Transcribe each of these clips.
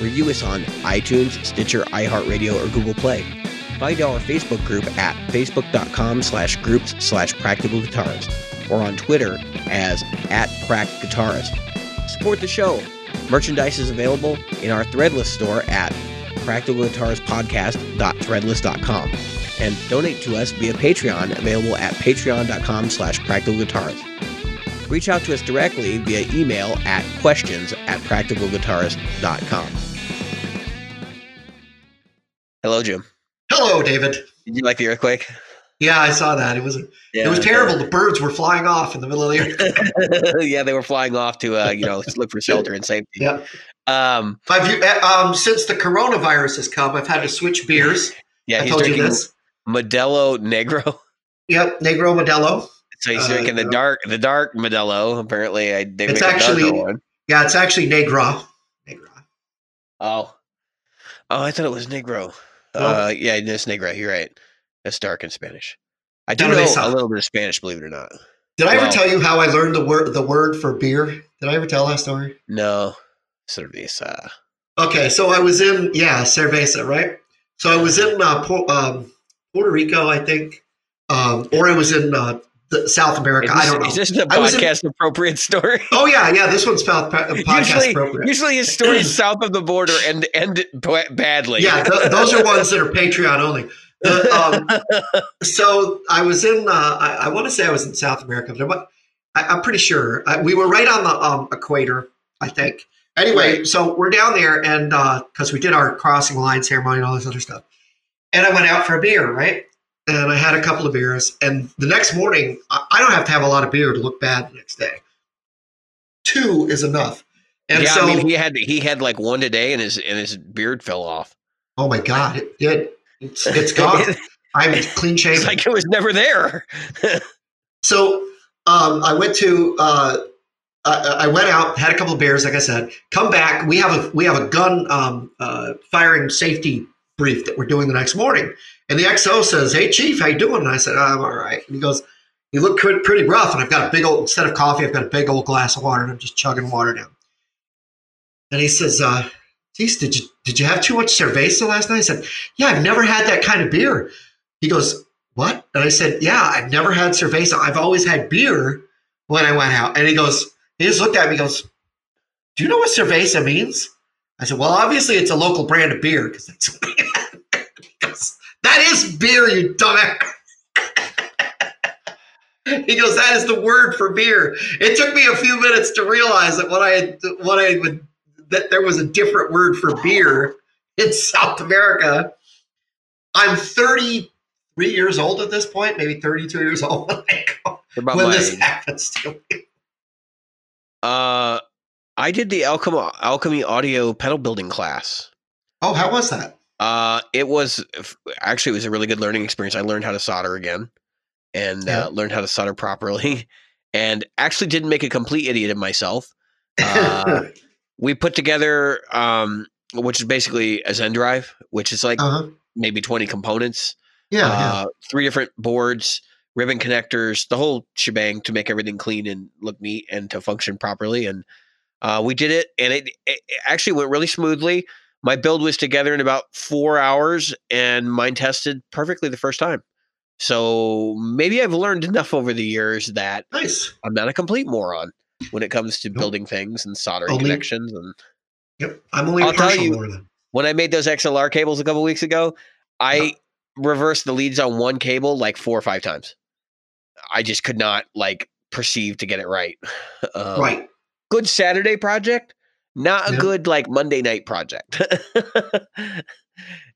Review us on iTunes, Stitcher, iHeartRadio, or Google Play. Find our Facebook group at facebook.com slash groups slash practical guitarist or on Twitter as at guitarist. Support the show. Merchandise is available in our Threadless store at practicalguitaristpodcast.threadless.com and donate to us via Patreon available at patreon.com slash practicalguitarist. Reach out to us directly via email at questions at practicalguitarist.com. Hello, Jim. Hello, David. Did you like the earthquake? Yeah, I saw that. It was Yeah, it was terrible. The birds were flying off in the middle of the earth. yeah, they were flying off to uh, you know look for shelter and safety. Yeah. Um, I've uh, um since the coronavirus has come, I've had to switch beers. yeah, I he's told you drinking this. Modelo Negro. Yep, Negro Modelo. So he's Uh, drinking the dark, the dark Modelo. Apparently, I they It's make actually- one. Yeah, it's actually Negra. Negra. Oh, oh, I thought it was Negro. Uh, yeah, it's Negra. You're right. That's dark in Spanish. I do know a little bit of Spanish, believe it or not. Did I ever tell you how I learned the word the word for beer? Did I ever tell that story? No, cerveza. Okay, so I was in yeah, cerveza, right? So I was in uh, um, Puerto Rico, I think, um, or I was in uh, South America. Is I don't know. is this a was in- podcast appropriate story? Oh yeah, yeah. This one's pa- podcast usually, appropriate. usually his stories south of the border end end badly. Yeah, th- those are ones that are Patreon only. The, um, so I was in. Uh, I, I want to say I was in South America, but I'm, I, I'm pretty sure I, we were right on the um, equator. I think. Anyway, Right. so we're down there, and because we did our crossing line ceremony and all this other stuff, and I went out for a beer, right? And I had a couple of beers, and the next morning, I, don't have to have a lot of beer to look bad the next day. Two is enough. And yeah, so, I mean, he had he had like one today, and his and his beard fell off. oh my god, it did. It's, it's gone. I'm clean shaven. it's like it was never there. So um, I went to uh, I, I went out, had a couple of beers, like I said. Come back. We have a we have a gun um, uh, firing safety brief that we're doing the next morning. And the XO says, "Hey Chief, how you doing?" And I said, "I'm all right." And he goes, "You look pretty, rough." And I've got a big old instead of coffee, I've got a big old glass of water, and I'm just chugging water down. And he says, uh, "Geez, did you did you have too much cerveza last night?" I said, "Yeah, I've never had that kind of beer." He goes, what? And I said, yeah, I've never had cerveza. I've always had beer when I went out. And he goes, he just looked at me, goes, do you know what cerveza means? I said, well, obviously it's a local brand of beer because that's that is beer, you dumbass. he goes, that is the word for beer. It took me a few minutes to realize that what I had, what I would, that there was a different word for beer in South America. I'm 33 years old at this point, maybe 32 years old when, go- when this age. happens to me. Uh, I did the alchemy alchemy audio pedal building class. Oh, how was that? Uh, it was actually it was a really good learning experience. I learned how to solder again, and Yeah. uh, learned how to solder properly, and actually didn't make a complete idiot of myself. Uh, we put together, um, which is basically a Zen drive, which is like uh-huh. maybe twenty components. Yeah, uh, three different boards, ribbon connectors, the whole shebang to make everything clean and look neat and to function properly. And uh, we did it, and it it actually went really smoothly. My build was together in about four hours, and mine tested perfectly the first time. So maybe I've learned enough over the years that. Nice. I'm not a complete moron when it comes to Nope. building things and soldering Only- connections. And Yep. I'm only I'll a tell you- more when I made those XLR cables a couple weeks ago, I reversed the leads on one cable like four or five times. I just could not like perceive to get it right. Um, right. Good Saturday project, not a Yeah. good like Monday night project.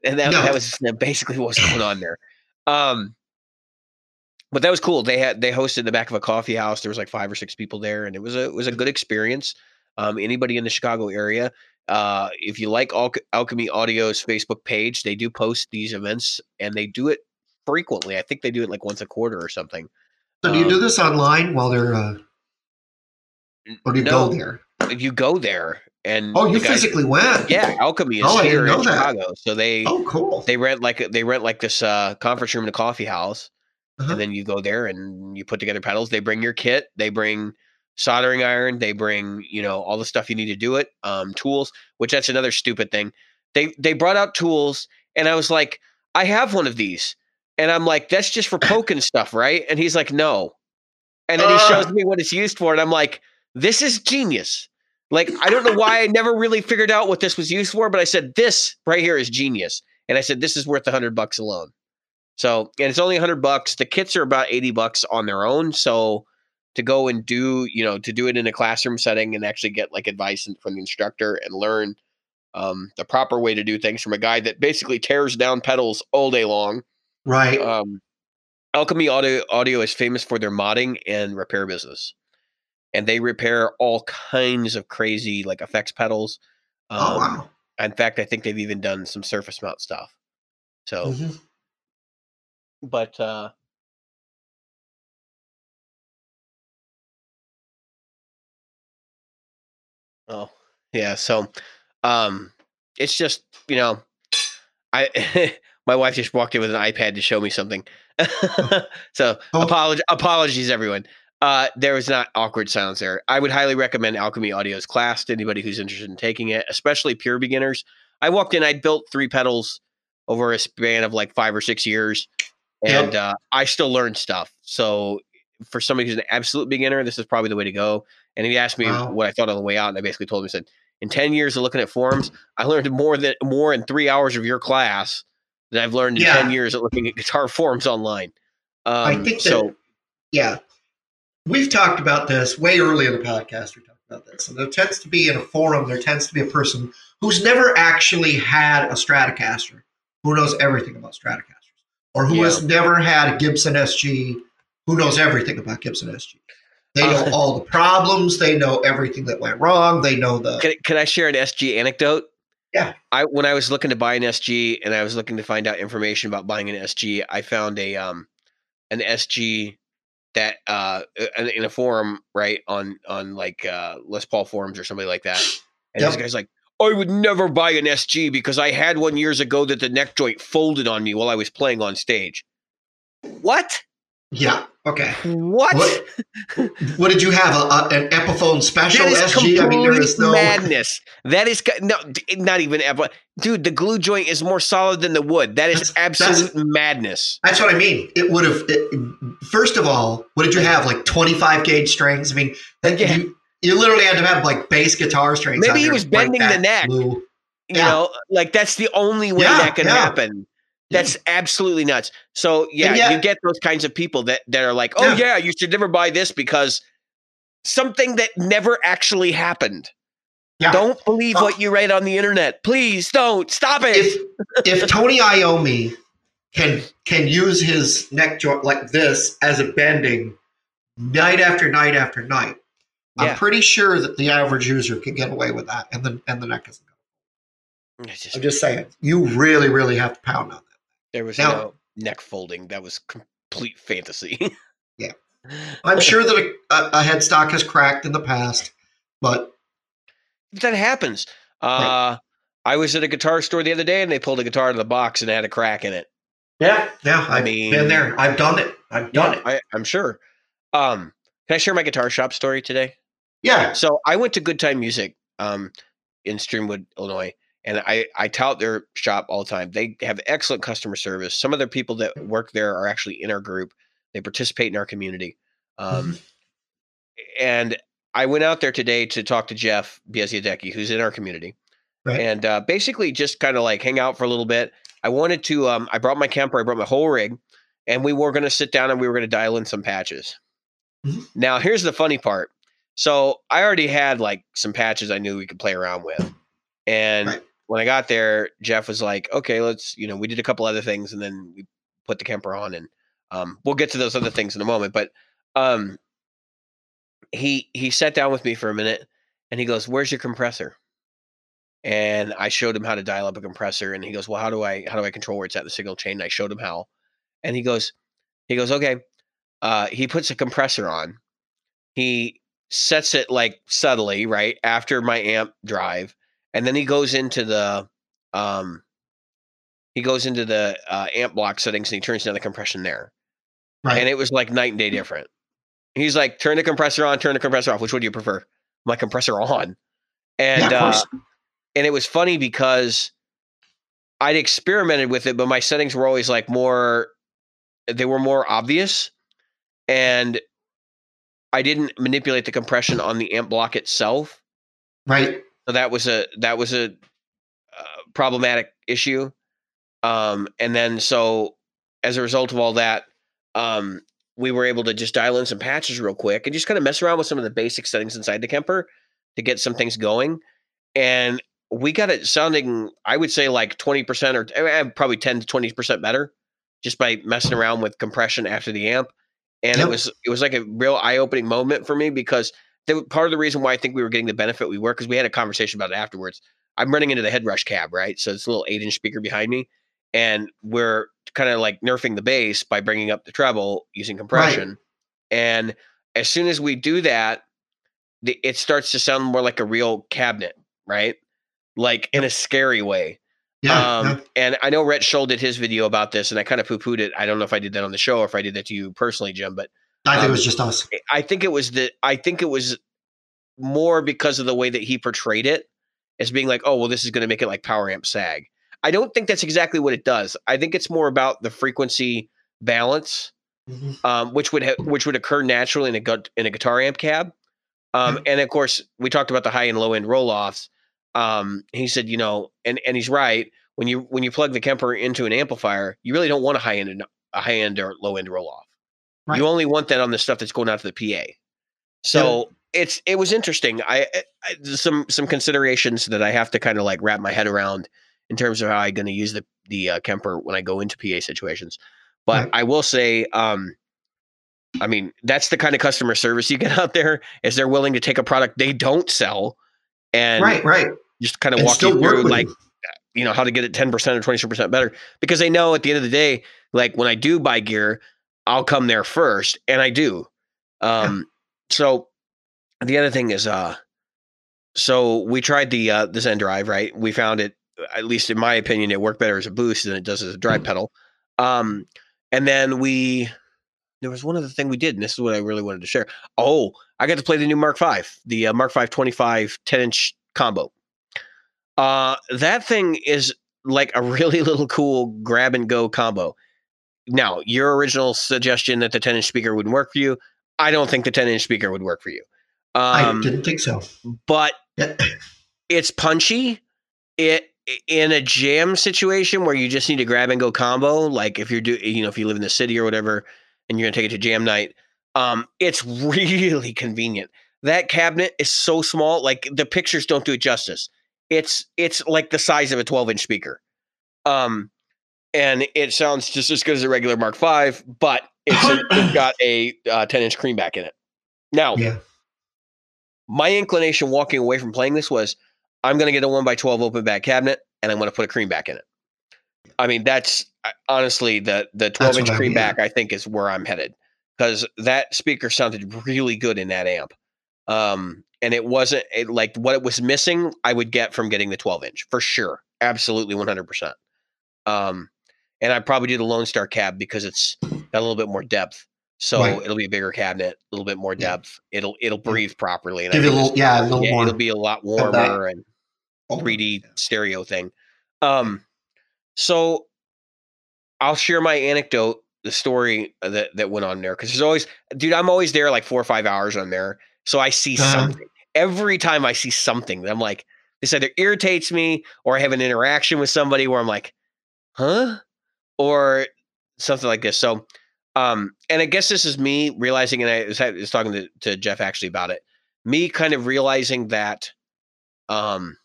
and that, No. that was basically what was going on there. Um, but that was cool. They had they hosted in the back of a coffee house. There was like five or six people there, and it was a it was a good experience. Um, anybody in the Chicago area, uh, if you like Al- Alchemy Audio's Facebook page, they do post these events, and they do it frequently. I think they do it like once a quarter or something. So do you do Um, this online while they're, uh, or do you no, go there? You go there, and Oh, you guys- physically went. yeah, Alchemy is Oh, here in that. Chicago, so they Oh, cool. they rent like they rent like this uh, conference room in a coffee house, Uh-huh. and then you go there and you put together pedals. They bring your kit, they bring soldering iron, they bring you know all the stuff you need to do it, um, tools. Which that's another stupid thing. They they brought out tools, and I was like, I have one of these, and I'm like, that's just for poking stuff, right? And he's like, no, and then he Uh. shows me what it's used for, and I'm like, this is genius. Like I don't know why I never really figured out what this was used for, but I said this right here is genius, and I said this is worth a hundred bucks alone. So and it's only a hundred bucks. The kits are about eighty bucks on their own. So to go and do you know to do it in a classroom setting and actually get like advice from the instructor and learn um, the proper way to do things from a guy that basically tears down pedals all day long. right. Um, Alchemy Audio Audio is famous for their modding and repair business, and they repair all kinds of crazy like effects pedals. Um, oh, wow. In fact, I think they've even done some surface mount stuff. So, Mhm. but uh, oh yeah, so um, it's just you know, I my wife just walked in with an iPad to show me something. so Oh. apolog- apologies, everyone. Uh, there was not awkward sounds there. I would highly recommend Alchemy Audio's class to anybody who's interested in taking it, especially pure beginners. I walked in, I'd built three pedals over a span of like five or six years, Yep. and uh, I still learned stuff. So for somebody who's an absolute beginner, this is probably the way to go. And he asked me Wow. what I thought on the way out, and I basically told him, I said, in 10 years of looking at forums, I learned more than more in three hours of your class than I've learned in Yeah. 10 years of looking at guitar forums online. Um, I think that- so. Yeah. We've talked about this way early in the podcast. We talked about this. And there tends to be in a forum, there tends to be a person who's never actually had a Stratocaster, who knows everything about Stratocasters, or who Yeah. has never had a Gibson SG, who knows everything about Gibson SG. They know Uh, all the problems. They know everything that went wrong. They know the. Can, can I share an SG anecdote? Yeah. I when I was looking to buy an SG and I was looking to find out information about buying an SG, I found a um an SG that uh in a forum right on on like uh Les Paul forums or somebody like that. And this guy's like, I would never buy an SG because I had one years ago that the neck joint folded on me while I was playing on stage. What? Yeah. Okay. What? What? What did you have? A, a, an Epiphone special That is SG? I mean, there is no. madness. That is no, not even ever, dude. The glue joint is more solid than the wood. That is That's- that's- absolute madness. That's what I mean. It would have. It, first of all, what did you have? Like twenty-five gauge strings. I mean, that- Yeah. you, you literally had to have like bass guitar strings. Maybe he was bending the neck. glue. You Yeah. know, like that's the only way Yeah, that can yeah. happen. That's absolutely nuts. So yeah, yet- you get those kinds of people that that are like, oh Yeah. yeah, you should never buy this because something that never actually happened. Yeah. Don't believe Oh. what you read on the internet. Please don't stop it. If if Tony Iommi can can use his neck joint like this as a bending night after night after night, Yeah. I'm pretty sure that the average user can get away with that, and the and the neck isn't. Just- I'm just saying, you really, really have to pound on that. There was Now- no neck folding. That was complete fantasy. Yeah. I'm sure that a, a, headstock has cracked in the past, but that happens. Uh, I was at a guitar store the other day and they pulled a guitar out of the box and had a crack in it. yeah, yeah, I've mean- been there. I've done it. I've done it. I, I'm sure. Um, can I share my guitar shop story today? Yeah, So I went to Good Time Music um, in Streamwood, Illinois, and I, I tout their shop all the time. They have excellent customer service. Some of the people that work there are actually in our group. They participate in our community. Um, and I went out there today to talk to Jeff Biesiadecki, who's in our community, Right. and uh, basically just kind of like hang out for a little bit. I wanted to. Um, I brought my Kemper. I brought my whole rig, and we were going to sit down and we were going to dial in some patches. Mhm. Now, here's the funny part. So I already had like some patches I knew we could play around with, and Right. When I got there, Jeff was like, "Okay, let's." You know, we did a couple other things, and then we put the Kemper on, and um, we'll get to those other things in a moment. But um, he he sat down with me for a minute, and he goes, "Where's your compressor?" and I showed him how to dial up a compressor. And he goes, "Well, how do I how do I control where it's at the signal chain?" And I showed him how, and he goes, he goes, "Okay." Uh, he puts a compressor on. He sets it like subtly right after my amp drive, and then he goes into the um, he goes into the uh, amp block settings and he turns down the compression there, Right. and it was like night and day different. He's like, "Turn the compressor on, turn the compressor off. Which one do you prefer?" My compressor on, and yeah, uh, and it was funny because I'd experimented with it, but my settings were always like more they were more obvious and I didn't manipulate the compression on the amp block itself. right. So that was a that was a uh, problematic issue. Um and then so as a result of all that um we were able to just dial in some patches real quick and just kind of mess around with some of the basic settings inside the Kemper to get some things going. And we got it sounding, I would say, like 20% or eh, probably 10 to 20% better just by messing around with compression after the amp. And Yep. it was it was like a real eye-opening moment for me because the, part of the reason why I think we were getting the benefit we were because we had a conversation about it afterwards. I'm running into the HeadRush cab, right? So it's a little eight inch speaker behind me. And we're kind of like nerfing the bass by bringing up the treble using compression. And as soon as we do that, the, it starts to sound more like a real cabinet, right? Like in a scary way. Yeah. um, yeah. And I know Rhett Shull did his video about this, and I kind of poo pooed it. I don't know if I did that on the show or if I did that to you personally, Jim, but I think um, it was just us. I think it was the I think it was more because of the way that he portrayed it as being like, oh well, this is going to make it like power amp sag. I don't think that's exactly what it does. I think it's more about the frequency balance, Mhm. um, which would ha- which would occur naturally in a gut in a guitar amp cab. Um, and of course, we talked about the high and low end roll offs. Um, he said, you know, and and he's right. When you when you plug the Kemper into an amplifier, you really don't want a high end a high end or low end roll off. Right. You only want that on the stuff that's going out to the PA. So it's it was interesting. I, I some some considerations that I have to kind of like wrap my head around in terms of how I'm going to use the the uh, Kemper when I go into PA situations. But Right. I will say, um, I mean, that's the kind of customer service you get out there. Is they're willing to take a product they don't sell and right. Right. just kind of And walk you through like you. you know how to get it 10% or 20% better because they know at the end of the day like when i do buy gear i'll come there first and i do. Um so the other thing is uh so we tried the uh the zen drive right? We found it at least in my opinion it worked better as a boost than it does as a drive pedal. Um and then we there was one other thing we did and this is what i really wanted to share. Oh i got to play the new mark 5 the uh, mark 5 25 10 inch combo. Uh, that thing is like a really little cool grab and go combo. Now, your original suggestion that the 10 inch speaker wouldn't work for you, I don't think the 10 inch speaker would work for you. Um, I didn't think so. but it's punchy. It in a jam situation where you just need to grab and go combo, like if you're do you know if you live in the city or whatever, and you're gonna take it to jam night, um, it's really convenient. That cabinet is so small, like the pictures don't do it justice. It's it's like the size of a 12 inch speaker, um, and it sounds just as good as a regular Mark V, but it's, a, it's got a uh, 10 inch creamback in it. Now, Yeah. my inclination walking away from playing this was I'm going to get a 1 by 12 open back cabinet and I'm going to put a cream back in it. I mean, that's honestly the the 12 That's inch cream back I think is where I'm headed because that speaker sounded really good in that amp. Um, and it wasn't it, like what it was missing, I would get from getting the 12 inch for sure. Absolutely 100%. Um, and I probably do the Lone Star cab because it's got a little bit more depth. So Right. it'll be a bigger cabinet, a little bit more Yeah. depth. It'll it'll breathe properly. And Give you a little, yeah, a little yeah, more. it'll be a lot warmer and Oh, 3D stereo thing. Um, so I'll share my anecdote, the story that that went on there, because there's always, dude, I'm always there like four or five hours on there, so I see Uh-huh. something every time I see something. I'm like, this either irritates me or I have an interaction with somebody where I'm like, huh? Or something like this. So, um, and I guess this is me realizing, and I was, I was talking to, to Jeff actually about it. Me kind of realizing that, um,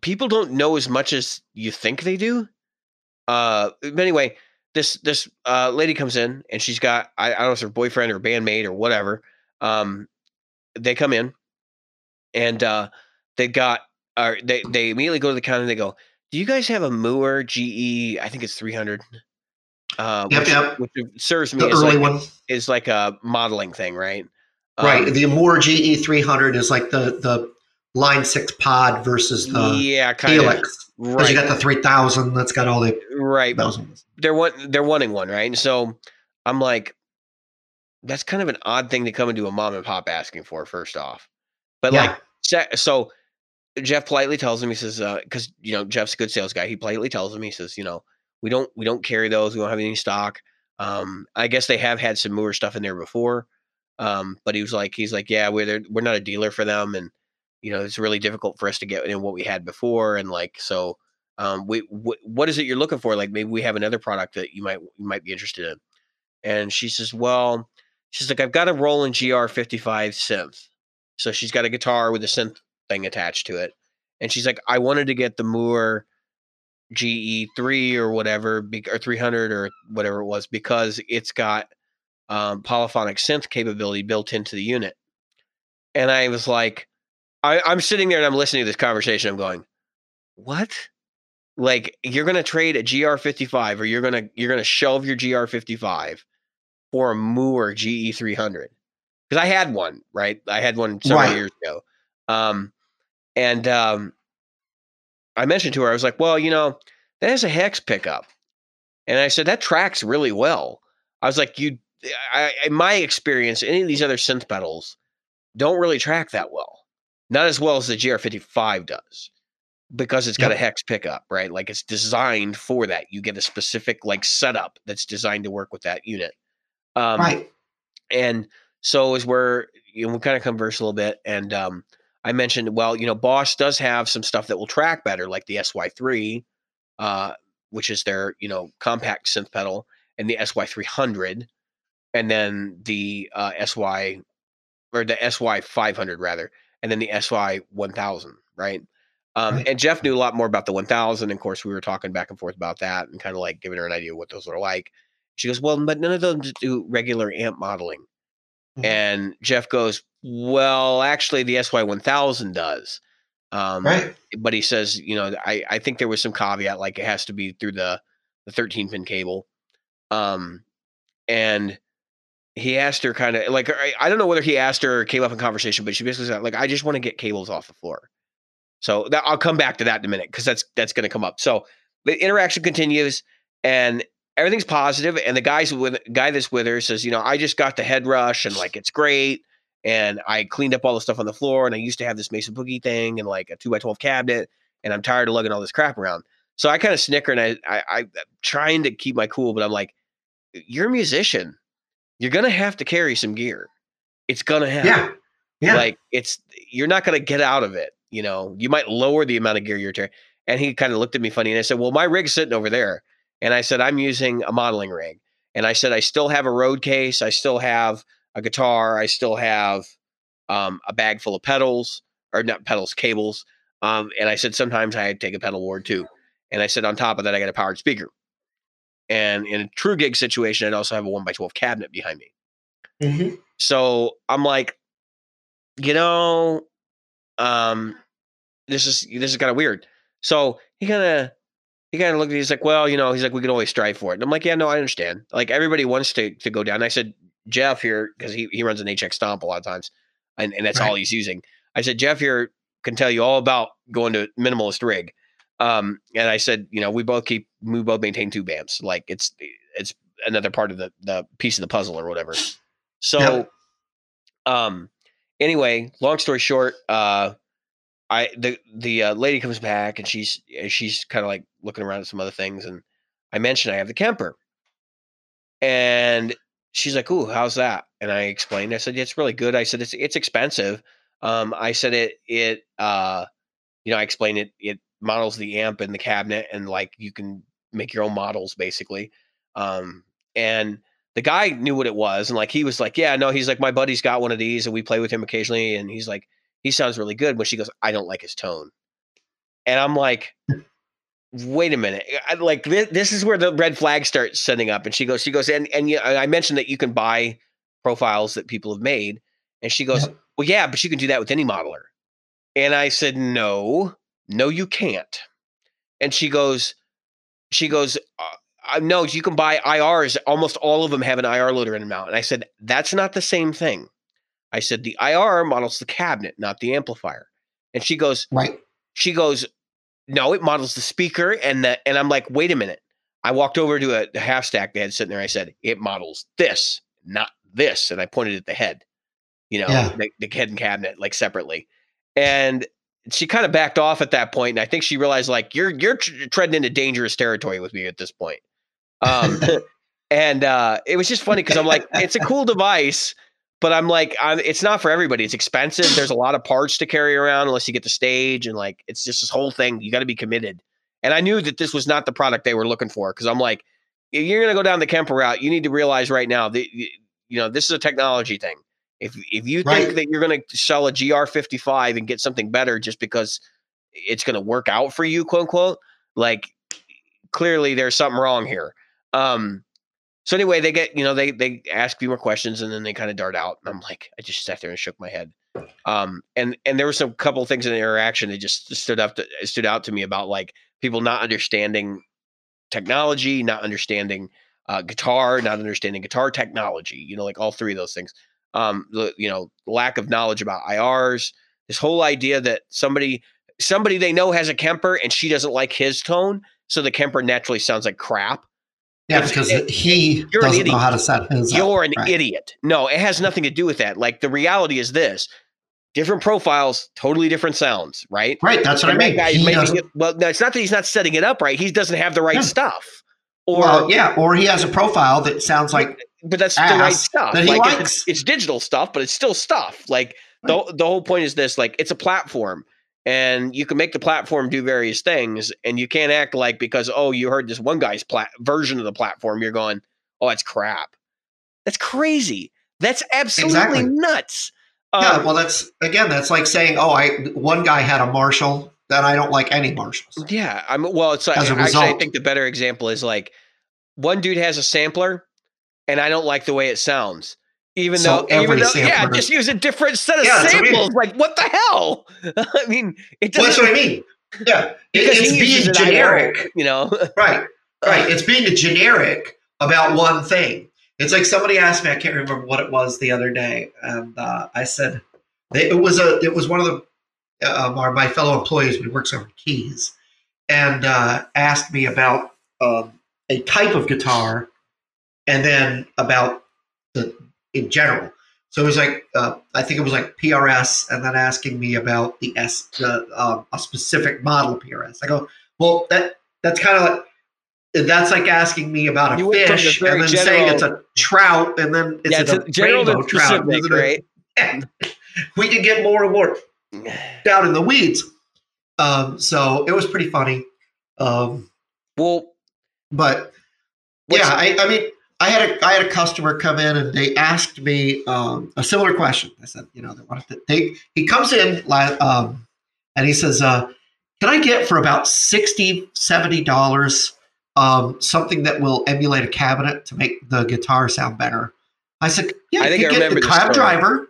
people don't know as much as you think they do. Uh, but anyway, this this uh, lady comes in and she's got I, I don't know if her boyfriend or bandmate or whatever. Um, they come in and uh, they got uh, they they immediately go to the counter and they go, "Do you guys have a Mooer GE? I think it's 300." Uh, Yep, which, yep. which serves me The as early like, one. is like a modeling thing, right? right. Um, The Mooer GE 300 is like the the Line 6 pod versus the yeah, Helix. Because right, you got the 3000 that's got all the right. bells and whistles. they're want they're wanting one, right? And so I'm like, that's kind of an odd thing to come into a mom and pop asking for. First off, but Yeah. like, so Jeff politely tells him, he says, because you know Jeff's a good sales guy. He politely tells him, he says, you know, we don't we don't carry those. We don't have any stock. Um, I guess they have had some Mooer stuff in there before. Um, but he was like, he's like, yeah, we're we're not a dealer for them, and you know, it's really difficult for us to get in what we had before, and like, so, um, we wh- what is it you're looking for? Like, maybe we have another product that you might you might be interested in. And she says, well, she's like, I've got a Roland GR55 synth, so she's got a guitar with a synth thing attached to it, and she's like, I wanted to get the Mooer GE3 or whatever, or 300 or whatever it was, because it's got um, polyphonic synth capability built into the unit. And I was like, I, I'm sitting there and I'm listening to this conversation. I'm going, what? Like you're gonna trade a GR55 or you're gonna you're gonna shelve your GR55 for a Mooer GE300 because I had one, right? I had one several Right. years ago. Um, and um, I mentioned to her, I was like, well, you know, that has a hex pickup. And I said, that tracks really well. I was like, you, I, in my experience, any of these other synth pedals don't really track that well. Not as well as the GR55 does because it's got Yep. a hex pickup, right? Like it's designed for that. You get a specific like setup that's designed to work with that unit. Um, right. and so as we're you know we kind of converse a little bit and um i mentioned well you know Boss does have some stuff that will track better like the sy3 uh which is their you know compact synth pedal and the sy300 and then the uh sy or the sy 500 rather and then the sy 1000 right um, and Jeff knew a lot more about the 1000. And of course, we were talking back and forth about that and kind of like giving her an idea of what those are like. She goes, Well, but none of them do regular amp modeling. Mhm. And Jeff goes, Well, actually, the SY1000 does. Um, Right. But he says, You know, I, I think there was some caveat, like it has to be through the, the 13 pin cable. Um, and he asked her kind of like, I, I don't know whether he asked her or came up in conversation, but she basically said, like, I just want to get cables off the floor. So that, I'll come back to that in a minute because that's that's going to come up. So the interaction continues and everything's positive, and the guys with guy that's with her says, you know, I just got the HeadRush and like it's great, and I cleaned up all the stuff on the floor, and I used to have this Mesa Boogie thing and like a two by twelve cabinet, and I'm tired of lugging all this crap around. So I kind of snicker and I, I I I'm trying to keep my cool, but I'm like, you're a musician, you're gonna have to carry some gear. It's gonna happen Yeah. Yeah. like it's you're not going to get out of it you know you might lower the amount of gear you're carrying and he kind of looked at me funny and i said well my rig's sitting over there and i said i'm using a modeling rig and i said i still have a road case i still have a guitar i still have um, a bag full of pedals or not pedals cables um, and i said sometimes i take a pedal board too and i said on top of that i got a powered speaker and in a true gig situation i'd also have a 1 by 12 cabinet behind me Mhm. so I'm like, you know, um, this is this is kind of weird. So he kind of he kind of looked at me, he's like, well, you know, he's like, we can always strive for it. And I'm like, yeah, no, I understand. Like everybody wants to to go down. And I said, Jeff here, because he, he runs an HX stomp a lot of times, and, and that's all he's using. I said, Jeff here can tell you all about going to minimalist rig. Um, and I said, you know, we both keep we both maintain two amps. Like it's it's another part of the the piece of the puzzle or whatever. So um anyway, long story short, uh I the the uh, lady comes back and she's she's kind of like looking around at some other things and I mentioned I have the Kemper. And she's like, "Ooh, how's that?" And I explained. I said, "It's really good." I said, "It's it's expensive." Um I said it it uh you know, I explained it it models the amp and the cabinet, and like you can make your own models basically. Um, and the guy knew what it was, and like he was like, yeah, no, he's like my buddy's got one of these, and we play with him occasionally, and he's like, he sounds really good. When she goes, I don't like his tone, and I'm like. Wait a minute! I, like this, this is where the red flag starts setting up. And she goes, she goes, and and you, I mentioned that you can buy profiles that people have made, and she goes, Yep. well, yeah, but you can do that with any modeler. And I said, no, no, you can't. And she goes, she goes, uh, uh, no, you can buy IRs. Almost all of them have an IR loader in them now. And I said, that's not the same thing. I said, the IR models the cabinet, not the amplifier. And she goes, Right. she goes, no, it models the speaker. And the, and I'm like, wait a minute. I walked over to a, a half stack they had sitting there. I said, it models this, not this. And I pointed at the head, you know, Yeah. the, the head and cabinet like separately. And she kind of backed off at that point, and I think she realized like you're you're tr- treading into dangerous territory with me at this point. Um, and uh, it was just funny because I'm like, it's a cool device, but I'm like, I'm, it's not for everybody. It's expensive. There's a lot of parts to carry around unless you get the stage, and like, it's just this whole thing. You got to be committed. And I knew that this was not the product they were looking for because I'm like, if you're gonna go down the Kemper route, you need to realize right now that you know this is a technology thing. If if you think that you're gonna sell a GR55 and get something better just because it's gonna work out for you, quote unquote, like clearly there's something wrong here. Um, so anyway, they get you know they they ask a few more questions and then they kind of dart out. And I'm like, I just sat there and shook my head. Um, and and there were some couple things in the interaction that just stood up to, stood out to me about like people not understanding technology, not understanding uh, guitar, not understanding guitar technology. You know, like all three of those things. Um, the you know lack of knowledge about IRs. This whole idea that somebody somebody they know has a Kemper and she doesn't like his tone, so the Kemper naturally sounds like crap. Yeah, It's- because it- he you're an doesn't know how to set his. up. You're an Right. idiot. No, it has nothing to do with that. Like the reality is this: different profiles, totally different sounds, right? Right. That's what I And mean. guy making well, no, it's not that he's not setting it up right. He doesn't have the right Yeah. stuff, or well, yeah, or he has a profile that sounds like but that's the right stuff. that he like likes. It's, it's digital stuff, but it's still stuff. Like the the whole point is this: like it's a platform, and you can make the platform do various things, and you can't act like because oh you heard this one guy's plat- version of the platform, you're going oh that's crap. That's crazy. That's absolutely Exactly. nuts. yeah. Um, Well, that's again, that's like saying, oh, I one guy had a Marshall that I don't like any Marshalls. Yeah, I'm well. It's like As a actually, I think the better example is like one dude has a sampler, and I don't like the way it sounds. Even So though, even though, yeah, just use a different set of Yeah, that's what I mean. samples. Like, what the hell? I mean, it Well, that's doesn't what I mean. Yeah, because it's being it, I know, generic. you know. Right. Right. It's being a generic about one thing. It's like somebody asked me, I can't remember what it was the other day, and uh, I said it was a it was one of the um, our, my fellow employees who works over keys, and uh, asked me about um, a type of guitar, and then about the in general. So it was like uh, I think it was like PRS, and then asking me about the S the um, a specific model PRS. I go, well that that's kind of like that's like asking me about a You the fish and then saying it's a trout and then it's yeah, a it's a general rainbow trout. specific, right? We can get more and more down in the weeds. Um, so it was pretty funny. Um, Well, but yeah, I, I mean, I had a I had a customer come in and they asked me um, a similar question. I said, you know, they wanted to. They he comes in um, and he says, uh, "Can I get for about 60 dollars um, something that will emulate a cabinet to make the guitar sound better?" I said, "Yeah, I think you I get the cab driver."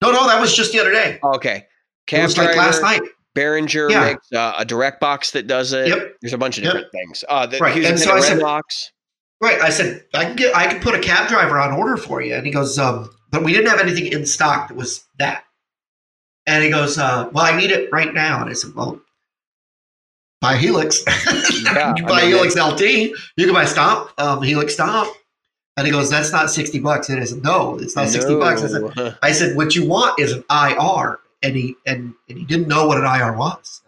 No, no, that was just the other day. okay, It cab was like last night. Behringer Yeah. makes uh, a direct box that does it. Yep. There's a bunch of Yep. different things. Uh, the, Right, and so I said- box. Right. I said, I can get I can put a cab driver on order for you. And he goes, um, but we didn't have anything in stock that was that. And he goes, uh, well, I need it right now. And I said, well, buy Helix. Yeah, you I buy mean, Helix LT. You can buy Stomp, um, Helix Stomp. And he goes, that's not 60 bucks. And I said, no, it's not 60 bucks. I said, I said, what you want is an IR. And he and, and he didn't know what an IR was.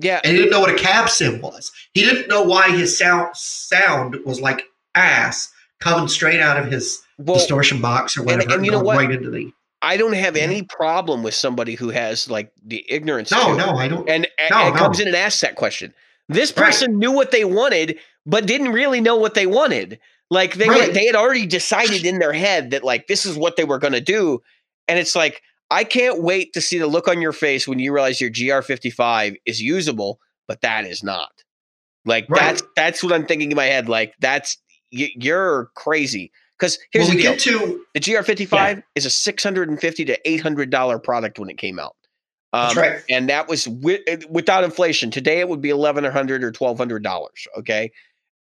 Yeah, And he didn't know what a cab sim was. He didn't know why his sound sound was like ass coming straight out of his well, distortion box or and- whatever, and you know what? right into the I don't have Yeah. any problem with somebody who has like the ignorance. No, no, I don't. and, and No, it comes in and asks that question. This Right. person knew what they wanted, but didn't really know what they wanted. Like they Right. they had already decided in their head that like this is what they were going to do, and it's like I can't wait to see the look on your face when you realize your GR55 is usable, but that is not. Like Right. that's that's what I'm thinking in my head. Like that's y- you're crazy. Because here's when the deal: get to the GR55 is a six hundred and fifty to eight hundred dollar product when it came out. Um, that's right. and that was wi- uh, without inflation. Today it would be eleven hundred or twelve hundred dollars. Okay,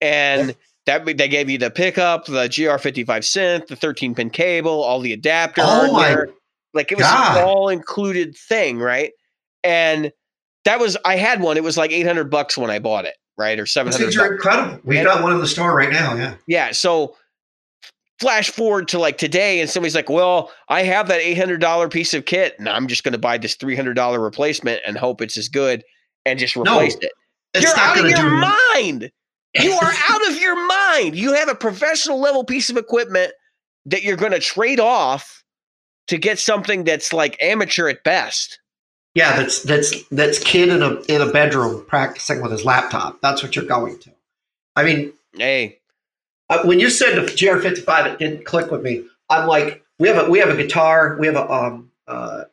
and that they gave you the pickup, the GR fifty five synth, the thirteen pin cable, all the adapter Oh my. Like it was God. an all included thing, right? And that was I had one. It was like eight hundred bucks when I bought it, right, or seven hundred. things are incredible. We've And- got one in the store right now. Yeah. Yeah. So flash forward to like today, and somebody's like, "Well, I have that eight hundred dollar piece of kit, and I'm just going to buy this three hundred dollar replacement and hope it's as good, and just replace it." You're out of your do. mind. You are out of your mind. You have a professional level piece of equipment that you're going to trade off to get something that's like amateur at best. Yeah, that's that's that's kid in a in a bedroom practicing with his laptop. That's what you're going to. I mean, Hey, uh, when you said the GR55, it didn't click with me. I'm like, we have a we have a guitar, we have a um uh,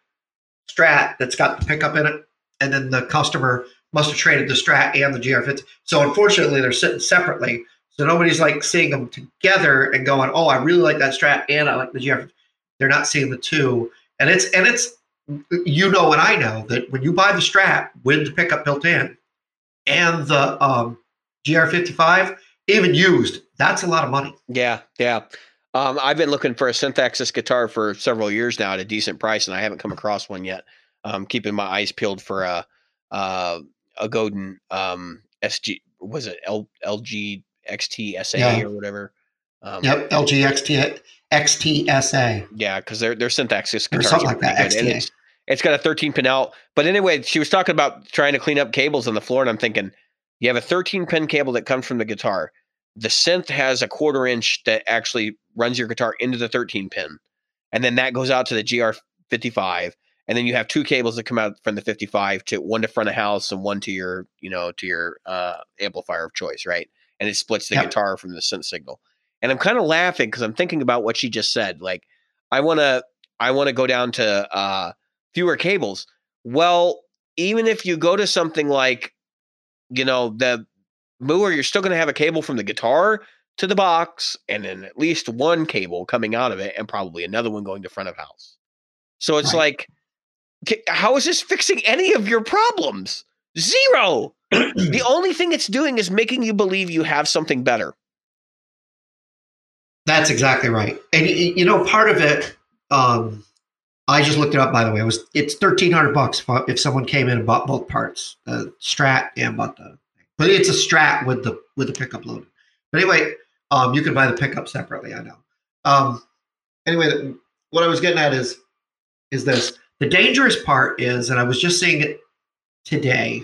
Strat that's got the pickup in it, and then the customer must have traded the Strat and the GR50. So unfortunately, they're sitting separately. So nobody's like seeing them together and going, "Oh, I really like that Strat and I like the GR." They're not seeing the two, and it's and it's you know and I know that when you buy the Strat with the pickup built in and the um, GR55, even used, that's a lot of money. yeah, yeah. Um, I've been looking for a Synthexis guitar for several years now at a decent price, and I haven't come across one yet. Um, keeping my eyes peeled for a uh, a Godin um, SG was it L, LG XT SA Yeah. or whatever. Um, Yep, LG XT, XTSA. Yeah, because their their Or guitars something like that, good. It's, it's got a 13 pin out. But anyway, she was talking about trying to clean up cables on the floor, and I'm thinking, you have a 13 pin cable that comes from the guitar. The synth has a quarter inch that actually runs your guitar into the 13 pin, and then that goes out to the GR55, and then you have two cables that come out from the 55 to one to front of house and one to your you know to your uh, amplifier of choice, right? And it splits the Yep. guitar from the synth signal. And I'm kind of laughing because I'm thinking about what she just said. Like, I want to I want to go down to uh, fewer cables. Well, even if you go to something like, you know, the Mooer, you're still going to have a cable from the guitar to the box, and then at least one cable coming out of it, and probably another one going to front of house. So it's Right. like, how is this fixing any of your problems? Zero. the only thing it's doing is making you believe you have something better. That's exactly right. And you know, part of it, um, I just looked it up. By the way, it was it's thirteen hundred bucks if, if someone came in and bought both parts, the Strat and bought the. But it's a Strat with the with the pickup loaded. But anyway, um, you can buy the pickup separately. I know. Um, anyway, what I was getting at is is this the dangerous part is, and I was just seeing it today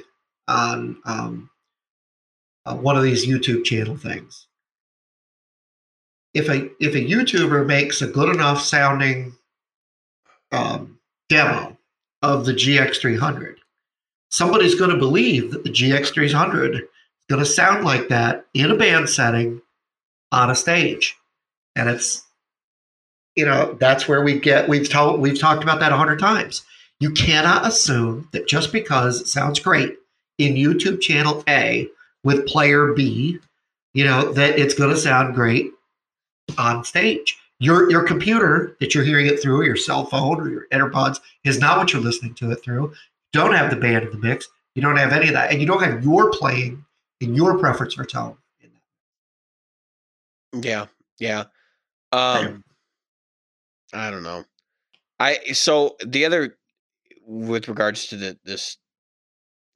on um, uh, one of these YouTube channel things if a if a YouTuber makes a good enough sounding um, demo of the GX300, somebody's going to believe that the GX300 is going to sound like that in a band setting on a stage, and it's you know that's where we get we've told we've talked about that a hundred times. You cannot assume that just because it sounds great in YouTube channel A with player B, you know that it's going to sound great on stage. Your your computer that you're hearing it through, your cell phone or your AirPods, is not what you're listening to it through. You don't have the band in the mix. You don't have any of that, and you don't have your playing and your preference for tone. In that. Yeah, yeah. Um, I don't know. I so the other with regards to the this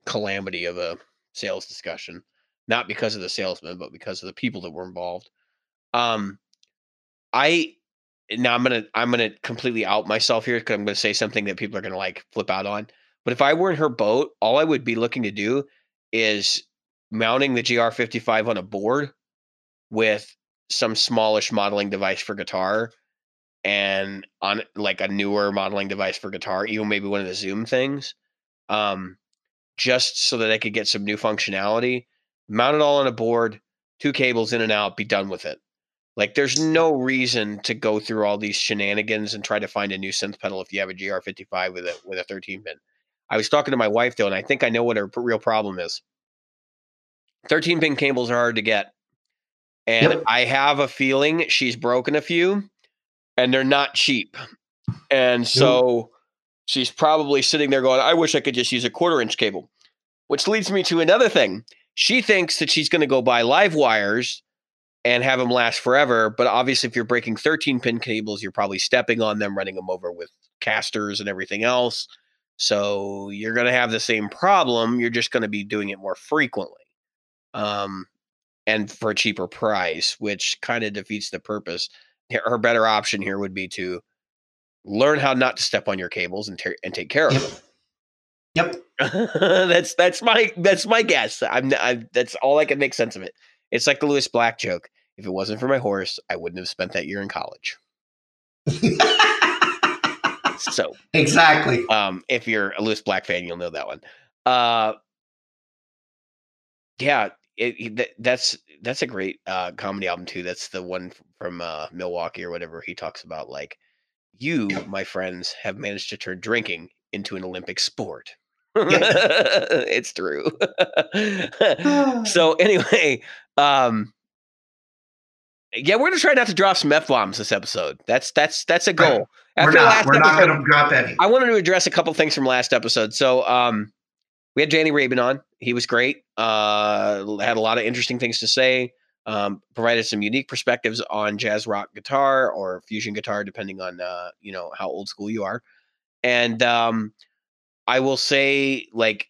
calamity of a sales discussion, not because of the salesman, but because of the people that were involved. Um, I now I'm gonna I'm gonna completely out myself here because I'm gonna say something that people are gonna like flip out on. But if I were in her boat, all I would be looking to do is mounting the GR55 on a board with some smallish modeling device for guitar and on like a newer modeling device for guitar, even maybe one of the Zoom things, um, just so that I could get some new functionality. Mount it all on a board, two cables in and out, be done with it. Like, there's no reason to go through all these shenanigans and try to find a new synth pedal if you have a GR55 with a with a 13 pin. I was talking to my wife though, and I think I know what her real problem is. 13 pin cables are hard to get. And Yep. I have a feeling she's broken a few and they're not cheap. And so she's probably sitting there going, I wish I could just use a quarter inch cable. Which leads me to another thing. She thinks that she's going to go buy live wires and have them last forever. But obviously, if you're breaking 13 pin cables, you're probably stepping on them, running them over with casters and everything else. So you're going to have the same problem. You're just going to be doing it more frequently um, and for a cheaper price, which kind of defeats the purpose. Her better option here would be to learn how not to step on your cables and, ta- and take care of Yep. them. Yep. that's that's my that's my guess. I'm, i that's all I can make sense of it. It's like the Lewis Black joke. If it wasn't for my horse, I wouldn't have spent that year in college. So, exactly. um, if you're a Lewis Black fan, you'll know that one. Uh, yeah, it, it- that, that's that's a great uh, comedy album too. That's the one from uh, Milwaukee or whatever. He talks about like you, my friends, have managed to turn drinking into an Olympic sport. it's true. so anyway, um, yeah, we're gonna try not to drop some f bombs this episode. That's that's that's a Right. goal. we're not. last We're not going to drop any. I wanted to address a couple things from last episode. So, um, we had Danny Rabin on. He was great. Uh, had a lot of interesting things to say. Um, provided some unique perspectives on jazz rock guitar or fusion guitar, depending on uh, you know how old school you are. And um, I will say, like,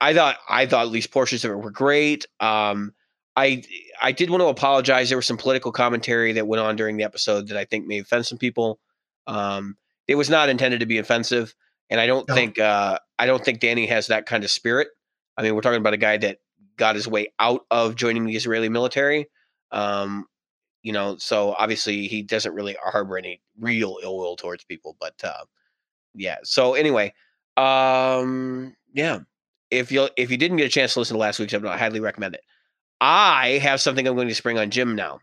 I thought I thought at least portions of it were great. Um, I I did want to apologize. There was some political commentary that went on during the episode that I think may offend some people. Um, it was not intended to be offensive, and I don't No. think uh, I don't think Danny has that kind of spirit. I mean, we're talking about a guy that got his way out of joining the Israeli military. Um, you know, so obviously he doesn't really harbor any real ill will towards people. But uh, yeah. So anyway, um, yeah. If you if you didn't get a chance to listen to last week's episode, I highly recommend it. I have something I'm going to spring on Jim now.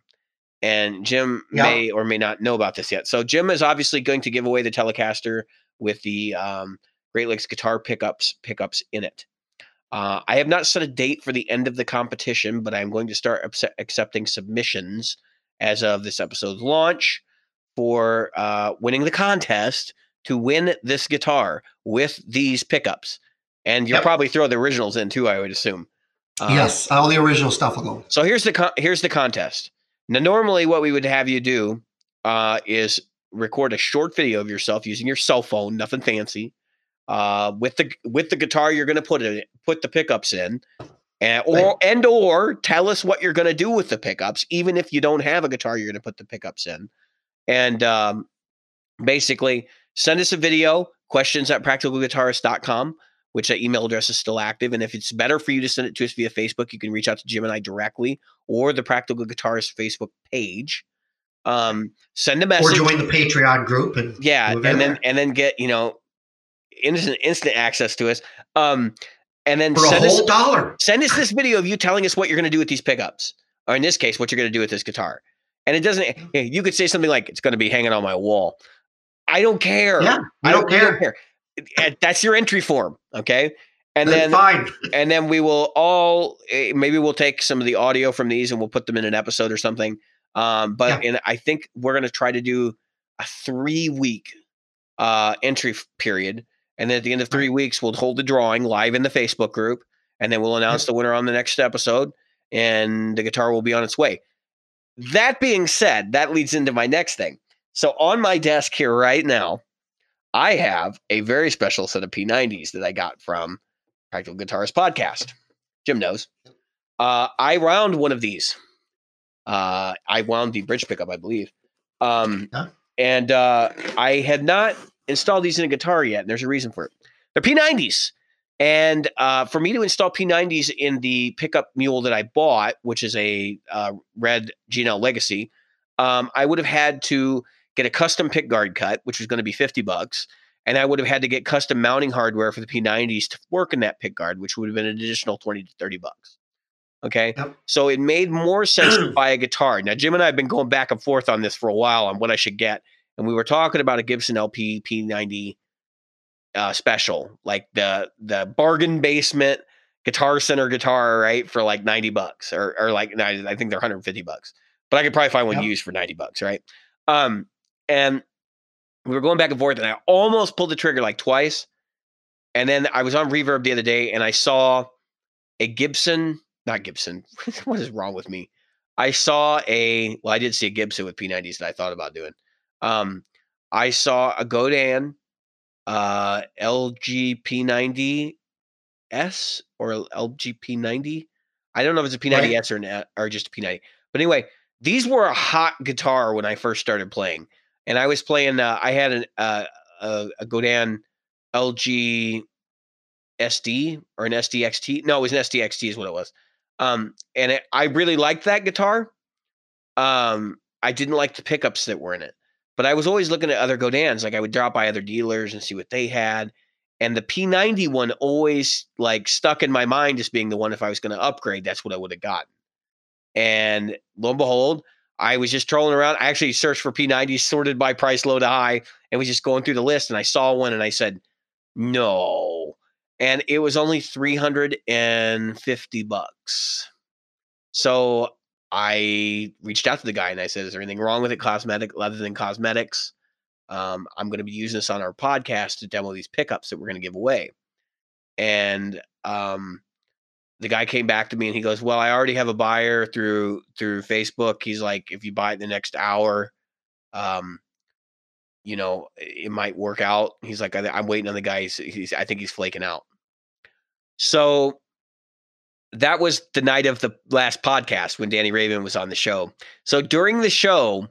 And Jim Yeah. may or may not know about this yet. So Jim is obviously going to give away the Telecaster with the um, Great Lakes guitar pickups pickups in it. Uh, I have not set a date for the end of the competition, but I'm going to start acce- accepting submissions as of this episode's launch for uh, winning the contest to win this guitar with these pickups. And you'll Yep. probably throw the originals in too, I would assume. Uh, yes, all the original stuff will go. so here's the con- here's the contest. Now, normally, what we would have you do uh, is record a short video of yourself using your cell phone, nothing fancy, uh, with the with the guitar you're going to put it put the pickups in, and or Right. and or tell us what you're going to do with the pickups, even if you don't have a guitar you're going to put the pickups in, and um, basically send us a video questions at practicalguitarist.com which that email address is still active. And if it's better for you to send it to us via Facebook, you can reach out to Jim and I directly or the Practical Guitarist Facebook page. Um, send a message. Or join the Patreon group and yeah, and then there. and then get you know instant instant access to us. Um, and then for a send us whole dollar. send us this video of you telling us what you're going to do with these pickups, or in this case, what you're going to do with this guitar. And it doesn't. You could say something like, "It's going to be hanging on my wall." I don't care. Yeah, I don't, don't care. care. Uh, That's your entry form, okay? And Then then fine. and then we will all eh, maybe we'll take some of the audio from these and we'll put them in an episode or something. Um, but in, I think we're going to try to do a three week uh, entry period, and then at the end of three weeks we'll hold the drawing live in the Facebook group, and then we'll announce the winner on the next episode, and the guitar will be on its way. That being said, that leads into my next thing. So on my desk here right now, I have a very special set of P90s that I got from Practical Guitarist Podcast. Jim knows. Uh, I wound one of these. Uh, I wound the bridge pickup, I believe. Um, Huh? And uh, I had not installed these in a guitar yet, and there's a reason for it. They're P90s. And uh, for me to install P90s in the pickup mule that I bought, which is a uh, red G&L Legacy, um, I would have had to get a custom pick guard cut, which was going to be 50 bucks. And I would have had to get custom mounting hardware for the P90s to work in that pick guard, which would have been an additional 20 to 30 bucks. Okay. Yep. So it made more sense to buy a guitar. Now, Jim and I have been going back and forth on this for a while on what I should get. And we were talking about a Gibson LP P90 uh, special, like the the bargain basement guitar center guitar, right? For like 90 bucks or, or like, I think they're 150 bucks, but I could probably find one Yep. used for 90 bucks, right? Um, and we were going back and forth, and I almost pulled the trigger like twice. And then I was on Reverb the other day, and I saw a Gibson, not Gibson. what is wrong with me? I saw a, well, I did see a Gibson with P90s that I thought about doing. Um, I saw a Godan, uh, LG P90 S or LG P90. I don't know if it's a P90S or an, or just a P90. But anyway, these were a hot guitar when I first started playing, and I was playing. Uh, I had an uh, a, a Godan LG SD or an SDXT. No, it was an SDXT is what it was. Um, and it, I really liked that guitar. Um, I didn't like the pickups that were in it, but I was always looking at other Godans. Like I would drop by other dealers and see what they had. And the P90 one always like stuck in my mind as being the one if I was going to upgrade, that's what I would have gotten. And lo and behold, I was just trolling around. I actually searched for P90s sorted by price low to high and was just going through the list and I saw one and I said, no. And it was only 350 bucks. So I reached out to the guy and I said, Is there anything wrong with it, cosmetic, other than cosmetics? Um, I'm going to be using this on our podcast to demo these pickups that we're going to give away. And um, the guy came back to me and he goes, "Well, I already have a buyer through through Facebook. He's like, if you buy it in the next hour, um, you know, it might work out." He's like, "I'm waiting on the guy. He's, he's I think he's flaking out." So that was the night of the last podcast when Danny Raven was on the show. So during the show,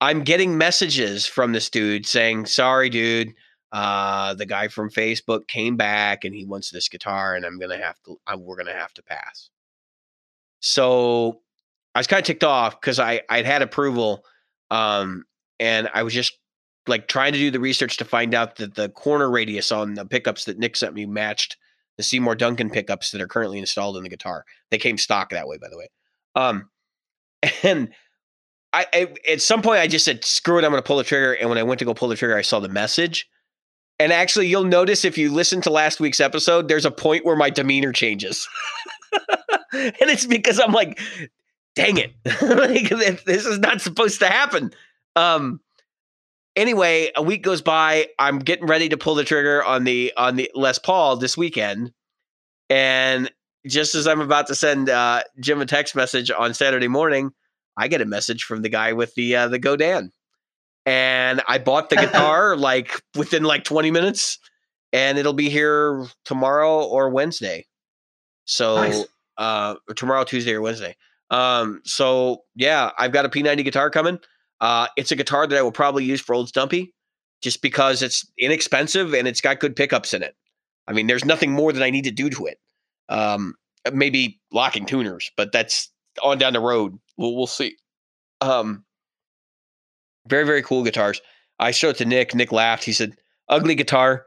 I'm getting messages from this dude saying, "Sorry, dude." Uh the guy from facebook came back and he wants this guitar and i'm gonna have to I, we're gonna have to pass. So i was kind of ticked off because i i'd had approval um and i was just like trying to do the research to find out that the corner radius on the pickups that nick sent me matched the seymour duncan pickups that are currently installed in the guitar. They came stock that way by the way. Um and I, I at some point I just said screw it I'm going to pull the trigger and when I went to go pull the trigger I saw the message and actually, you'll notice if you listen to last week's episode, there's a point where my demeanor changes. and it's because I'm like, dang it. like, this is not supposed to happen. Um, anyway, a week goes by. I'm getting ready to pull the trigger on the on the Les Paul this weekend. And just as I'm about to send uh, Jim a text message on Saturday morning, I get a message from the guy with the uh, the Godan and I bought the guitar like within like 20 minutes and it'll be here tomorrow or Wednesday. So Nice. uh tomorrow Tuesday or Wednesday. Um so yeah, I've got a P90 guitar coming. Uh it's a guitar that I will probably use for old Stumpy just because it's inexpensive and it's got good pickups in it. I mean, there's nothing more that I need to do to it. Um maybe locking tuners, but that's on down the road. We'll we'll see. Um very very cool guitars. I showed it to Nick. Nick laughed. He said, "Ugly guitar,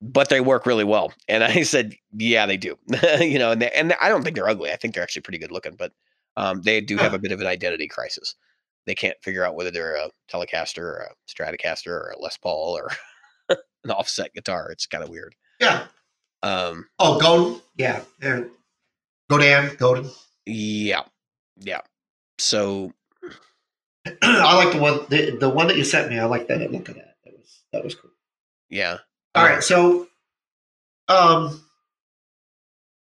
but they work really well." And I said, "Yeah, they do." you know, and they, and I don't think they're ugly. I think they're actually pretty good looking, but um, they do have a bit of an identity crisis. They can't figure out whether they're a Telecaster or a Stratocaster or a Les Paul or an offset guitar. It's kind of weird. Yeah. Um, Oh, Godin. Yeah. yeah. Godan. Godin. yeah, yeah. So I like the one the, the one that you sent me. I like that look at that. That was that was cool. yeah. All right, so um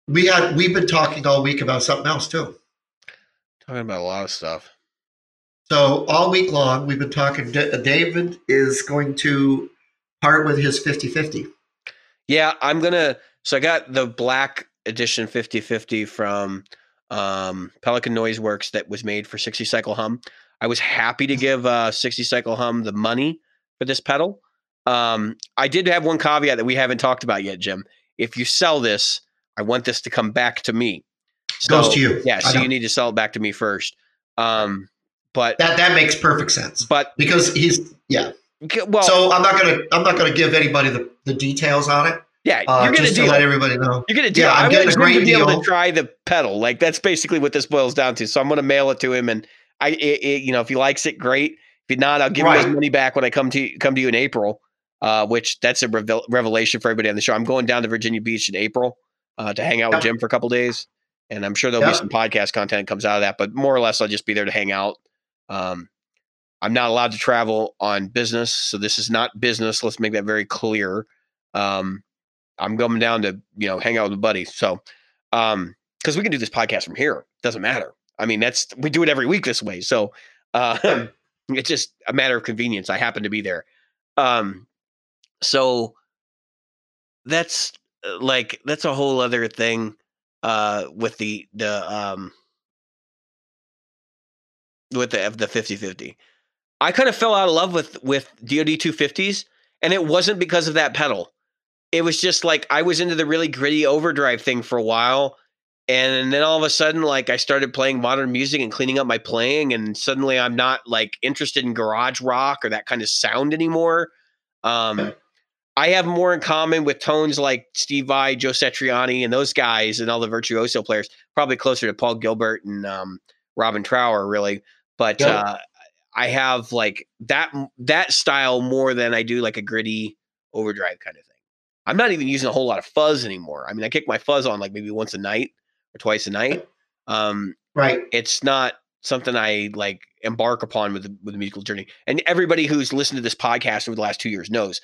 we had we've been talking all week about something else too. talking about a lot of stuff. So all week long we've been talking David is going to part with his 50-50. Yeah, I'm gonna. So I got the black edition 5050 from um, Pelican Noise Works that was made for 60 Cycle Hum. I was happy to give uh, 60 Cycle Hum the money for this pedal. Um, I did have one caveat that we haven't talked about yet, Jim. If you sell this, I want this to come back to me. Goes to you. Yeah, so you need to sell it back to me first. Um, but That that makes perfect sense but because he's yeah. well, so I'm not gonna I'm not gonna give anybody the, the details on it. yeah, Uh, you're gonna just to deal. let everybody know. You're gonna deal. Yeah, I'm I getting a Jim to great be able deal. to try the pedal. Like that's basically what this boils down to. So I'm gonna mail it to him, and I, it, it, you know, if he likes it, great. If not, I'll give him his money back when I come to come to you in April. Uh, which that's a revel- revelation for everybody on the show. I'm going down to Virginia Beach in April uh, to hang out with Jim for a couple days, and I'm sure there'll be some podcast content that comes out of that. But more or less, I'll just be there to hang out. Um, I'm not allowed to travel on business, so this is not business. Let's make that very clear. Um, I'm going down to you know hang out with a buddy. So, um, because we can do this podcast from here, doesn't matter. I mean, that's we do it every week this way. So, uh, it's just a matter of convenience. I happen to be there. Um, so that's uh, like that's a whole other thing. Uh, with the the um with the the 50-50. I kind of fell out of love with with DoD 250s, and it wasn't because of that pedal. It was just like I was into the really gritty overdrive thing for a while, and then all of a sudden, like I started playing modern music and cleaning up my playing, and suddenly I'm not like interested in garage rock or that kind of sound anymore. Um, I have more in common with tones like Steve Vai, Joe Satriani, and those guys, and all the virtuoso players. Probably closer to Paul Gilbert and um, Robin Trower, really. But Yep. uh, I have like that that style more than I do like a gritty overdrive kind of thing. I'm not even using a whole lot of fuzz anymore. I mean, I kick my fuzz on like maybe once a night or twice a night. Um, Right. it's not something I like embark upon with the, with the musical journey. And everybody who's listened to this podcast over the last two years knows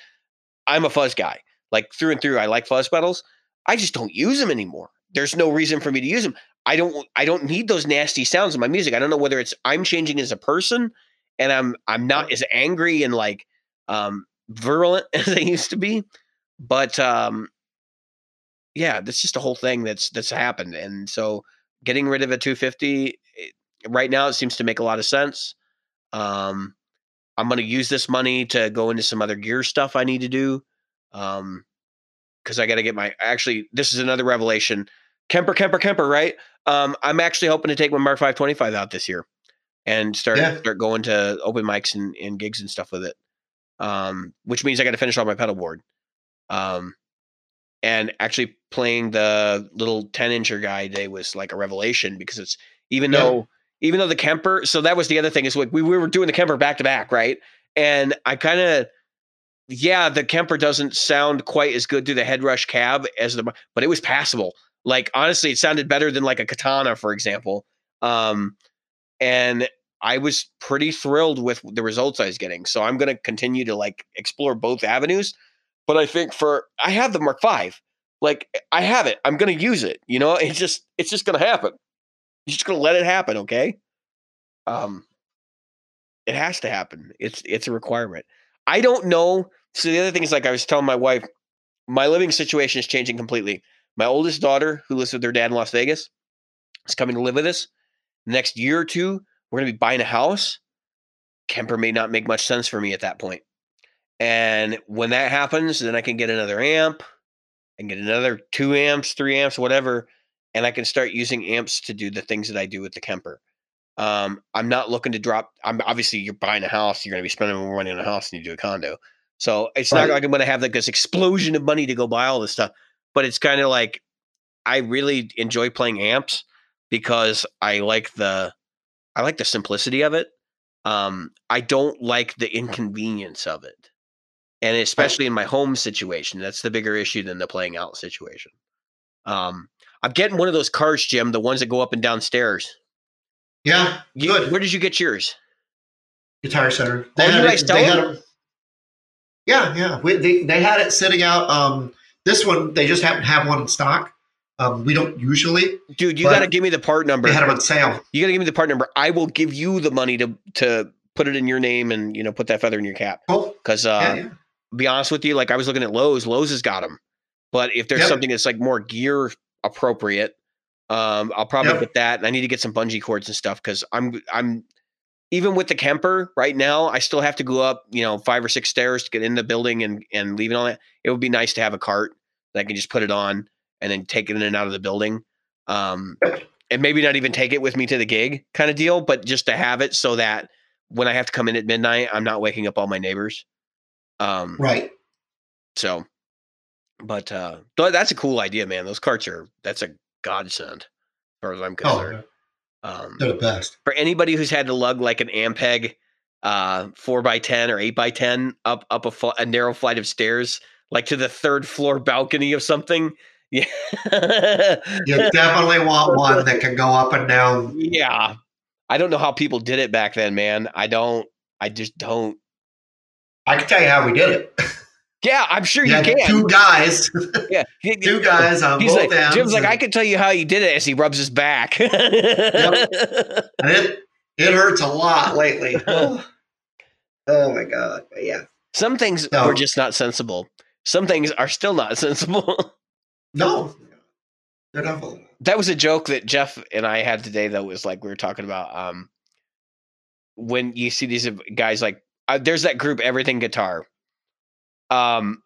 I'm a fuzz guy, like through and through. I like fuzz pedals. I just don't use them anymore. There's no reason for me to use them. I don't. I don't need those nasty sounds in my music. I don't know whether it's I'm changing as a person, and I'm I'm not as angry and like um, virulent as I used to be. But um, yeah, that's just a whole thing that's that's happened. And so getting rid of a 250 it, right now it seems to make a lot of sense. Um, I'm going to use this money to go into some other gear stuff I need to do. Um, because I got to get my actually this is another revelation. Kemper, Kemper, Kemper, right? Um, I'm actually hoping to take my Mark 525 out this year and start Yeah. start going to open mics and, and gigs and stuff with it. Um, which means I got to finish off my pedal board. Um, and actually playing the little 10 incher guy today was like a revelation because it's even Yeah. though even though the Kemper, so that was the other thing is like we, we were doing the Kemper back to back, right? And I kind of yeah, the Kemper doesn't sound quite as good through the HeadRush cab as the but it was passable. Like honestly, it sounded better than like a katana, for example. Um and I was pretty thrilled with the results I was getting. So I'm gonna continue to like explore both avenues. But I think for I have the Mark Five. Like I have it. I'm gonna use it. You know, it's just it's just gonna happen. You're just gonna let it happen, okay? Um it has to happen. It's it's a requirement. I don't know. So the other thing is like I was telling my wife, my living situation is changing completely. My oldest daughter, who lives with her dad in Las Vegas, is coming to live with us. Next year or two, we're gonna be buying a house. Kemper may not make much sense for me at that point. And when that happens, then I can get another amp and get another two amps, three amps, whatever, and I can start using amps to do the things that I do with the Kemper. Um, I'm not looking to drop. I'm obviously you're buying a house, you're going to be spending more money on a house than you do a condo. So it's not like I'm going to have like this explosion of money to go buy all this stuff. But it's kind of like I really enjoy playing amps because I like the I like the simplicity of it. Um, I don't like the inconvenience of it, and especially in my home situation, that's the bigger issue than the playing out situation. Um, I'm getting one of those cars, Jim, the ones that go up and down stairs. Yeah. You, Good. Where did you get yours? Guitar Center. Oh, you had guys it- sell they them? had 'em- Yeah, yeah. We, they, they had it sitting out. Um, this one, they just happen to have one in stock. Um, we don't usually. Dude, you got to give me the part number. They had them on sale. You got to give me the part number. I will give you the money to to put it in your name and you know put that feather in your cap. Cool. Because uh, yeah, yeah. Be honest with you, like I was looking at Lowe's. Lowe's has got them, but if there's Yep. something that's like more gear appropriate, um, I'll probably Yep. get that. And I need to get some bungee cords and stuff because I'm I'm even with the Kemper right now. I still have to go up, you know, five or six stairs to get in the building and and leave it on it. It would be nice to have a cart that I can just put it on and then take it in and out of the building. Um, and maybe not even take it with me to the gig kind of deal, but just to have it so that when I have to come in at midnight, I'm not waking up all my neighbors. Um, Right. So, but uh, that's a cool idea, man. Those carts are that's a godsend, as far as I'm concerned. Oh, um, they're the best. for anybody who's had to lug like an Ampeg uh, four by ten or eight by ten up up a, fl- a narrow flight of stairs, like to the third floor balcony of something. Yeah, You definitely want one that can go up and down. yeah. I don't know how people did it back then, man. I don't. I just don't. I can tell you how we did it. Yeah, I'm sure You you can. two guys, yeah, two guys on He's both like, ends. Jim's like, I can tell you how you did it as he rubs his back. and it it hurts a lot lately. oh, oh my god! But yeah, Some things No. were just not sensible. Some things are still not sensible. no, they're definitely. that was a joke that Jeff and I had today, though, was like we were talking about um, when you see these guys like uh, there's that group Everything Guitar. Um,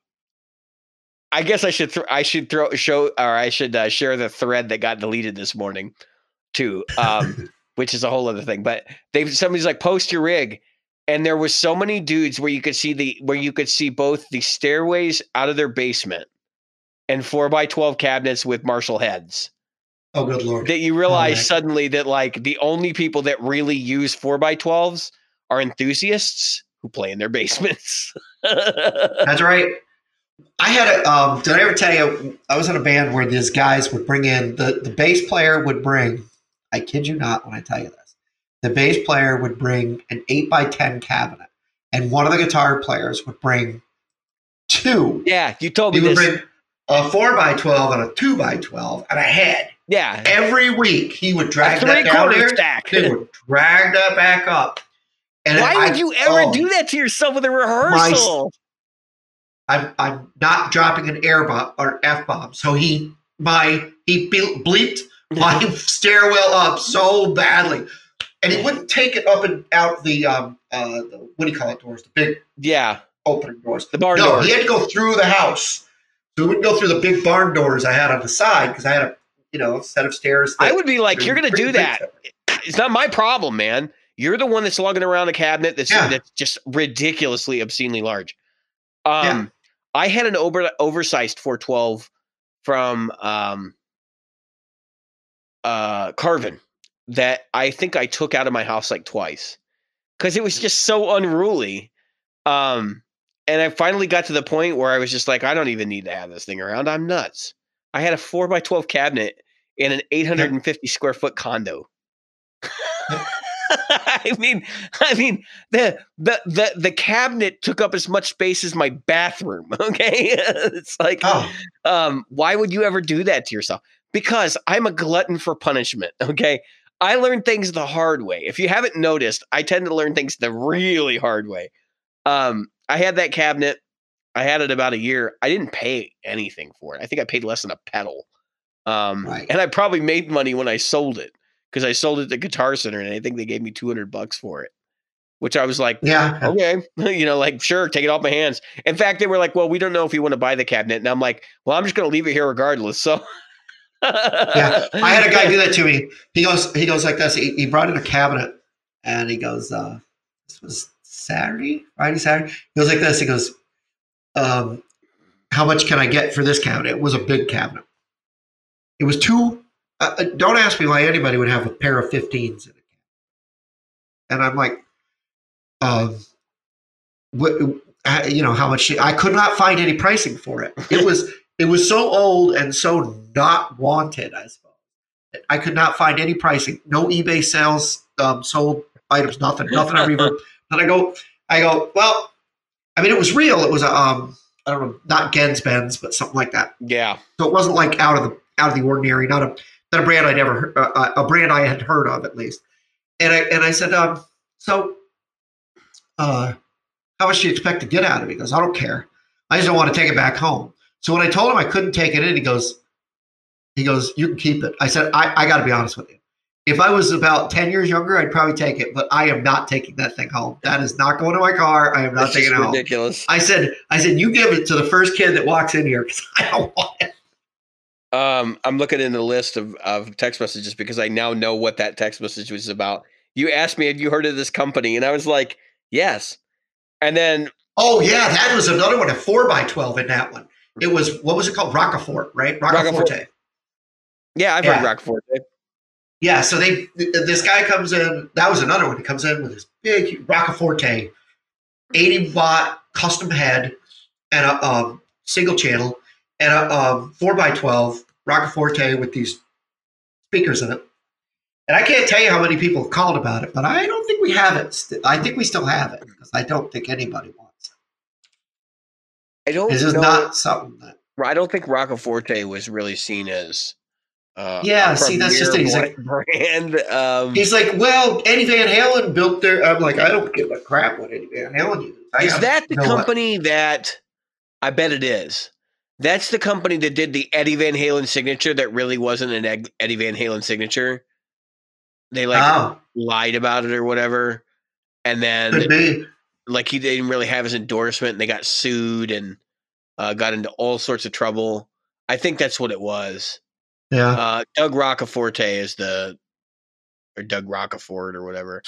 I guess I should th- I should throw show or I should uh, share the thread that got deleted this morning too, um, which is a whole other thing. But they somebody's like post your rig, and there was so many dudes where you could see the where you could see both the stairways out of their basement and four by twelve cabinets with Marshall heads Oh, good lord! that you realize man. suddenly that like the only people that really use four by twelves are enthusiasts who play in their basements. That's right. I had a. Um, did I ever tell you? I was in a band where these guys would bring in the the bass player would bring. I kid you not when I tell you this. The bass player would bring an eight by ten cabinet, and one of the guitar players would bring two. yeah, you told me He would this. bring a four by twelve and a two by twelve and a head. yeah. Every week he would drag that down there. stack. They would drag that back up. And Why I- would you ever oh, do that to yourself with a rehearsal? I'm I'm not dropping an air bomb or f bomb. So he my he bleeped my stairwell up so badly, and he wouldn't take it up and out the um uh the, what do you call it doors the big yeah, opening doors. the barn no, door. he had to go through the house. So he wouldn't go through the big barn doors I had on the side because I had a you know set of stairs. I would be like, you're going to do that. It's not my problem, man. You're the one that's lugging around a cabinet that's Yeah. that's just ridiculously obscenely large. Um, Yeah. I had an over oversized 412 from um, uh, Carvin that I think I took out of my house like twice because it was just so unruly. Um, and I finally got to the point where I was just like, I don't even need to have this thing around. I'm nuts. I had a four by twelve cabinet in an 850 square foot condo. I mean, I mean the the the the cabinet took up as much space as my bathroom. Okay, it's like, Oh, um, why would you ever do that to yourself? Because I'm a glutton for punishment. Okay, I learn things the hard way. If you haven't noticed, I tend to learn things the really hard way. Um, I had that cabinet. I had it about a year. I didn't pay anything for it. I think I paid less than a pedal. Um, Right. and I probably made money when I sold it because I sold it to Guitar Center, and I think they gave me two hundred bucks for it. Which I was like, yeah. okay, you know, like sure, take it off my hands. In fact, they were like, well, we don't know if you want to buy the cabinet, and I'm like, well, I'm just going to leave it here regardless. So, yeah, I had a guy do that to me. He goes, he goes like this. He, he brought in a cabinet, and he goes, uh, "This was Saturday, Friday, Saturday." He goes like this. He goes, um, "How much can I get for this cabinet?" It was a big cabinet. It was two. Uh, don't ask me why anybody would have a pair of 15s in it. And I'm like, um, what? uh, You know how much? I could not find any pricing for it. It was it was so old and so not wanted, I suppose. I could not find any pricing. No eBay sales, um, sold items, nothing, nothing on Reverb. And I go, I go, well, I mean, it was real. It was a, um, I don't know, not Genz Benz, but something like that. yeah, So it wasn't like out of the out of the ordinary. Not a not a brand I'd ever uh, a brand I had heard of at least. And I and I said, um, so, uh, how much do you expect to get out of it? He goes, I don't care. I just don't want to take it back home. So when I told him I couldn't take it in, he goes, he goes, you can keep it. I said, I, I got to be honest with you. If I was about 10 years younger, I'd probably take it, but I am not taking that thing home. That is not going to my car. I am not it's taking it home. ridiculous. I said, I said, you give it to the first kid that walks in here because I don't want it. Um, I'm looking in the list of, of text messages because I now know what that text message was about. You asked me, have you heard of this company? And I was like, yes. And then Oh yeah, that was another one, a four by twelve in that one. It was what was it called? Rockafort, right? Rockafort. Roccaforte. yeah, I've Yeah. heard Rockford. Yeah, so they th- this guy comes in. That was another one. He comes in with his big Roccaforte, eighty watt custom head, and a um, single channel, and a um, four by twelve Roccaforte with these speakers in it. And I can't tell you how many people have called about it, but I don't think we have it. I think we still have it because I don't think anybody wants it. I don't. This is not something that. I don't think Roccaforte was really seen as uh, Yeah, see, that's just. He's bra- brand. Um, He's like, well, Eddie Van Halen built their. I'm like, I don't give a crap what Eddie Van Halen uses. I is that the company that I bet it is? That's the company that did the Eddie Van Halen signature that really wasn't an Eddie Van Halen signature. They like oh, lied about it or whatever, and then like he didn't really have his endorsement and they got sued and uh, got into all sorts of trouble. I think that's what it was. Yeah. Uh, Doug Roccaforte is the, or Doug Rockafort or whatever.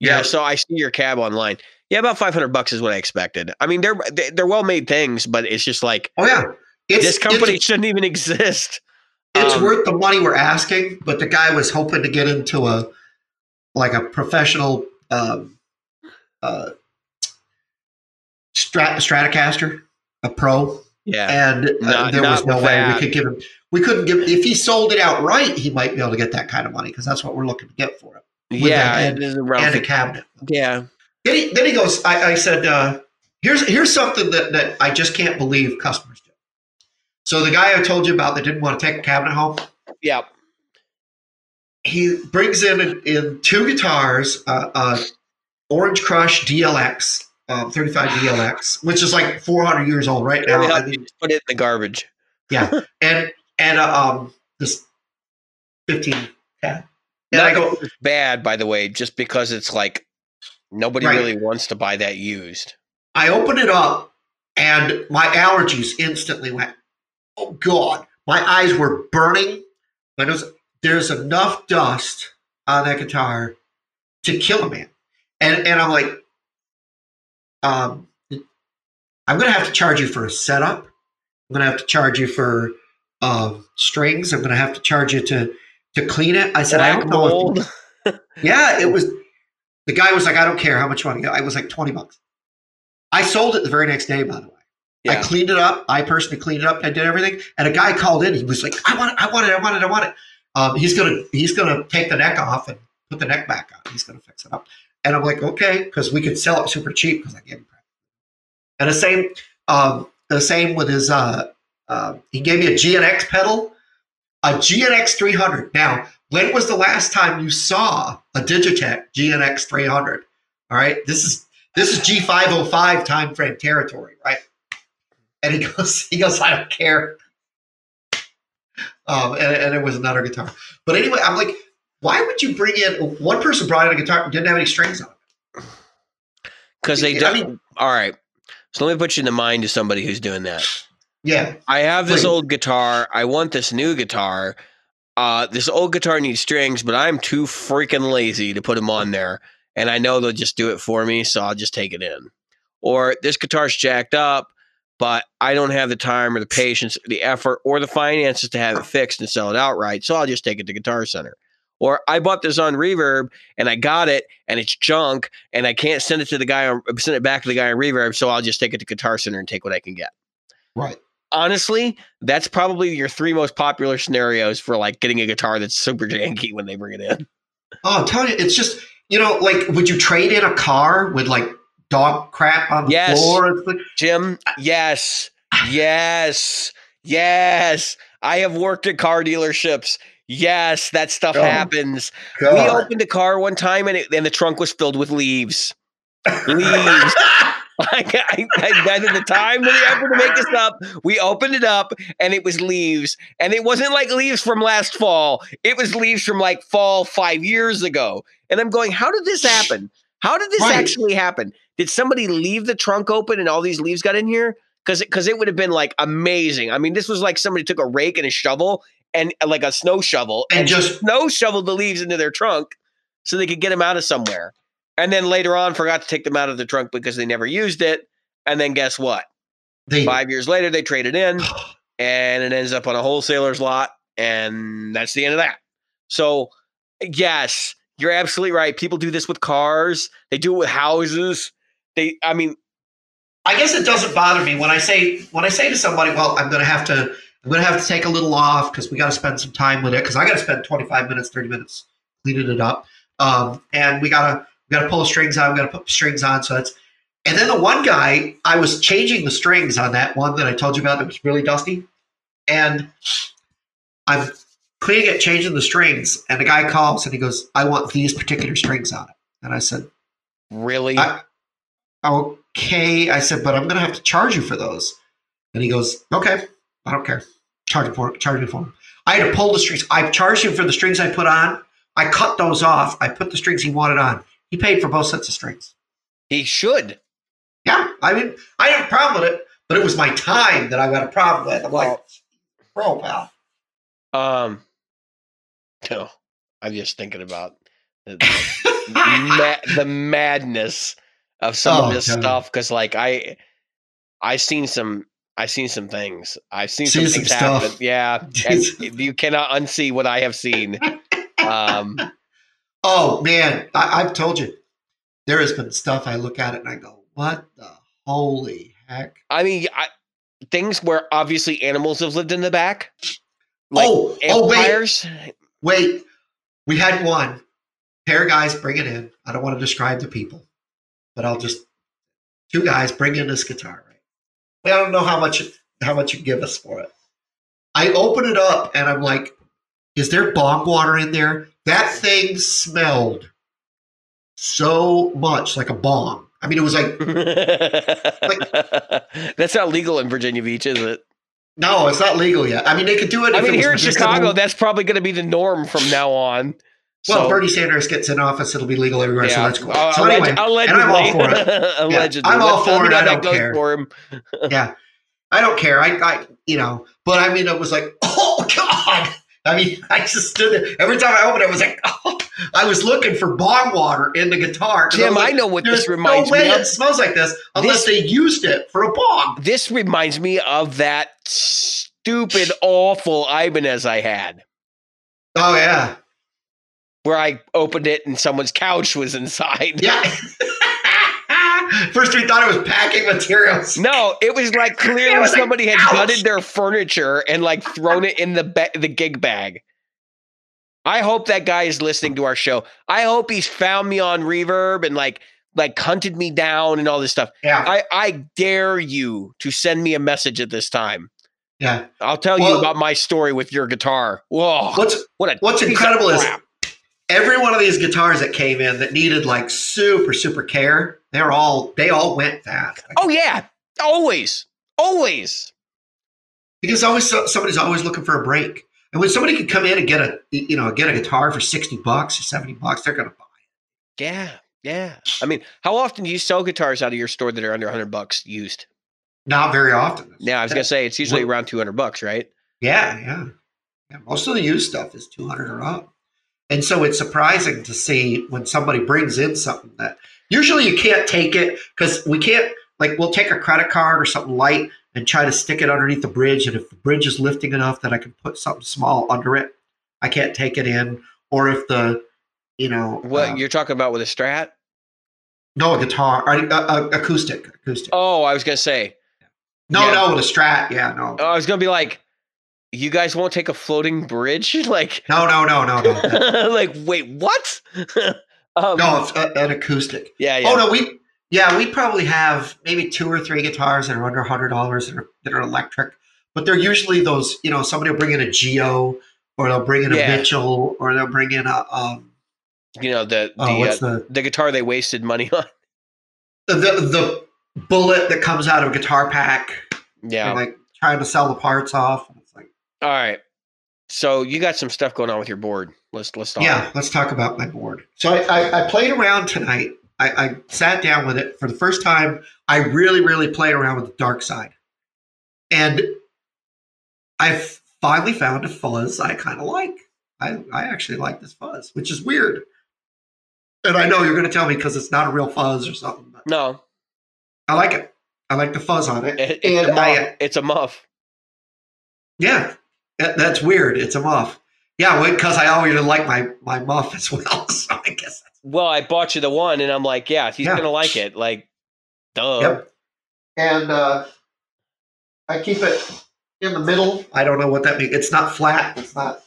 Yeah, Yeah. So I see your cab online. Yeah, about five hundred bucks is what I expected. I mean, they're they're well made things, but it's just like Oh yeah. It's, this company shouldn't even exist. it's Um, worth the money we're asking, but the guy was hoping to get into a like a professional um, uh, Strat Stratocaster, a pro, Yeah, and uh, Not- there was no way that. we could give him. We couldn't give if he sold it outright. He might be able to get that kind of money because that's what we're looking to get for it the yeah, is and a 50 cabinet. yeah, Then he, then he goes. I, I said, uh, "Here's here's something that, that I just can't believe customers do." So the guy I told you about that didn't want to take a cabinet home, yeah. he brings in in two guitars, uh, uh, Orange Crush DLX, um, 35 DLX, which is like 400 years old right now. I mean, put it in the garbage. Yeah, and and uh, um, this 15 cab. And Not I go, bad, by the way, just because it's like nobody Right. really wants to buy that used. I open it up, and my allergies instantly went. Oh God! My eyes were burning. My nose. There's enough dust on that guitar to kill a man, and and I'm like, um, I'm gonna have to charge you for a setup. I'm gonna have to charge you for um, strings. I'm gonna have to charge you to to clean it. I said, I don't know. If, yeah, it was. The guy was like, I don't care how much money. I was like, 20 bucks. I sold it the very next day, by the way. I cleaned it up. I personally cleaned it up. I did everything. And a guy called in. He was like, I want it. I want it. I want it. I want it. Um, he's gonna he's gonna take the neck off and put the neck back on. He's gonna fix it up. And I'm like, okay, because we could sell it super cheap because I gave him crap. And the same um, the same with his uh, uh, he gave me a GNX pedal, a GNX 300. Now, when was the last time you saw a Digitech GNX 300? All right, this is this is G505 time frame territory, right? And he goes, he goes, I don't care. Um, and, and it was another guitar. But anyway, I'm like, why would you bring in one person brought in a guitar and didn't have any strings on it? Because they don't. I mean- all right. So let me put you in the mind of somebody who's doing that. Yeah, I have this Please. old guitar. I want this new guitar. Uh, this old guitar needs strings, but I'm too freaking lazy to put them on there. And I know they'll just do it for me, so I'll just take it in. Or this guitar's jacked up, but I don't have the time or the patience, the effort, or the finances to have it fixed and sell it outright, so I'll just take it to Guitar Center. Or I bought this on Reverb and I got it and it's junk and I can't send it to the guy on send it back to the guy on Reverb, so I'll just take it to Guitar Center and take what I can get right. honestly, that's probably your three most popular scenarios for like getting a guitar that's super janky when they bring it in. Oh, I'm telling you, it's just you know, like, would you trade in a car with like dog crap on the Yes. floor? Jim, yes, yes, yes. I have worked at car dealerships. Yes, that stuff Oh, happens. We opened a car one time and, it, and the trunk was filled with leaves. Leaves. Like, I, I, at the time, the effort to make this up, we opened it up and it was leaves. And it wasn't like leaves from last fall. It was leaves from like fall five years ago. And I'm going, how did this happen? How did this Right. actually happen? Did somebody leave the trunk open and all these leaves got in here? because because it would have been like amazing. I mean, this was like somebody took a rake and a shovel and uh, like a snow shovel And just snow shoveled the leaves into their trunk so they could get them out of somewhere. And then later on, forgot to take them out of the trunk because they never used it. And then guess what? they Five years later, they trade it in, and it ends up on a wholesaler's lot, and that's the end of that. So, yes, you're absolutely right. People do this with cars. They do it with houses. They, I mean, I guess it doesn't bother me when I say when I say to somebody, "Well, I'm going to have to I'm going to have to take a little off because we got to spend some time with it because I got to spend 25 minutes, 30 minutes cleaning it up, um, and we got to we got to pull the strings on, we got to put strings on." So that's and then the one guy, I was changing the strings on that one that I told you about that was really dusty, and I'm cleaning it, changing the strings, and the guy calls and he goes, "I want these particular strings on it," and I said. really? I- okay. I said, but I'm going to have to charge you for those. And he goes, okay, I don't care. Charge me for charge me for them. I had to pull the strings. I charged him for the strings I put on. I cut those off. I put the strings he wanted on. He paid for both sets of strings. he should. Yeah, I mean, I have a problem with it, but it was my time that I got a problem with. I'm like, bro, pal. um, no, I'm just thinking about the, the, ma- the madness of some Oh, of this God. stuff because, like, I, I seen some. I seen some things. I've seen some Seen some things stuff. happen. Yeah, and you cannot unsee what I have seen. Um, Oh man, I, I've told you, there has been stuff I look at it and I go, what the holy heck? I mean, I, things where obviously animals have lived in the back, like oh, oh wait. Wait, we had one pair of guys bring it in. I don't want to describe the people, but I'll just two guys bring in this guitar. Right? I don't know how much how much you give us for it. I open it up and I'm like, "Is there bog water in there?" That thing smelled so much like a bong. I mean, it was like, that's not legal in Virginia Beach, is it? no, it's not legal yet. I mean, they could do it. I mean, here in. Chicago, that's probably going to be the norm from now on. Well, So, Bernie Sanders gets in office, it'll be legal everywhere. So yeah, that's cool. uh, so alleg- anyway, allegedly, and I'm all for it. allegedly, I'm all for it. I don't care. for him. yeah, I don't care. I, I, you know, but I mean, it was like, oh god. I mean, I just stood there. Every time I opened it, I was like, oh, I was looking for bog water in the guitar. Jim, I like, know what this reminds no way me of. it smells like this unless This- they used it for a bog. This reminds me of that stupid, awful Ibanez I had, Oh yeah, where I opened it and someone's couch was inside. yeah. First, we thought it was packing materials. No, it was like clearly was somebody had couch. gutted their furniture and like thrown it in the ba- the gig bag. I hope that guy is listening to our show. I hope he's found me on Reverb and like like hunted me down and all this stuff. Yeah, I I dare you to send me a message at this time. yeah. I'll tell you about my story with your guitar. Whoa, What's what a what's incredible is crap. Every one of these guitars that came in that needed like super super care. They're all they all went that. oh yeah, always, always. because always somebody's always looking for a break. And when somebody can come in and get a you know get a guitar for sixty bucks or seventy bucks, they're gonna buy. It. Yeah, yeah. I mean, how often do you sell guitars out of your store that are under hundred bucks used? Not very often. Yeah, I was gonna say it's usually around two hundred bucks, right? Yeah, yeah, yeah. Most of the used stuff is two hundred or up, and so it's surprising to see when somebody brings in something that usually you can't take it because we can't like we'll take a credit card or something light and try to stick it underneath the bridge, and if the bridge is lifting enough that I can put something small under it, I can't take it in. Or if the you know What uh, you're talking about with a Strat? No, a guitar, or, uh, uh, acoustic, acoustic. Oh, I was gonna say. no, yeah. no, with a Strat. Yeah, no, Oh, I was gonna be like, you guys won't take a floating bridge? like, no, no, no, no, no. like, wait, what? um, no, it's an acoustic. Yeah, yeah. Oh no, we yeah, we probably have maybe two or three guitars that are under hundred dollars that are that are electric, but they're usually those. You know, somebody will bring in a Gio, or they'll bring in a Yeah. Mitchell, or they'll bring in a um. You know the the, Oh, what's uh, the, the guitar they wasted money on. the the bullet that comes out of a guitar pack? Yeah. Like trying to sell the parts off. And it's like, All right. So you got some stuff going on with your board. Let's let's talk. Yeah, let's talk about my board. So I, I, I played around tonight. I, I sat down with it for the first time. I really, really played around with the dark side. and I've finally found a fuzz I kind of like. I, I actually like this fuzz, which is weird. And I know you're going to tell me because it's not a real fuzz or something, No, I like it. I like the fuzz on it. it- it's, a and I, it's a muff. yeah, that- that's weird. It's a muff. Yeah, because I always like my my muff as well. So I guess that's Well, I bought you the one, and I'm like, yeah, he's Yeah. gonna like it. Like, duh. Yep. And uh, I keep it in the middle. I don't know what that means. It's not flat. It's not.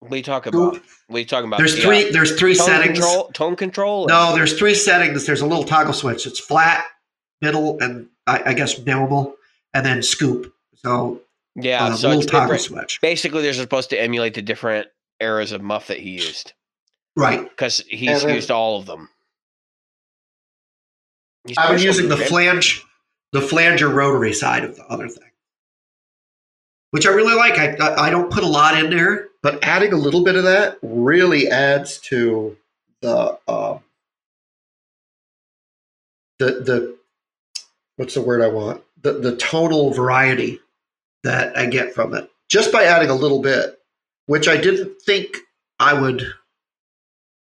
What are you talking about? Scoop. What are you talking about? There's The, uh, three. There's three tone settings. control. Tone control. No, there's three settings. There's a little toggle switch. It's flat, middle, and I, I guess normal, and then scoop. So Yeah. uh, so little it's toggle different. switch. Basically, they're supposed to emulate the different eras of muff that he used Right. because he's then- used all of them. He's I've been using the to it. flange, the flanger rotary side of the other thing, which I really like. I, I I don't put a lot in there, but adding a little bit of that really adds to the um, the the what's the word I want the the tonal variety that I get from it just by adding a little bit, which I didn't think I would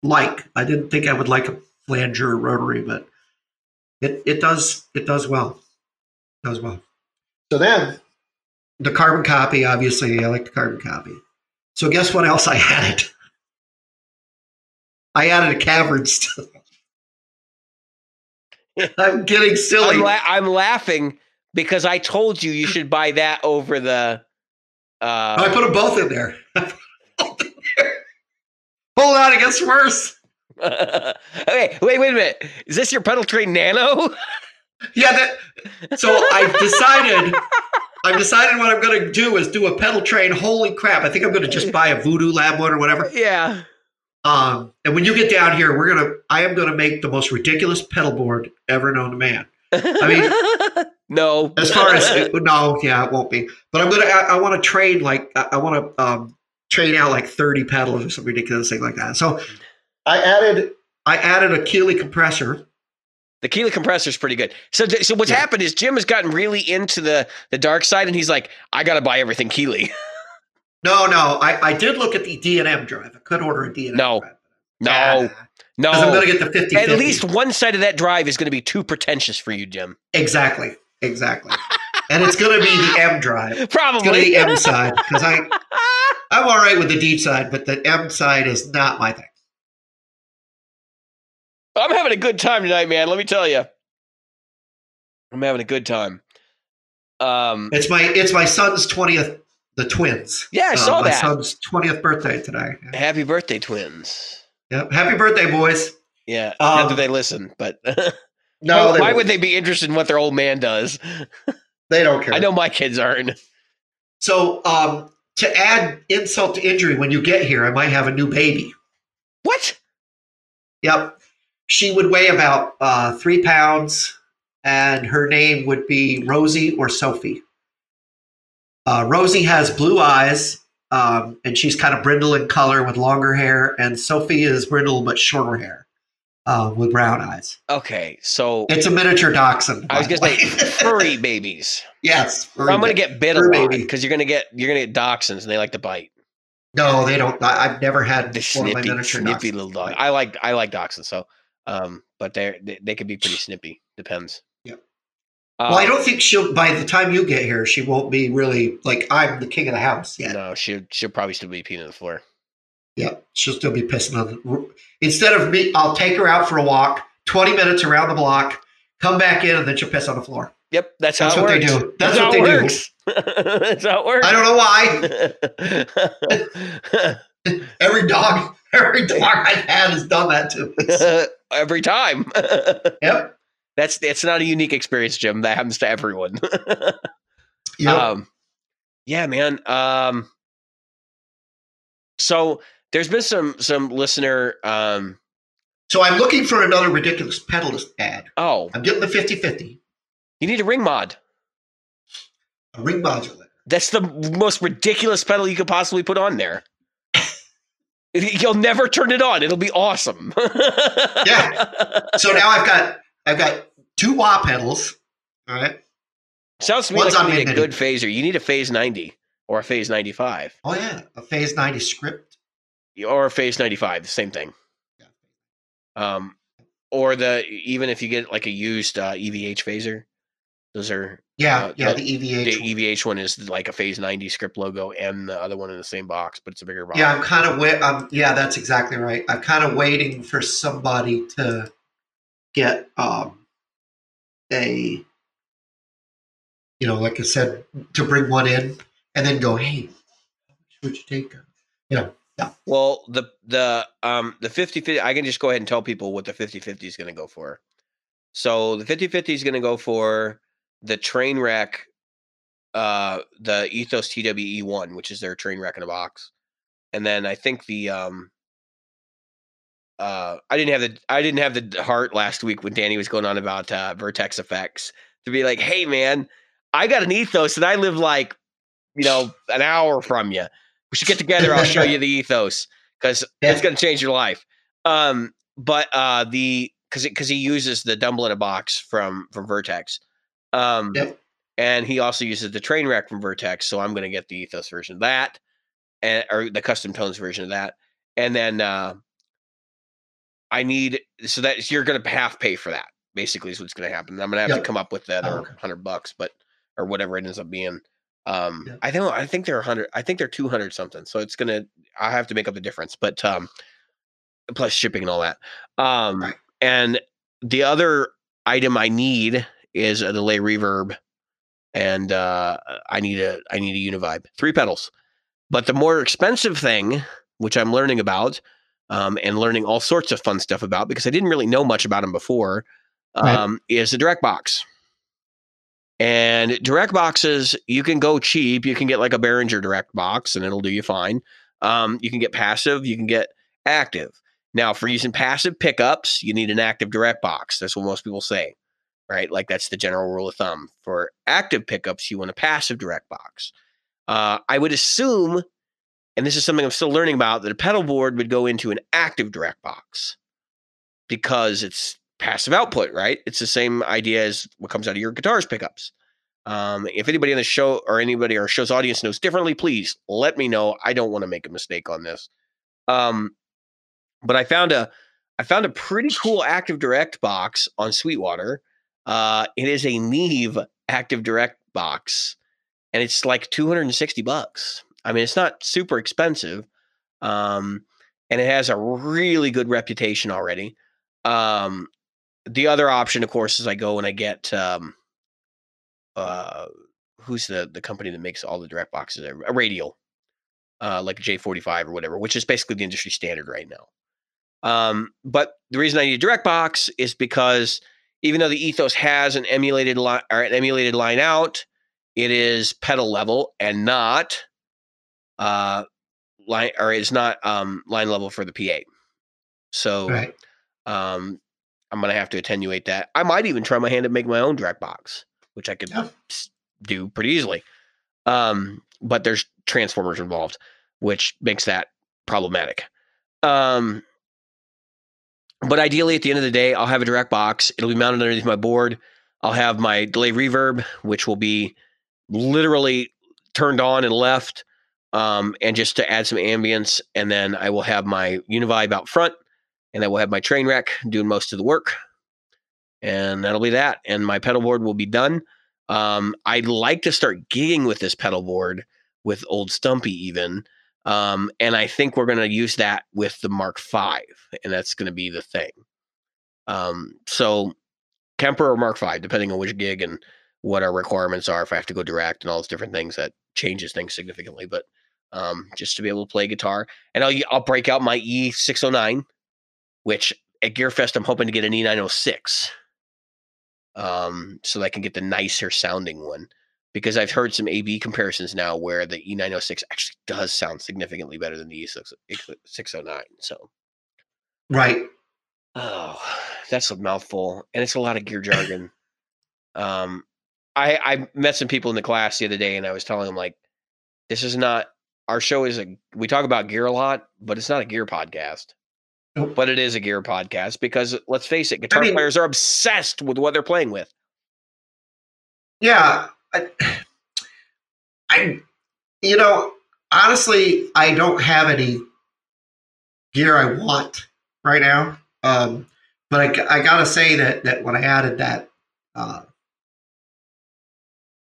like. I didn't think I would like a flanger rotary, but it it does it does well. It does well. So then the carbon copy, obviously I like the carbon copy. So guess what else I added? I added a cavern still. I'm getting silly. I'm, la- I'm laughing because I told you you should buy that over the. I Uh, put them both in there. Hold on, it gets worse. okay, wait, wait a minute. Is this your pedal train nano? Yeah, that. So I've decided. I've decided what I'm going to do is do a pedal train. Holy crap! I think I'm going to just buy a Voodoo Lab one or whatever. yeah. Um, and when you get down here, we're gonna. I am going to make the most ridiculous pedal board ever known to man. I mean, no. As far as no, yeah, it won't be. But I'm gonna. I, I want to train like I, I want to um, train out like 30 pedals or some ridiculous thing like that. So I added. I added a Keeley compressor. The Keeley compressor is pretty good. So, so what's Yeah. happened is Jim has gotten really into the the dark side, and he's like, I got to buy everything Keeley. No, no, I, I did look at the D and M drive. I could order a D and M No. drive. No, no. I'm going to get the 50. At least one side of that drive is going to be too pretentious for you, Jim. exactly, exactly, and it's going to be the M drive. Probably. It's going to be the M side because I I'm all right with the D side, but the M side is not my thing. I'm having a good time tonight, man. Let me tell you. I'm having a good time. Um, It's my it's my son's 20th. The twins. yeah, I Uh, saw my that. son's 20th birthday today. Happy birthday, twins. Yep. Happy birthday, boys. Yeah, Um, not that they listen, but No, why, why would they be interested in what their old man does? they don't care. I know my kids aren't. So, um, to add insult to injury, when you get here, I might have a new baby. What? Yep. She would weigh about uh, three pounds, and her name would be Rosie or Sophie. Uh, Rosie has blue eyes, um, and she's kind of brindle in color with longer hair, and Sophie is brindle but shorter hair uh, with brown eyes. Okay, so It's a miniature dachshund. I was gonna say furry babies. yes. furry I'm gonna get bit a lot because you're gonna get you're gonna get dachshunds and they like to bite. No, they don't. I, I've never had The one of my snippy, miniature snippy little dog. I like I like dachshunds, so um, but they're, they they can be pretty snippy. Depends. Uh, Well, I don't think she'll. By the time you get here, she won't be really like I'm the king of the house yet. No, she'll she'll probably still be peeing on the floor. Yeah, she'll still be pissing on the. Instead of me, I'll take her out for a walk, twenty minutes around the block, come back in, and then she'll piss on the floor. Yep, that's, That's how what it they do. That's how what they do. works. that's how it works. I don't know why. Every dog, every dog I've had has done that to me. Every time. Yep. That's it's not a unique experience, Jim. That happens to everyone. Yep. Um, yeah, man. Um, so there's been some some listener. Um, so I'm looking for another ridiculous pedalist ad. oh, I'm getting the 50-50, you need a ring mod. a ring modulator. That's the most ridiculous pedal you could possibly put on there. You'll never turn it on. It'll be awesome. Yeah. So now I've got I've got two wah pedals. All right. Sounds to me One's like you need a good phaser. You need a phase 90 or a phase 95 Oh yeah, a Phase 90 script. or a phase 95, the same thing. Yeah. Um, or the even if you get like a used uh, EVH phaser, those are Yeah, Uh, yeah, the- the EVH. the one. EVH one is like a phase 90 script logo and the other one in the same box, but it's a bigger box. Yeah, I'm kind of wait. Um, yeah, that's exactly right. I'm kind of waiting for somebody to get um, a, you know, like I said, to bring one in and then go, hey, how would you take? You know, Well, the the um the 50 50 I can just go ahead and tell people what the 50 50 is going to go for. So the 50 50 is going to go for the train wreck uh the Ethos TWE1, which is their train wreck in a box. And then I think the um uh I didn't have the I didn't have the heart last week when Danny was going on about uh Vertex effects to be like, "Hey man, I got an Ethos and I live like, you know, an hour from you. We should get together. I'll show you the Ethos cuz Yeah. it's going to change your life." Um but uh the cuz cuz he uses the Dumble in a box from from Vertex. Um Yep. and he also uses the train wreck from Vertex, so I'm going to get the Ethos version of that and or the custom tones version of that. And then uh I need so that you're going to half pay for that. Basically, is what's going to happen. I'm going to have Yep. to come up with the Oh, other okay. hundred bucks, but or whatever it ends up being. Um, Yep. I think I think they're hundred. I think they're two hundred something. So it's gonna. I have to make up the difference, but um, plus shipping and all that. Um, Right. and the other item I need is a delay reverb, and uh, I need a I need a univibe, three pedals. But the more expensive thing, which I'm learning about, um, and learning all sorts of fun stuff about because I didn't really know much about them before, Right. um, is the direct box. And direct boxes, you can go cheap. You can get like a Behringer direct box, and it'll do you fine. Um, you can get passive. You can get active. Now, for using passive pickups, you need an active direct box. That's what most people say, right? Like that's the general rule of thumb. For active pickups, you want a passive direct box. Uh, I would assume, and this is something I'm still learning about, that a pedal board would go into an active direct box because it's passive output, right? It's the same idea as what comes out of your guitar's pickups. Um, if anybody on the show or anybody our show's audience knows differently, please let me know. I don't want to make a mistake on this. Um, but I found a I found a pretty cool Active Direct box on Sweetwater. Uh, it is a Neve Active Direct box, and it's like 260 bucks. I mean, it's not super expensive, um, and it has a really good reputation already. Um, the other option, of course, is I go and I get um, uh, who's the the company that makes all the direct boxes? A Radial, uh, like a J45 or whatever, which is basically the industry standard right now. Um, but the reason I need a direct box is because even though the Ethos has an emulated line or an emulated line out, it is pedal level and not uh line or it's not um line level for the PA. So right. um I'm gonna have to attenuate that. I might even try my hand at making my own direct box, which I could Yeah. do pretty easily. Um, but there's transformers involved, which makes that problematic. Um, but ideally, at the end of the day, I'll have a direct box. It'll be mounted underneath my board. I'll have my delay reverb, which will be literally turned on and left, um, and just to add some ambience. And then I will have my Univibe out front, and I will have my train wreck doing most of the work. And that'll be that. And my pedal board will be done. Um, I'd like to start gigging with this pedal board with Old Stumpy, even. Um, and I think we're going to use that with the Mark V, and that's going to be the thing. Um, so Kemper or Mark V, depending on which gig and what our requirements are. If I have to go direct and all those different things, that changes things significantly. But um, just to be able to play guitar, and I'll I'll break out my E609, which at Gearfest I'm hoping to get an E906, um, so that I can get the nicer sounding one. Because I've heard some AB comparisons now where the E906 actually does sound significantly better than the E609. So, Right. Oh, that's a mouthful, and it's a lot of gear jargon. um, I I met some people in the class the other day, and I was telling them like, this is not our show. Is a we talk about gear a lot, but it's not a gear podcast. Nope. But it is a gear podcast because let's face it, guitar mean- players are obsessed with what they're playing with. Yeah. I, I, you know, honestly, I don't have any gear I want right now. Um, but I, I gotta say that that when I added that, uh,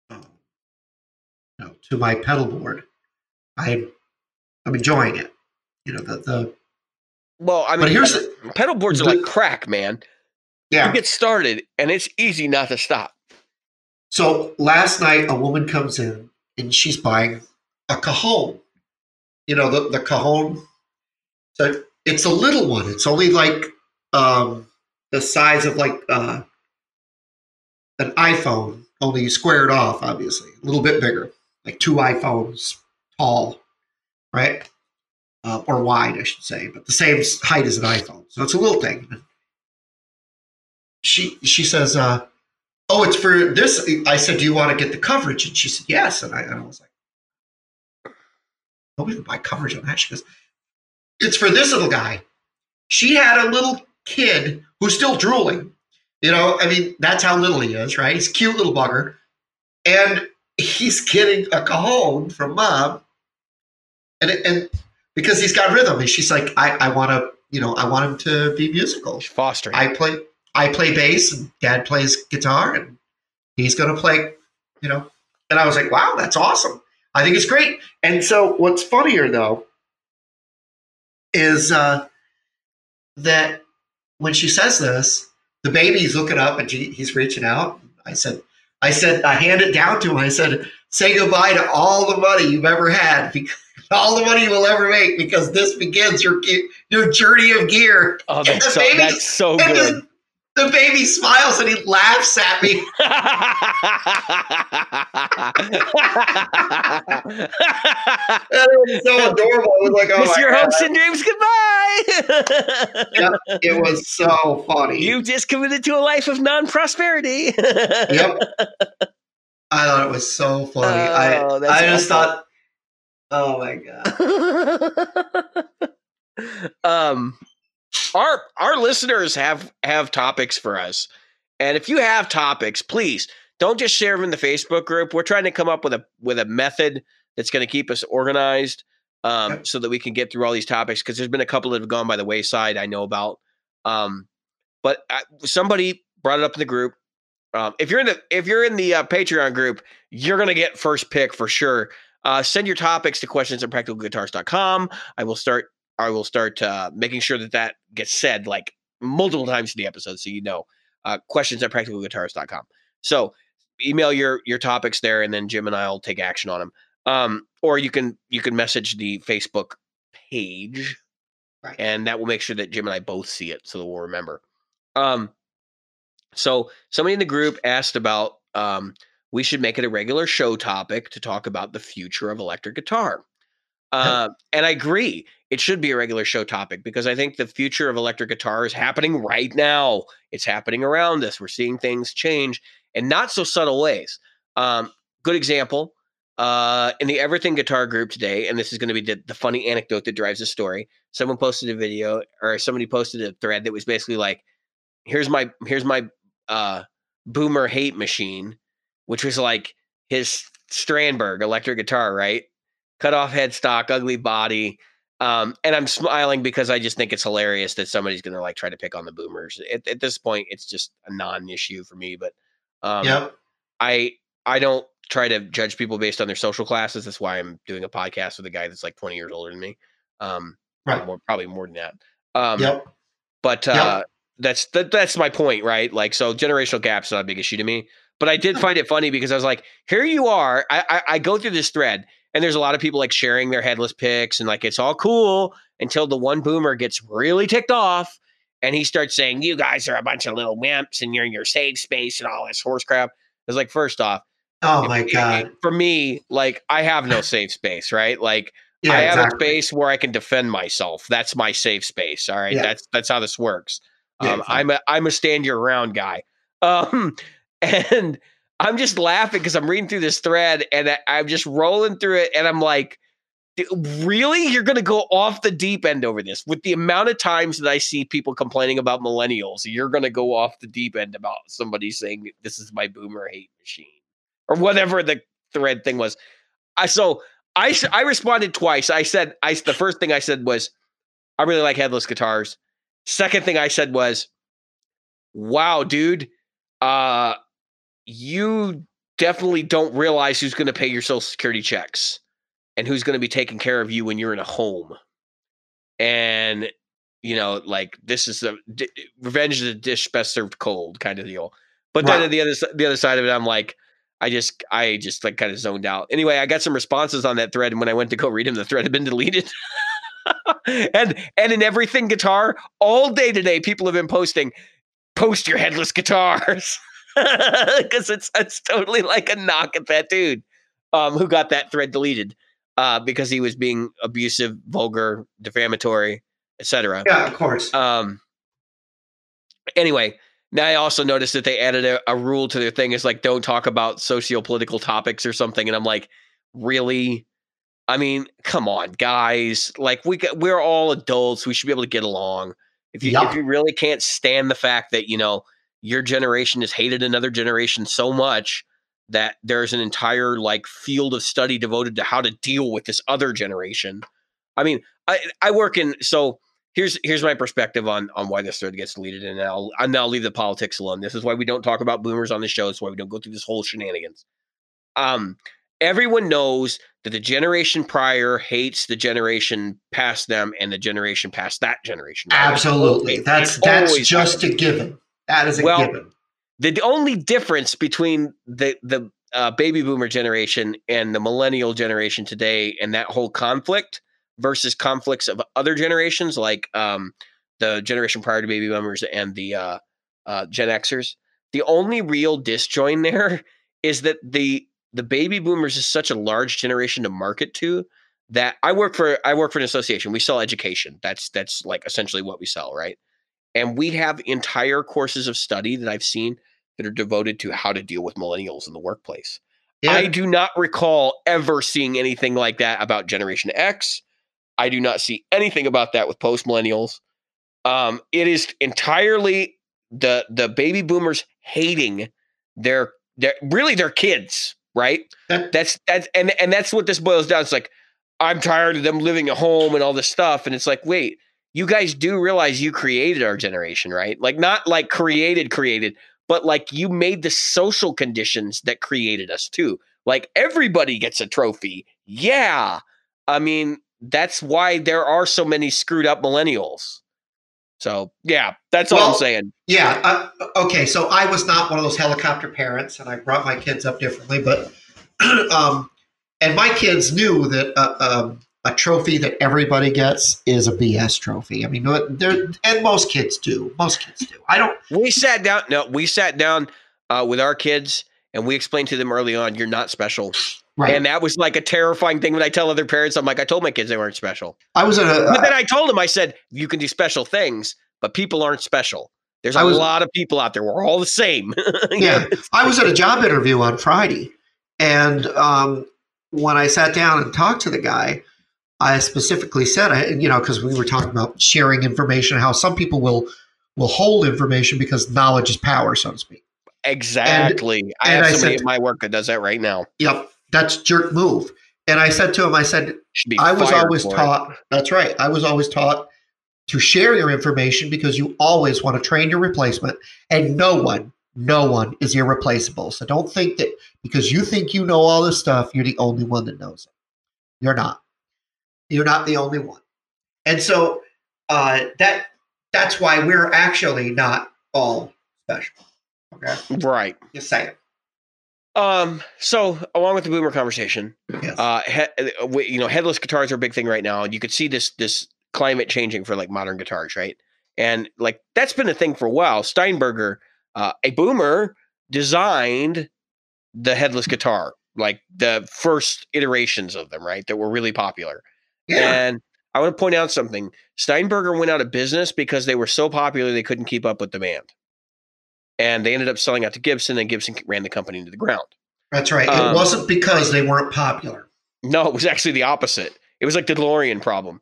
uh, to my pedal board, I I'm enjoying it. You know, the the Well, I mean, but here's pedal, the, pedal boards are the- like crack, man. yeah. You get started, and it's easy not to stop. So last night, a woman comes in and she's buying a cajon. You know, the, the cajon. So it's a little one. It's only like um, the size of like uh, an iPhone, only squared off, obviously. A little bit bigger, like two iPhones tall, right? Uh, or wide, I should say, but the same height as an iPhone. So it's a little thing. She she says, uh, oh, it's for this. I said, do you want to get the coverage? And she said, yes. And I, and I was like, nobody would buy coverage on that. She goes, it's for this little guy. She had a little kid who's still drooling. You know, I mean, that's how little he is, right? He's cute little bugger. And he's getting a cajon from mom. And, it, and because he's got rhythm, and she's like, I, I want to, you know, I want him to be musical. Foster. I play I play bass and dad plays guitar and he's gonna play, you know. And I was like, wow, that's awesome. I think it's great. And so what's funnier though is uh, that when she says this, the baby's looking up and he's reaching out. I said, I said, I hand it down to him. I said, say goodbye to all the money you've ever had, because, all the money you will ever make, because this begins your your journey of gear. oh, that's the so, baby- that's so good. the, the baby smiles and he laughs at me. It was so adorable. It was like, oh Kiss my your God. hopes and dreams goodbye. Yep, it was so funny. You just committed to a life of non-prosperity. yep. I thought it was so funny. Oh, I I just awesome. thought, oh my god. um our our listeners have have topics for us. And if you have topics please don't just share them in the facebook group. We're trying to come up with a with a method that's going to keep us organized um, so that we can get through all these topics because there's been a couple that have gone by the wayside i know about. Um, but I, somebody brought it up in the group. Um, if you're in the if you're in the uh, patreon group you're going to get first pick for sure uh, send your topics to questions at practicalguitars.com i will start I will start uh, making sure that that gets said like multiple times in the episode, so you know. Uh, questions at practicalguitars.com. So email your your topics there, and then Jim and I will take action on them. Um, or you can you can message the Facebook page, Right. and that will make sure that Jim and I both see it, so that we'll remember. Um, so somebody in the group asked about um, we should make it a regular show topic to talk about the future of electric guitar. Uh, and I agree. It should be a regular show topic because I think the future of electric guitar is happening right now. It's happening around us. We're seeing things change in not so subtle ways. Um, good example uh, in the Everything Guitar group today, and this is going to be the, the funny anecdote that drives the story. Someone posted a video, or somebody posted a thread that was basically like, "Here's my here's my uh, boomer hate machine," which was like his Strandberg electric guitar, right? Cut off headstock, ugly body. Um, and I'm smiling because I just think it's hilarious that somebody's going to like try to pick on the boomers. At, at this point, it's just a non-issue for me. But um, yep. I I don't try to judge people based on their social classes. That's why I'm doing a podcast with a guy that's like 20 years older than me. Um, Right. more, probably more than that. Um, Yep. but Yep. uh, that's that, that's my point, right? Like, so generational gap's not a big issue to me. But I did find it funny because I was like, here you are. I, I, I go through this thread, and there's a lot of people like sharing their headless pics, and like it's all cool until the one boomer gets really ticked off, and he starts saying, "You guys are a bunch of little wimps, and you're in your safe space and all this horse crap." It's like, first off, Oh my if- god. for me, like I have no safe space, right? Like Yeah, I have exactly. a space where I can defend myself. That's my safe space. All right. Yeah. That's that's how this works. Yeah, Um. I'm a I'm a stand your ground guy. Um, and I'm just laughing because I'm reading through this thread and I, I'm just rolling through it, and I'm like, really? You're gonna go off the deep end over this? With the amount of times that I see people complaining about millennials, you're gonna go off the deep end about somebody saying this is my boomer hate machine. or whatever the thread thing was. I so I, I responded twice. I said I the first thing I said was I really like headless guitars. Second thing I said was, "Wow, dude, uh, you definitely don't realize who's going to pay your social security checks and who's going to be taking care of you when you're in a home." And you know, like this is the d- revenge is a dish best served cold kind of deal. But then Right. at the other the other side of it, I'm like, I just I just like kind of zoned out. Anyway, I got some responses on that thread, and when I went to go read them, the thread had been deleted. and and in everything guitar, all day today, people have been posting, post your headless guitars. Because it's it's totally like a knock at that dude um, who got that thread deleted uh, because he was being abusive, vulgar, defamatory, etc. Yeah, of course. Um. Anyway, now I also noticed that they added a, a rule to their thing. Is like don't talk about socio-political topics or something, and I'm like, really? I mean, come on, guys! Like we got, we're all adults. We should be able to get along. If you Yeah. if you really can't stand the fact that you know your generation has hated another generation so much that there's an entire like field of study devoted to how to deal with this other generation. I mean, I I work in so here's here's my perspective on on why this thread gets deleted, and I'll and I'll leave the politics alone. This is why we don't talk about boomers on the show. It's why we don't go through this whole shenanigans. Um, everyone knows that the generation prior hates the generation past them, and the generation past that generation. right? Absolutely. That's that's just a given. That is a Well, given. the only difference between the the uh, baby boomer generation and the millennial generation today and that whole conflict versus conflicts of other generations like um, the generation prior to baby boomers and the uh, uh, gen xers the only real disjoin there is that the the baby boomers is such a large generation to market to that i work for i work for an association. We sell education. That's that's like essentially what we sell right and we have entire courses of study that I've seen that are devoted to how to deal with millennials in the workplace. Yeah. I do not recall ever seeing anything like that about Generation X. I do not see anything about that with post millennials. Um, it is entirely the the baby boomers hating their their really their kids, right? That's that's and and that's what this boils down. It's like I'm tired of them living at home and all this stuff, and it's like, wait, you guys do realize you created our generation, right? Like not like created created, but like you made the social conditions that created us too. Like everybody gets a trophy. Yeah. I mean, that's why there are so many screwed up millennials. So, yeah, that's all I'm saying. Yeah. Uh, okay. So I was not one of those helicopter parents, and I brought my kids up differently. But um, and my kids knew that uh, um, a trophy that everybody gets is a BS trophy. I mean, they're and most kids do. Most kids do. I don't. We sat down. No, we sat down uh, with our kids and we explained to them early on, you're not special. Right. And that was like a terrifying thing when I tell other parents. I'm like, I told my kids they weren't special. I was at a. But then I told them, I said, you can do special things, but people aren't special. There's a was- lot of people out there. We're all the same. Yeah. I was at a job interview on Friday, and um, when I sat down and talked to the guy, I specifically said, I, you know, because we were talking about sharing information, how some people will will hold information because knowledge is power, so to speak. Exactly. I and have I somebody said- at my work that does that right now. Yep, that's jerk move. And I said to him, I said, I was always for it. taught. That's right. I was always taught to share your information because you always want to train your replacement, and no one, no one is irreplaceable. So don't think that because you think you know all this stuff, you're the only one that knows it. You're not. You're not the only one. And so uh, that that's why we're actually not all special. Okay, Right. just saying. Um. So, along with the boomer conversation, Yes. uh, he, we- you know, headless guitars are a big thing right now, and you could see this this climate changing for like modern guitars, right? And like that's been a thing for a while. Steinberger, uh, a boomer, designed the headless guitar, like the first iterations of them, right? That were really popular. Yeah. And I want to point out something. Steinberger went out of business because they were so popular they couldn't keep up with demand. And they ended up selling out to Gibson, and Gibson ran the company into the ground. That's right. um, it wasn't because they weren't popular. No, it was actually the opposite. It was like the DeLorean problem,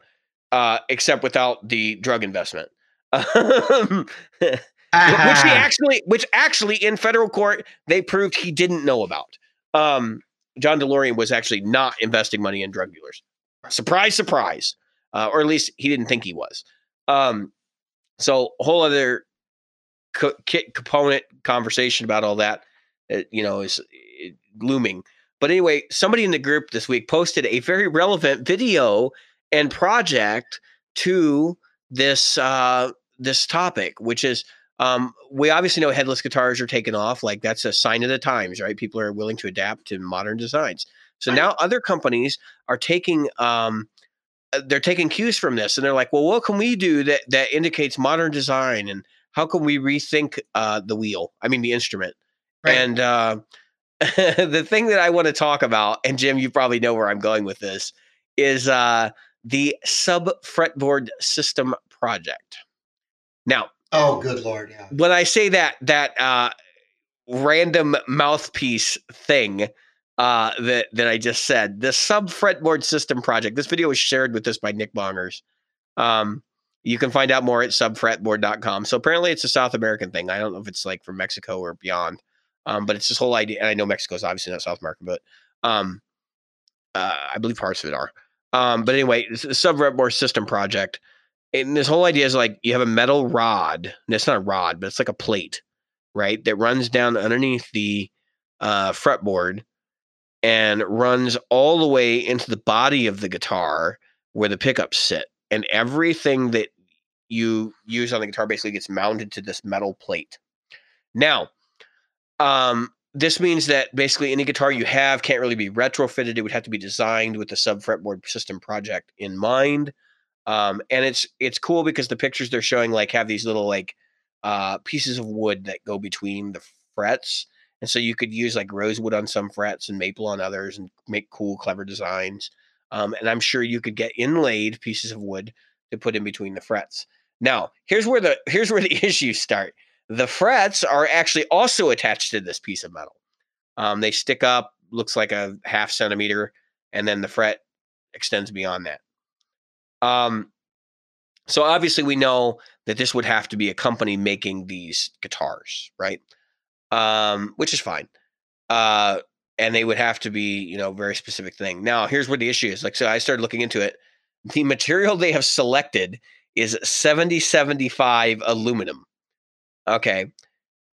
uh, except without the drug investment. Um, which he actually, which actually in federal court they proved he didn't know about. um, John DeLorean was actually not investing money in drug dealers. Surprise, surprise. Uh, or at least he didn't think he was. Um, so a whole other co- component conversation about all that, uh, you know, is looming. But anyway, somebody in the group this week posted a very relevant video and project to this uh, this topic, which is um, we obviously know headless guitars are taking off. Like that's a sign of the times, right? People are willing to adapt to modern designs. So now other companies are taking um, uh, they're taking cues from this, and they're like, well, what can we do that that indicates modern design, and how can we rethink uh, the wheel? I mean, the instrument. Right. And uh, the thing that I want to talk about, and Jim, you probably know where I'm going with this, is uh, the sub fretboard system project. Now, oh, good lord, yeah. When I say that, that uh, random mouthpiece thing uh, that that I just said. The sub fretboard system project. This video was shared with us by Nick Bongers. Um, you can find out more at subfretboard.com. So apparently it's a South American thing. I don't know if it's like from Mexico or beyond. Um, but it's this whole idea, and I know Mexico is obviously not South American, but um, uh, I believe parts of it are. Um, but anyway, it's a sub fretboard system project. And this whole idea is like you have a metal rod, and it's not a rod, but it's like a plate, right? That runs down underneath the uh, fretboard and runs all the way into the body of the guitar where the pickups sit. And everything that you use on the guitar basically gets mounted to this metal plate. Now, um, this means that basically any guitar you have can't really be retrofitted. It would have to be designed with the sub fretboard system project in mind. Um, and it's it's cool because the pictures they're showing like have these little like uh, pieces of wood that go between the frets and so you could use like rosewood on some frets and maple on others and make cool, clever designs. Um, and I'm sure you could get inlaid pieces of wood to put in between the frets. Now, here's where the here's where the issues start. The frets are actually also attached to this piece of metal. Um, they stick up, looks like a half centimeter, and then the fret extends beyond that. Um, so obviously, we know that this would have to be a company making these guitars, right? Um, which is fine. Uh, and they would have to be, you know, very specific thing. Now, here's where the issue is. Like, so I started looking into it. The material they have selected is 7075 aluminum. Okay.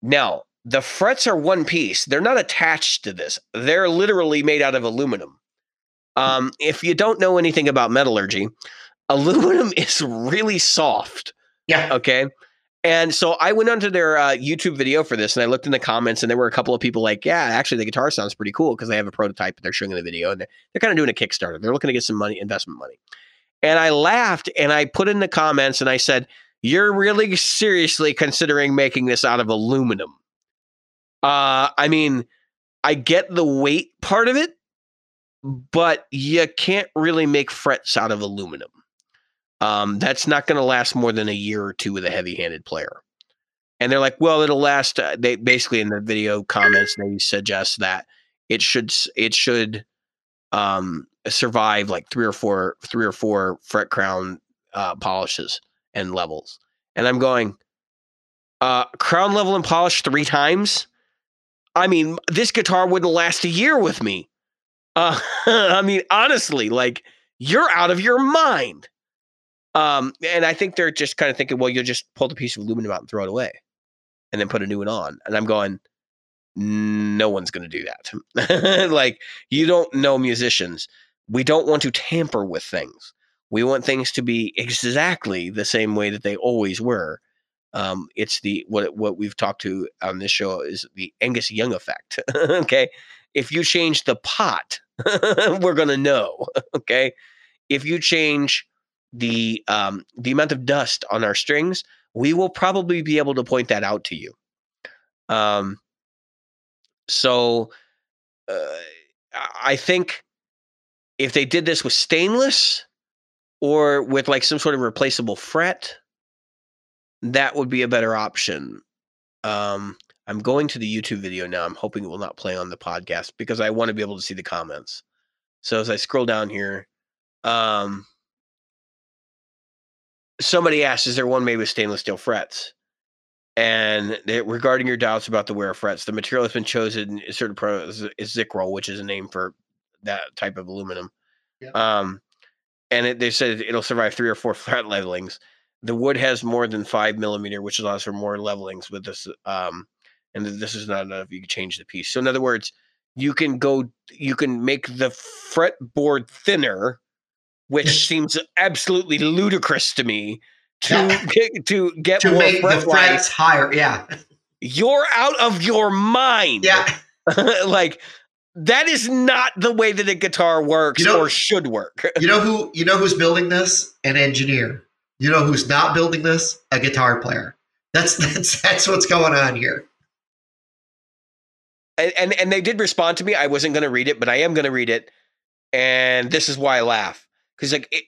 Now, the frets are one piece. They're not attached to this. They're literally made out of aluminum. Um, if you don't know anything about metallurgy, aluminum is really soft. Yeah. Okay. And so I went onto their uh, YouTube video for this and I looked in the comments and there were a couple of people like, yeah, actually the guitar sounds pretty cool because they have a prototype that they're showing in the video and they're, they're kind of doing a Kickstarter. They're looking to get some money, investment money. And I laughed and I put in the comments and I said, you're really seriously considering making this out of aluminum. Uh, I mean, I get the weight part of it, but you can't really make frets out of aluminum um, that's not going to last more than a year or two with a heavy-handed player. And they're like, well, it'll last. Uh, they basically in the video comments they suggest that it should it should um, survive like three or four three or four fret crown uh, polishes and levels. And I'm going, uh, crown level and polish three times. I mean, this guitar wouldn't last a year with me. Uh, I mean, honestly, like you're out of your mind. Um, and I think they're just kind of thinking, well, you'll just pull the piece of aluminum out and throw it away, and then put a new one on. And I'm going, no one's going to do that. like you don't know musicians. We don't want to tamper with things. We want things to be exactly the same way that they always were. Um, it's the what what we've talked to on this show is the Angus Young effect. okay, if you change the pot, we're gonna know. okay, if you change the um, the amount of dust on our strings, we will probably be able to point that out to you. Um, so uh, I think if they did this with stainless or with like some sort of replaceable fret, that would be a better option. Um, I'm going to the YouTube video now. I'm hoping it will not play on the podcast because I want to be able to see the comments. So as I scroll down here, um, somebody asked, "Is there one made with stainless steel frets?" And they, regarding your doubts about the wear of frets, the material that's been chosen is certain pro is, is which is a name for that type of aluminum. Yeah. Um, and it, they said it'll survive three or four fret levelings. The wood has more than five millimeter, which allows for more levelings with this. Um, and this is not enough. You can change the piece. So in other words, you can go, you can make the fretboard thinner, which seems absolutely ludicrous to me. To Yeah. get, to get to make the frets higher. Yeah, You're out of your mind. yeah. like that is not the way that a guitar works You know- or should work. You know who? You know who's building this? An engineer. You know who's not building this? A guitar player. That's that's that's what's going on here. and, and and they did respond to me. I wasn't going to read it, but I am going to read it, and this is why I laugh because like it,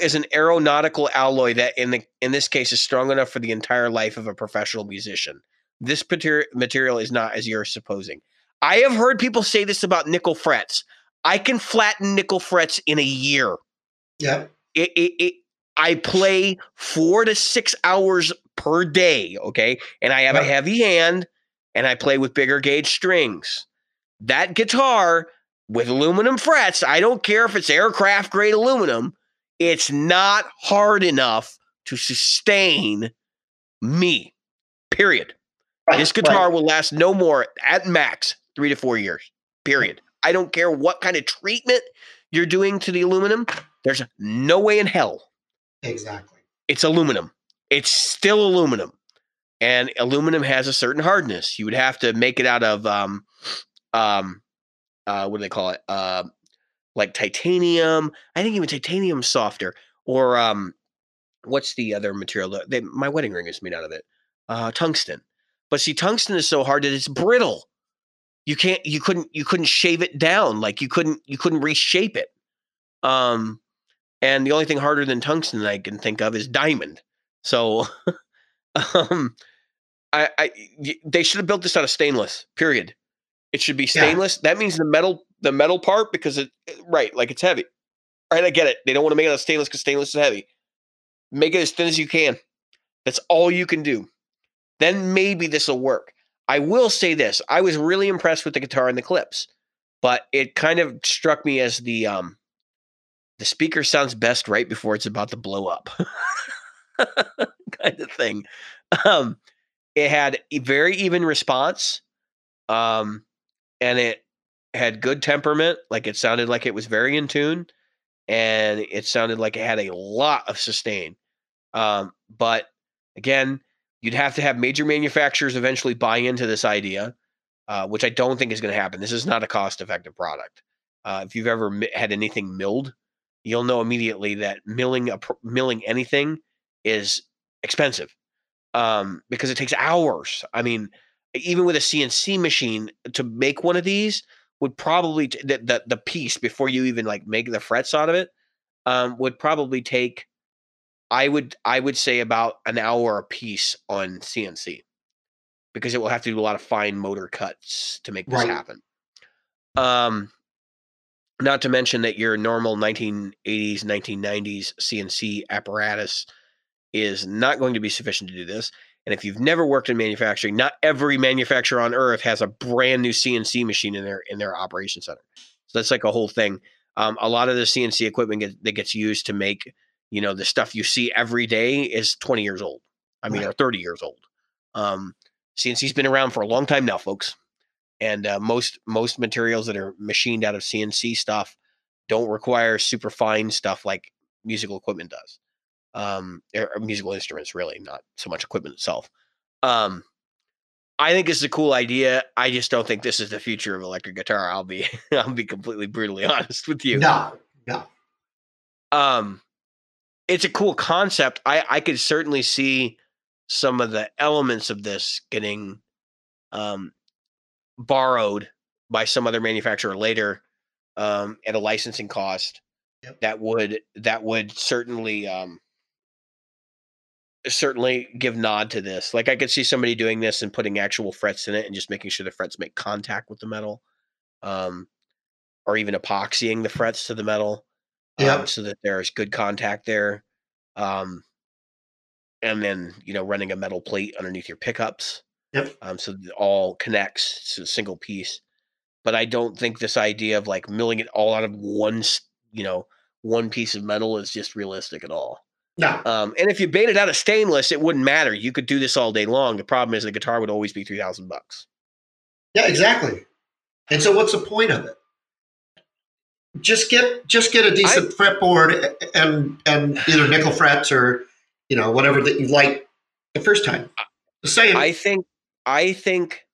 is an aeronautical alloy that in the in this case is strong enough for the entire life of a professional musician. This material material is not as you're supposing. I have heard people say this about nickel frets. I can flatten nickel frets in a year. Yep. it, it, it I play four to six hours per day, okay? And I have a heavy hand and I play with bigger gauge strings. That guitar with aluminum frets, I don't care if it's aircraft grade aluminum, it's not hard enough to sustain me. Period. This guitar will last no more at max three to four years. Period. I don't care what kind of treatment you're doing to the aluminum. There's no way in hell Exactly. it's aluminum. It's still aluminum, and aluminum has a certain hardness. You would have to make it out of um, um, uh, what do they call it? Uh, like titanium. I think even titanium softer. Or um, what's the other material? They, my wedding ring is made out of it. Uh, tungsten. But see, tungsten is so hard that it's brittle. You can't. You couldn't. You couldn't shave it down. Like you couldn't. You couldn't reshape it. Um, and the only thing harder than tungsten I can think of is diamond. So, um, I, I they should have built this out of stainless. Period. It should be Yeah. stainless. That means the metal, the metal part, because it right, like it's heavy. Right, I get it. They don't want to make it out of stainless because stainless is heavy. Make it as thin as you can. That's all you can do. Then maybe this will work. I will say this: I was really impressed with the guitar and the clips, but it kind of struck me as the um, the speaker sounds best right before it's about to blow up kind of thing um it had a very even response um and it had good temperament like it sounded like it was very in tune and it sounded like it had a lot of sustain um but again you'd have to have major manufacturers eventually buy into this idea uh, which i don't think is going to happen this is not a cost effective product uh, if you've ever mi- had anything milled you'll know immediately that milling a, pr- milling anything is expensive um, because it takes hours. I mean, even with a CNC machine to make one of these would probably t- the, the the piece before you even like make the frets out of it um, would probably take. I would I would say about an hour a piece on CNC because it will have to do a lot of fine motor cuts to make this Right. happen. Um, not to mention that your normal 1980s, 1990s CNC apparatus is not going to be sufficient to do this. And if you've never worked in manufacturing, not every manufacturer on earth has a brand new CNC machine in their in their operation center. So that's like a whole thing. Um, a lot of the CNC equipment get, that gets used to make, you know, the stuff you see every day is 20 years old. I mean, Right. or 30 years old. Um, CNC's been around for a long time now, folks. And uh, most most materials that are machined out of CNC stuff don't require super fine stuff like musical equipment does. Um, or, or musical instruments, really, not so much equipment itself. Um, I think it's a cool idea. I just don't think this is the future of electric guitar. I'll be I'll be completely brutally honest with you. No, no. Um, it's a cool concept. I I could certainly see some of the elements of this getting um borrowed by some other manufacturer later um at a licensing cost Yep. that would that would certainly um certainly give nod to this like i could see somebody doing this and putting actual frets in it and just making sure the frets make contact with the metal um or even epoxying the frets to the metal um, so that there's good contact there um and then you know running a metal plate underneath your pickups. Yep. Um, so it all connects to a single piece. But I don't think this idea of like milling it all out of one, you know, one piece of metal is just realistic at all. No. Um, and if you made it out of stainless, it wouldn't matter. You could do this all day long. The problem is the guitar would always be three thousand bucks. Yeah, exactly. And so, what's the point of it? Just get just get a decent fretboard and and either nickel frets or you know whatever that you like the first time. Just saying. I think I think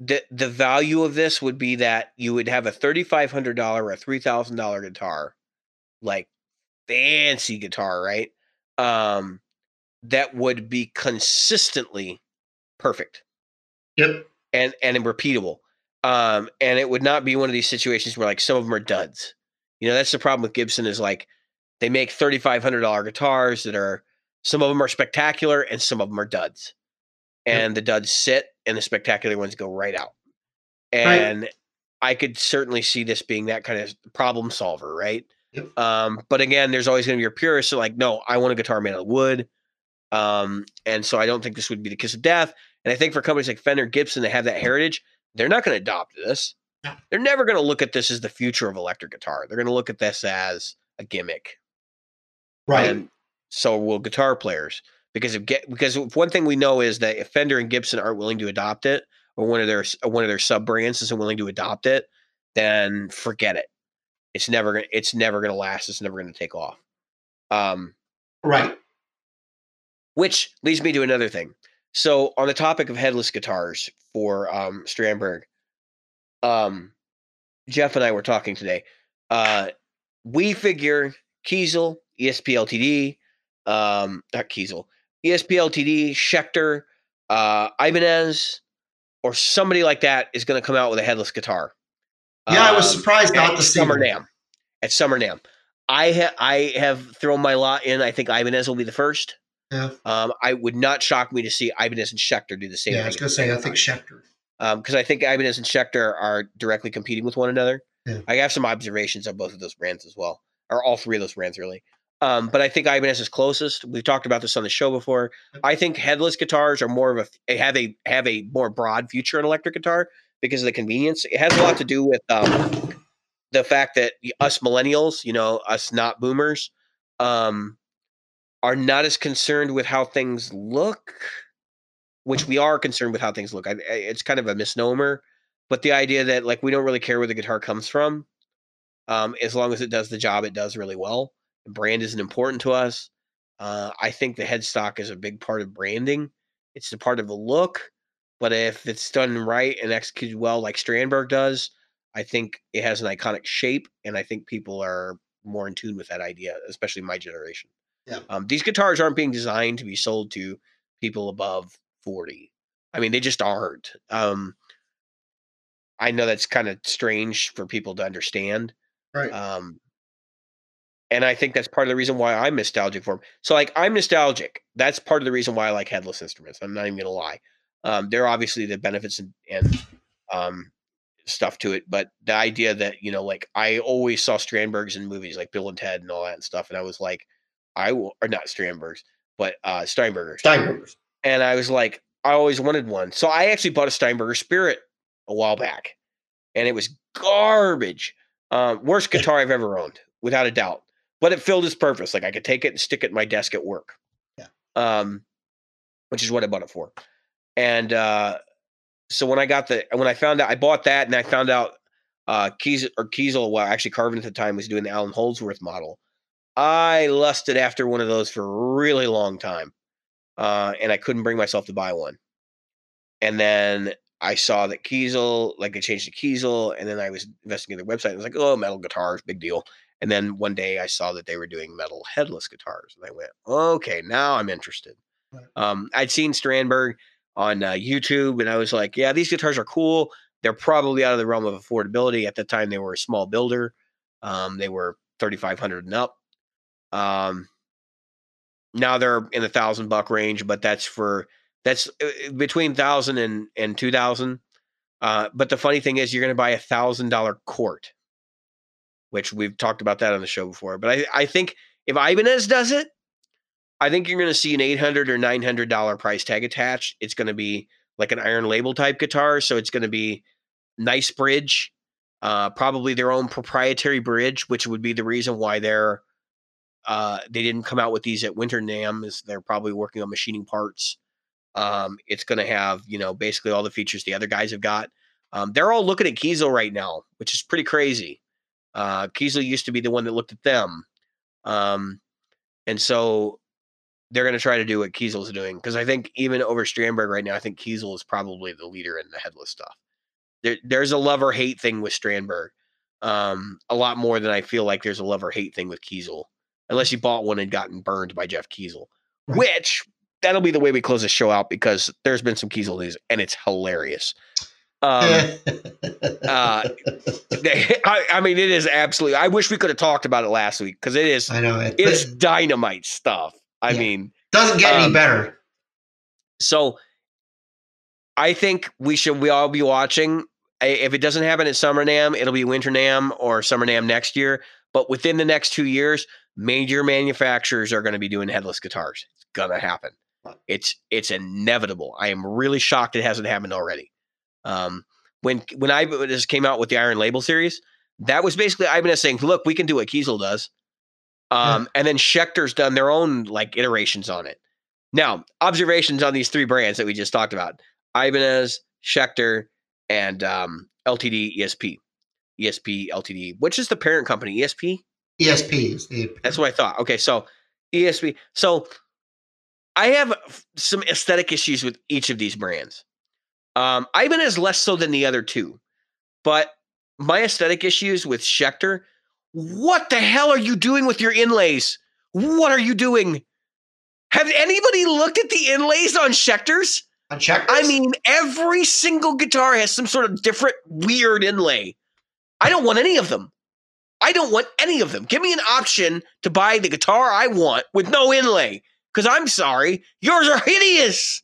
that the value of this would be that you would have a thirty five hundred dollar or a three thousand dollar guitar, like fancy guitar, right? Um, that would be consistently perfect yep. and and repeatable. Um, and it would not be one of these situations where like some of them are duds. You know, that's the problem with Gibson is like they make thirty five hundred dollar guitars that are some of them are spectacular and some of them are duds, Yep. and the duds sit and the spectacular ones go right out. Right. And I could certainly see this being that kind of problem solver, right? Yep. Um, but again, there's always going to be your purists who are like, no, I want a guitar made out of wood. Um, and so I don't think this would be the kiss of death. And I think for companies like Fender, Gibson, that have that heritage, they're not going to adopt this. No. They're never going to look at this as the future of electric guitar. They're going to look at this as a gimmick. Right. And so will guitar players because if get because if one thing we know is that if Fender and Gibson aren't willing to adopt it, or one of their one of their sub brands isn't willing to adopt it, then forget it. It's never gonna it's never gonna last. It's never gonna take off. Um, right. which leads me to another thing. So on the topic of headless guitars for um, Strandberg, um, Jeff and I were talking today. Uh, we figure Kiesel, E ESP Ltd, um, not Kiesel, ESP Ltd, Schecter, uh, Ibanez, or somebody like that is going to come out with a headless guitar. Yeah, I was Um, surprised not to see Summer one. NAMM. At Summer NAMM, I ha- I have thrown my lot in. I think Ibanez will be the first. Yeah. Um, I would not shock me to see Ibanez and Schecter do the same Yeah, I was going to say, I think Schecter. because I think Ibanez and Schecter are directly competing with one another. Yeah. I have some observations on both of those brands as well, or all three of those brands really. Um, but I think Ibanez is closest. We've talked about this on the show before. I think headless guitars are more of a have a have a more broad future in electric guitar because of the convenience. It has a lot to do with um, the fact that us millennials, you know, us not boomers, um, are not as concerned with how things look, which we are concerned with how things look. I, it's kind of a misnomer, but the idea that like we don't really care where the guitar comes from, um, as long as it does the job it does really well. Brand isn't important to us. Uh, I think the headstock is a big part of branding. It's a part of the look, but if it's done right and executed well, like Strandberg does, I think it has an iconic shape, and I think people are more in tune with that idea, especially my generation. Yeah. Um, these guitars aren't being designed to be sold to people above 40. I mean, they just aren't. Um, I know that's kind of strange for people to understand. Right. Um, and I think that's part of the reason why I'm nostalgic for them. So, like, I'm nostalgic. That's part of the reason why I like headless instruments. I'm not even gonna lie. Um, there are obviously the benefits and, and um, stuff to it, but the idea that you know, like, I always saw Strandbergs in movies like Bill and Ted and all that and stuff, and I was like, I will, or not Strandbergs, but uh, Steinbergers, Steinbergers. and I was like, I always wanted one. So I actually bought a Steinberger Spirit a while back, and it was garbage. Um, worst guitar I've ever owned, without a doubt. But it filled its purpose. Like I could take it and stick it in my desk at work. Yeah. Um, which is what I bought it for. And uh, so when I got the when I found out I bought that and I found out uh Kiesel or Kiesel, well actually Carvin at the time was doing the Allan Holdsworth model. I lusted after one of those for a really long time. Uh, and I couldn't bring myself to buy one. And then I saw that Kiesel, like they changed to Kiesel, and then I was investigating their website. And I was like, oh, metal guitars, big deal. And then one day I saw that they were doing metal headless guitars, and I went, okay, now I'm interested. Right. Um, I'd seen Strandberg on uh, YouTube, and I was like, yeah, these guitars are cool. They're probably out of the realm of affordability. At the time, they were a small builder. Um, they were 3,500 and up. Um, now they're in the thousand buck range, but that's for that's uh, between thousand and and two thousand. Uh, but the funny thing is, you're going to buy a thousand dollar court, which we've talked about that on the show before. But I I think if Ibanez does it, I think you're going to see an eight hundred or nine hundred dollar price tag attached. It's going to be like an Iron Label type guitar, so it's going to be nice bridge, uh, probably their own proprietary bridge, which would be the reason why they're uh, they didn't come out with these at Winter NAMM. Is they're probably working on machining parts. Um, it's going to have you know basically all the features the other guys have got. Um, they're all looking at Kiesel right now, which is pretty crazy. Uh, Kiesel used to be the one that looked at them, um, and so they're going to try to do what Kiesel's doing because I think even over Strandberg right now, I think Kiesel is probably the leader in the headless stuff. There, there's a love or hate thing with Strandberg, um, a lot more than I feel like there's a love or hate thing with Kiesel, unless you bought one and gotten burned by Jeff Kiesel, Right. which that'll be the way we close the show out because there's been some Kiesel news and it's hilarious. Um, uh, they- I, I mean, it is absolutely. I wish we could have talked about it last week because it is I know it. it's It dynamite stuff. I Yeah. mean, doesn't get um, any better. so I think we should we all be watching. If it doesn't happen at Summer NAMM, it'll be Winter NAMM or Summer NAMM next year. But within the next two years, major manufacturers are going to be doing headless guitars. It's gonna happen. It's it's inevitable. I am really shocked it hasn't happened already. Um, when when I just came out with the Iron Label series, that was basically Ibanez saying, "Look, we can do what Kiesel does." Um, and then Schecter's done their own like iterations on it. Now, observations on these three brands that we just talked about: Ibanez, Schecter, and um, LTD ESP. ESP LTD, which is the parent company, ESP. ESP is the That's what I thought. Okay, so ESP. So I have some aesthetic issues with each of these brands. Um, Ibanez less so than the other two, but my aesthetic issues with Schecter. What the hell are you doing with your inlays? What are you doing? Have anybody looked at the inlays on Schecters? on Schecters. I mean, every single guitar has some sort of different weird inlay. I don't want any of them. I don't want any of them. Give me an option to buy the guitar I want with no inlay. Because I'm sorry, yours are hideous.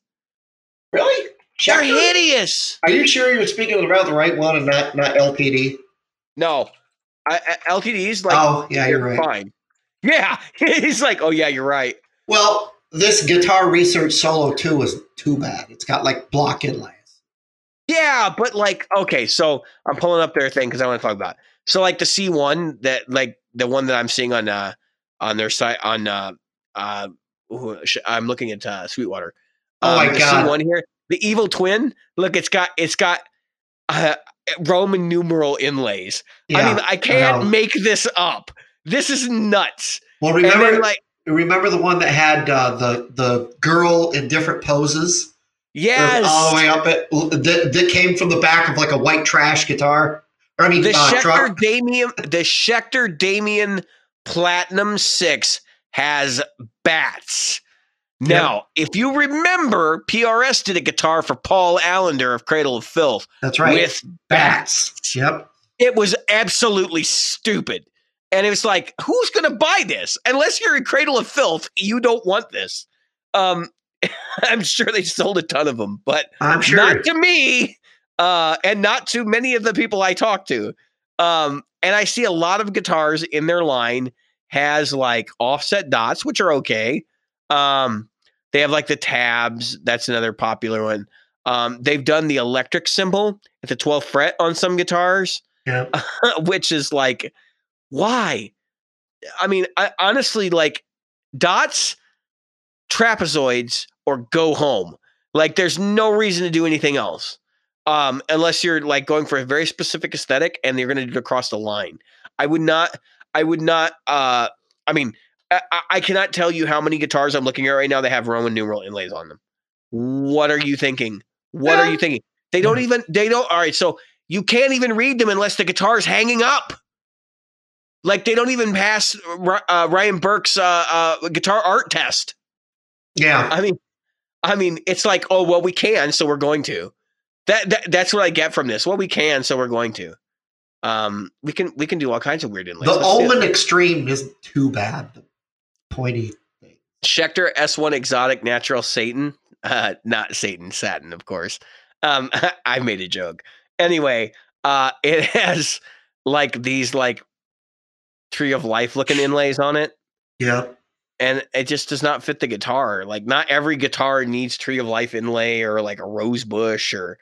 really? They're hideous. Are you sure you're speaking about the right one and not not LTD? No, I, I, LTD's like, oh, yeah, you're right. fine. Yeah, he's like, oh yeah, you're right. Well, this Guitar Research Solo 2 is too bad. It's got like block inlays. Yeah, but like, okay, so I'm pulling up their thing because I want to talk about. It. So like the C1 that like the one that I'm seeing on uh on their site on uh uh I'm looking at uh, Sweetwater. Oh my the God. C1 here, the evil twin. Look, it's got it's got uh, Roman numeral inlays. Yeah. I mean, I can't know. make this up. This is nuts. well, remember, then like, remember the one that had uh, the the girl in different poses, yes, all the way up it that, that came from the back of like a white trash guitar. Or I mean, the uh, Schecter truck. Damien, the Schecter Damien Platinum Six has bats. Now, if you remember, PRS did a guitar for Paul Allender of Cradle of Filth That's right. with bats. Yep. it was absolutely stupid. And it was like, who's going to buy this? Unless you're in Cradle of Filth, you don't want this. Um, I'm sure they sold a ton of them, but I'm sure. not to me, uh, and not to many of the people I talk to. Um, and I see a lot of guitars in their line has like offset dots, which are okay. Um, they have like the tabs. That's another popular one. Um, they've done the electric symbol at the 12th fret on some guitars, Yep. which is like, why? I mean, I, honestly, like dots, trapezoids, or go home. Like, there's no reason to do anything else, um, unless you're like going for a very specific aesthetic and you're going to do it across the line. I would not. I would not. Uh, I mean, I, cannot tell you how many guitars I'm looking at right now that have Roman numeral inlays on them. What are you thinking? What are you thinking? They don't even. They don't. All right, so you can't even read them unless the guitar is hanging up. Like they don't even pass uh, Ryan Burke's uh, uh, guitar art test. Yeah. I mean, I mean, it's like, oh well, we can, so we're going to. That, that that's what I get from this. Well, we can, so we're going to. Um, we can we can do all kinds of weird inlays. The Let's Extreme isn't too bad. Pointy thing. Schecter S1 Exotic Natural Satan. Uh, not Satan, Satin, of course. Um, I made a joke. Anyway, uh, it has like these like tree of life looking inlays on it. Yep. and it just does not fit the guitar. Like not every guitar needs Tree of Life inlay or like a rose bush or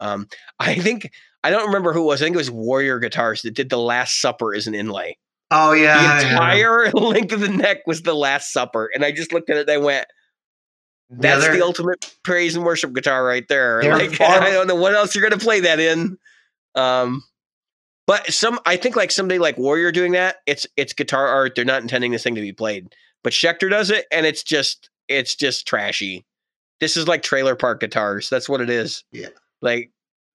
um I think I don't remember who it was. I think it was Warrior Guitars that did the Last Supper as an inlay. Oh yeah, the yeah. entire length of the neck was the Last Supper, and I just looked at it and I went, "That's they're- the ultimate praise and worship guitar right there." Like far- I don't know what else you're gonna play that in. Um, but some I think like somebody like Warrior doing that, it's it's guitar art. They're not intending this thing to be played, but Schecter does it, and it's just it's just trashy. This is like trailer park guitars. That's what it is. Yeah. like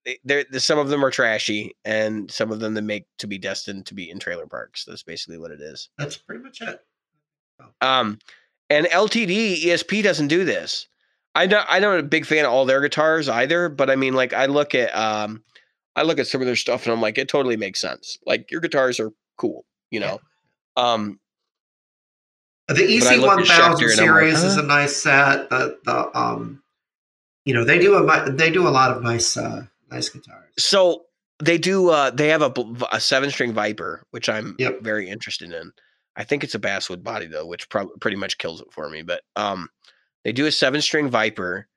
they- they're, some of them are trashy, and some of them they make to be destined to be in trailer parks. That's basically what it is. That's pretty much it. Um, and LTD ESP doesn't do this. I don't. I'm not a big fan of all their guitars either. But I mean, like, I look at um, I look at some of their stuff, and I'm like, it totally makes sense. Like, your guitars are cool, you know. Um, The EC look one at thousand Schecter like, series is a nice set. The the um, you know they do a they do a lot of nice uh nice guitars. so they do. Uh, they have a, a seven string Viper, which I'm Yep. very interested in. I think it's a basswood body though, which prob- pretty much kills it for me. But um, they do a seven string Viper,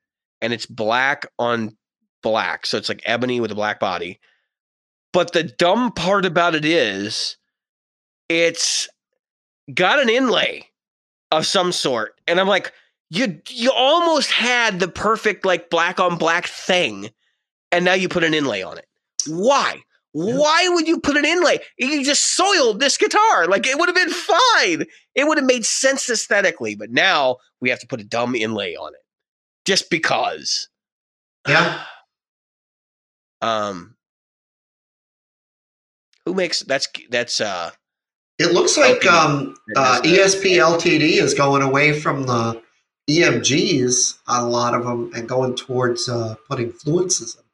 and it's black on black, so it's like ebony with a black body. But the dumb part about it is, it's got an inlay of some sort, and I'm like, you you almost had the perfect like black on black thing, and now you put an inlay on it. Why? Why would you put an inlay? You just soiled this guitar. Like it would have been fine. It would have made sense aesthetically, but now we have to put a dumb inlay on it just because. Yeah. Um. Who makes that's that's uh It looks like um, uh, ESP LTD is going away from the EMGs on a lot of them and going towards uh, putting Fluences in.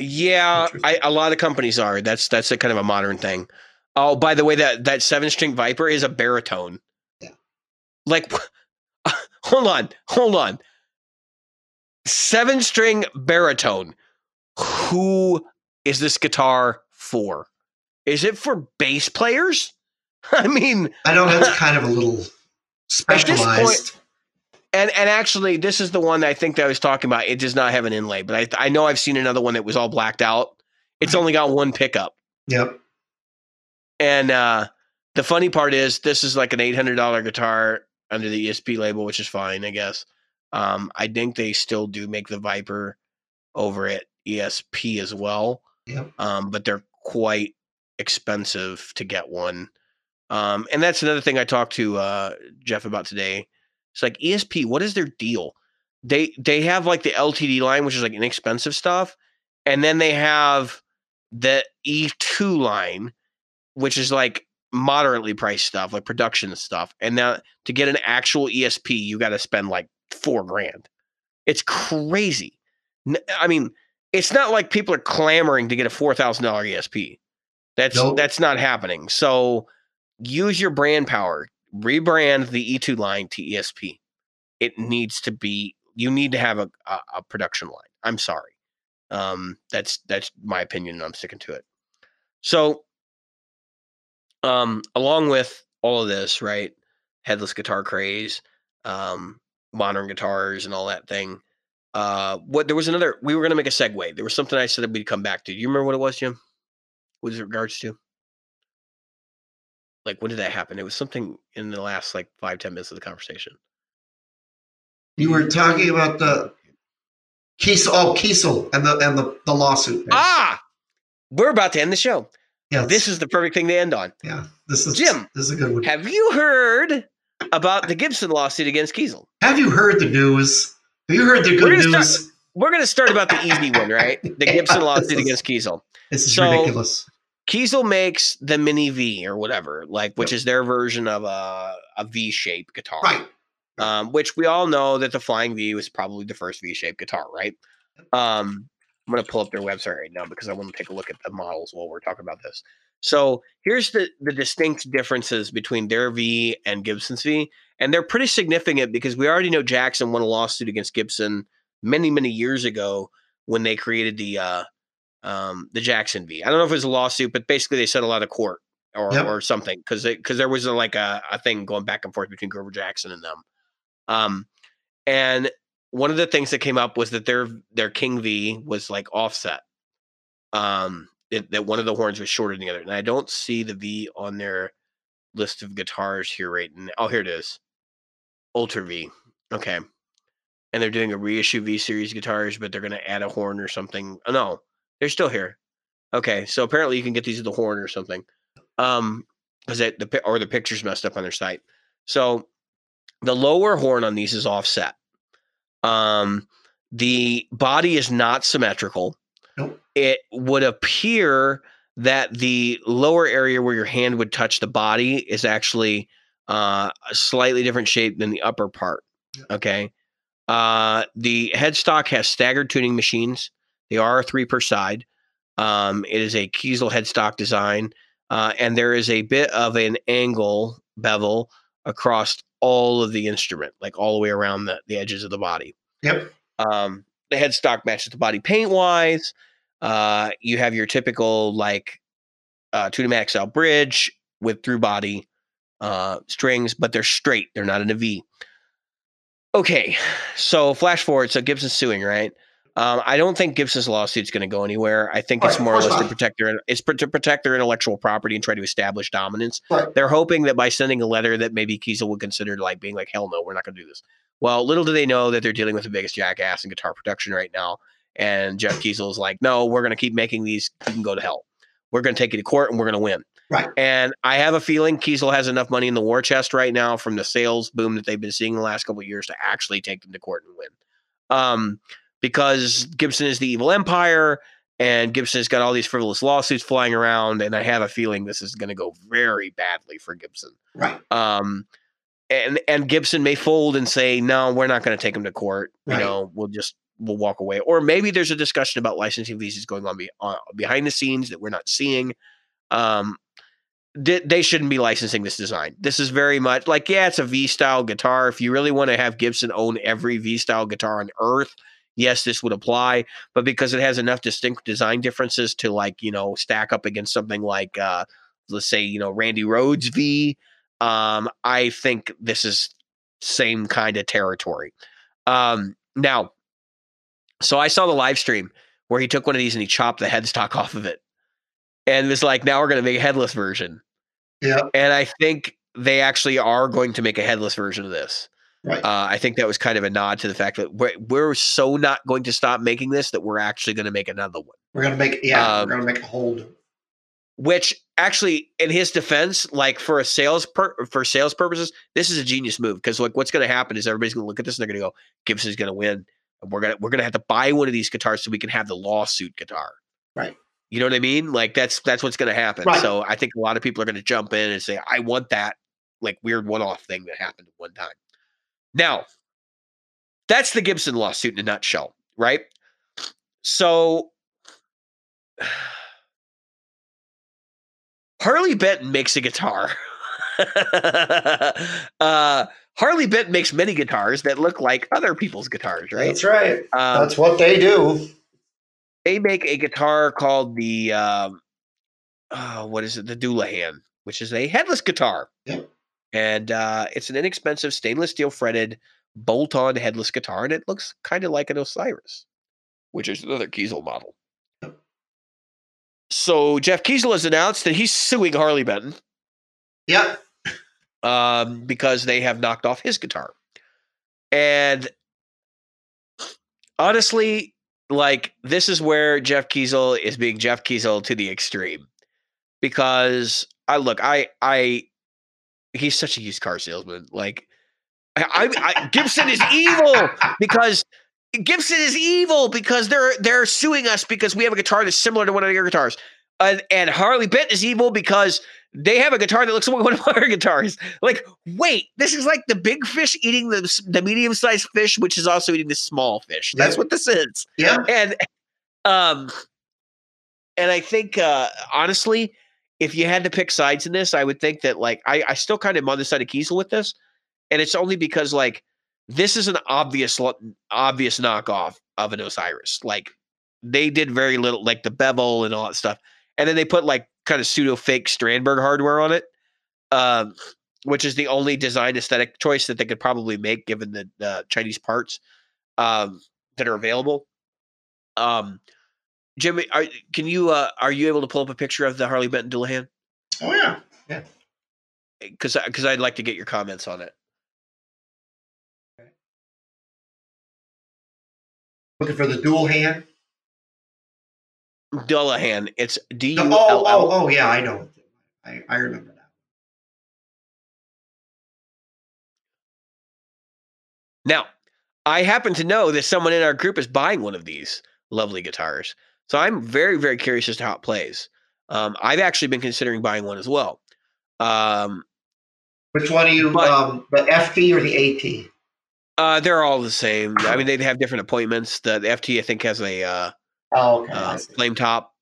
Yeah, I, a lot of companies are. That's that's a kind of a modern thing. Oh, by the way, that that seven string Viper is a baritone. Yeah. Like, hold on, hold on. Seven string baritone. Who is this guitar for? Is it for bass players? I mean, I know that's kind of a little point- specialized. And and actually, this is the one that I think that I was talking about. It does not have an inlay, but I I know I've seen another one that was all blacked out. It's only got one pickup. Yep. And uh, the funny part is, this is like an eight hundred dollar guitar under the ESP label, which is fine, I guess. Um, I think they still do make the Viper over at ESP as well, Yep. um, but they're quite expensive to get one. Um, and that's another thing I talked to uh, Jeff about today. It's like ESP, what is their deal? They they have like the LTD line, which is like inexpensive stuff, and then they have the E2 line, which is like moderately priced stuff, like production stuff. And now to get an actual ESP, you got to spend like four grand. It's crazy. I mean, it's not like people are clamoring to get a four thousand dollar ESP. That's Nope. that's not happening. So use your brand power. Rebrand the E2 line to ESP. It needs to be. You need to have a, a, a production line. I'm sorry. Um, that's that's my opinion. and I'm sticking to it. So, um, along with all of this, right? Headless guitar craze, um, modern guitars, and all that thing. Uh, what there was another. We were gonna make a segue. There was something I said that we'd come back to. Do you remember what it was, Jim? It regards to? Like, when did that happen? It was something in the last like five ten minutes of the conversation. You were talking about the Kiesel. Oh, Kiesel and the and the, the lawsuit. Ah, we're about to end the show. yeah, This is the perfect thing to end on. yeah. This is Jim. This is a good one. Have you heard about the Gibson lawsuit against Kiesel? Have you heard the news? Have you heard the We're good gonna news? We're going to start about the easy one, right? The Gibson lawsuit is- against Kiesel. This is So- ridiculous. Kiesel makes the Mini V or whatever, like which is their version of a a V shaped guitar, Right. Um, which we all know that the Flying V was probably the first V shaped guitar, right? Um, I'm going to pull up their website right now because I want to take a look at the models while we're talking about this. So here's the the distinct differences between their V and Gibson's V, and they're pretty significant because we already know Jackson won a lawsuit against Gibson many many years ago when they created the uh, um, the Jackson V. I don't know if it was a lawsuit, but basically they settled out of court or Yep. or something because because there was a, like a, a thing going back and forth between Grover Jackson and them. Um, and one of the things that came up was that their their King V was like offset. Um, it, that one of the horns was shorter than the other, and I don't see the V on their list of guitars here right now. Oh, here it is, Ultra V. Okay, and they're doing a reissue V series guitars, but they're going to add a horn or something. Oh, no, they're still here. Okay, so apparently you can get these at the horn or something. Um, because the or the pictures messed up on their site. So the lower horn on these is offset. Um, the body is not symmetrical. Nope. It would appear that the lower area where your hand would touch the body is actually uh, a slightly different shape than the upper part. Okay. Uh, the headstock has staggered tuning machines. They are three per side. Um, it is a Kiesel headstock design, uh, and there is a bit of an angle bevel across all of the instrument, like all the way around the, the edges of the body. Yep. Um, the headstock matches the body paint wise. Uh, you have your typical like uh, Tune-o-matic bridge with through body uh, strings, but they're straight. They're not in a V. Okay, so flash forward. So Gibson's suing, right? Um, I don't think Gibson's lawsuit's going to go anywhere. I think it's Right, of more or less to protect their it's pr- to protect their intellectual property and try to establish dominance. Right. They're hoping that by sending a letter that maybe Kiesel would consider like being like, hell no, we're not going to do this. Well, little do they know that they're dealing with the biggest jackass in guitar production right now. And Jeff Kiesel is like, no, we're going to keep making these. You can go to hell. We're going to take you to court and we're going to win. Right. And I have a feeling Kiesel has enough money in the war chest right now from the sales boom that they've been seeing the last couple of years to actually take them to court and win. Um, because Gibson is the evil empire and Gibson has got all these frivolous lawsuits flying around. And I have a feeling this is going to go very badly for Gibson. Right. Um, and and Gibson may fold and say, no, we're not going to take him to court. You know, we'll just we'll walk away. Or maybe there's a discussion about licensing visas going on be, uh, behind the scenes that we're not seeing. Um, they, they shouldn't be licensing this design. This is very much like, yeah, it's a V style guitar. If you really want to have Gibson own every V style guitar on earth, yes, this would apply. But because it has enough distinct design differences to like, you know, stack up against something like, uh, let's say, you know, Randy Rhoads V, um, I think this is same kind of territory. Um, now, so I saw the live stream where he took one of these and he chopped the headstock off of it and was like, now we're going to make a headless version. Yeah. And I think they actually are going to make a headless version of this. Right. Uh, I think that was kind of a nod to the fact that we're, we're so not going to stop making this that we're actually going to make another one. we're gonna make yeah. um, we're gonna make a hold. Which actually, in his defense, like for a sales per, for sales purposes, this is a genius move because like what's going to happen is everybody's going to look at this and they're going to go, Gibson's going to win, and we're gonna we're gonna have to buy one of these guitars so we can have the lawsuit guitar. Right. You know what I mean? Like that's that's what's going to happen. Right. So I think a lot of people are going to jump in and say, I want that like weird one-off thing that happened one time. Now, that's the Gibson lawsuit in a nutshell, right? So Harley Benton makes a guitar. uh, Harley Benton makes many guitars that look like other people's guitars, right? That's right. Um, That's what they do. they make a guitar called the um, uh, what is it? The Dullahan, which is a headless guitar. Yep. And uh, it's an inexpensive stainless steel fretted bolt-on headless guitar, and it looks kind of like an Osiris, which is another Kiesel model. So Jeff Kiesel has announced that he's suing Harley Benton Yep. um, because they have knocked off his guitar. And honestly, like this is where Jeff Kiesel is being Jeff Kiesel to the extreme. Because I look, I I he's such a used car salesman. Like I, I, I Gibson is evil because Gibson is evil because they're they're suing us because we have a guitar that's similar to one of your guitars. And, and Harley Benton is evil because they have a guitar that looks like one of our guitars. Like, wait, this is like the big fish eating the the medium sized fish, which is also eating the small fish. That's Yep. what this is. Yeah. And um, and I think uh, honestly, if you had to pick sides in this, I would think that like I I still kind of am on the side of Kiesel with this, and it's only because like this is an obvious obvious knockoff of an Osiris. Like they did very little, like the bevel and all that stuff, and then they put like kind of pseudo fake Strandberg hardware on it, um, which is the only design aesthetic choice that they could probably make given the uh, Chinese parts um, that are available. Um, Jimmy, are, can you uh, are you able to pull up a picture of the Harley Benton Dullahan? Oh yeah. Yeah. Because because I'd like to get your comments on it. Looking for the dual hand. Dullahan. It's D Oh, oh, L oh, L. oh, yeah, I know. I, I remember that. Now, I happen to know that someone in our group is buying one of these lovely guitars. So I'm very, very curious as to how it plays. Um, I've actually been considering buying one as well. Um, Which one are you? But- um, the FT or the AT? uh, they're all the same. I mean, they have different appointments. The, the FT, I think, has a uh, Oh, okay. Uh, flame top.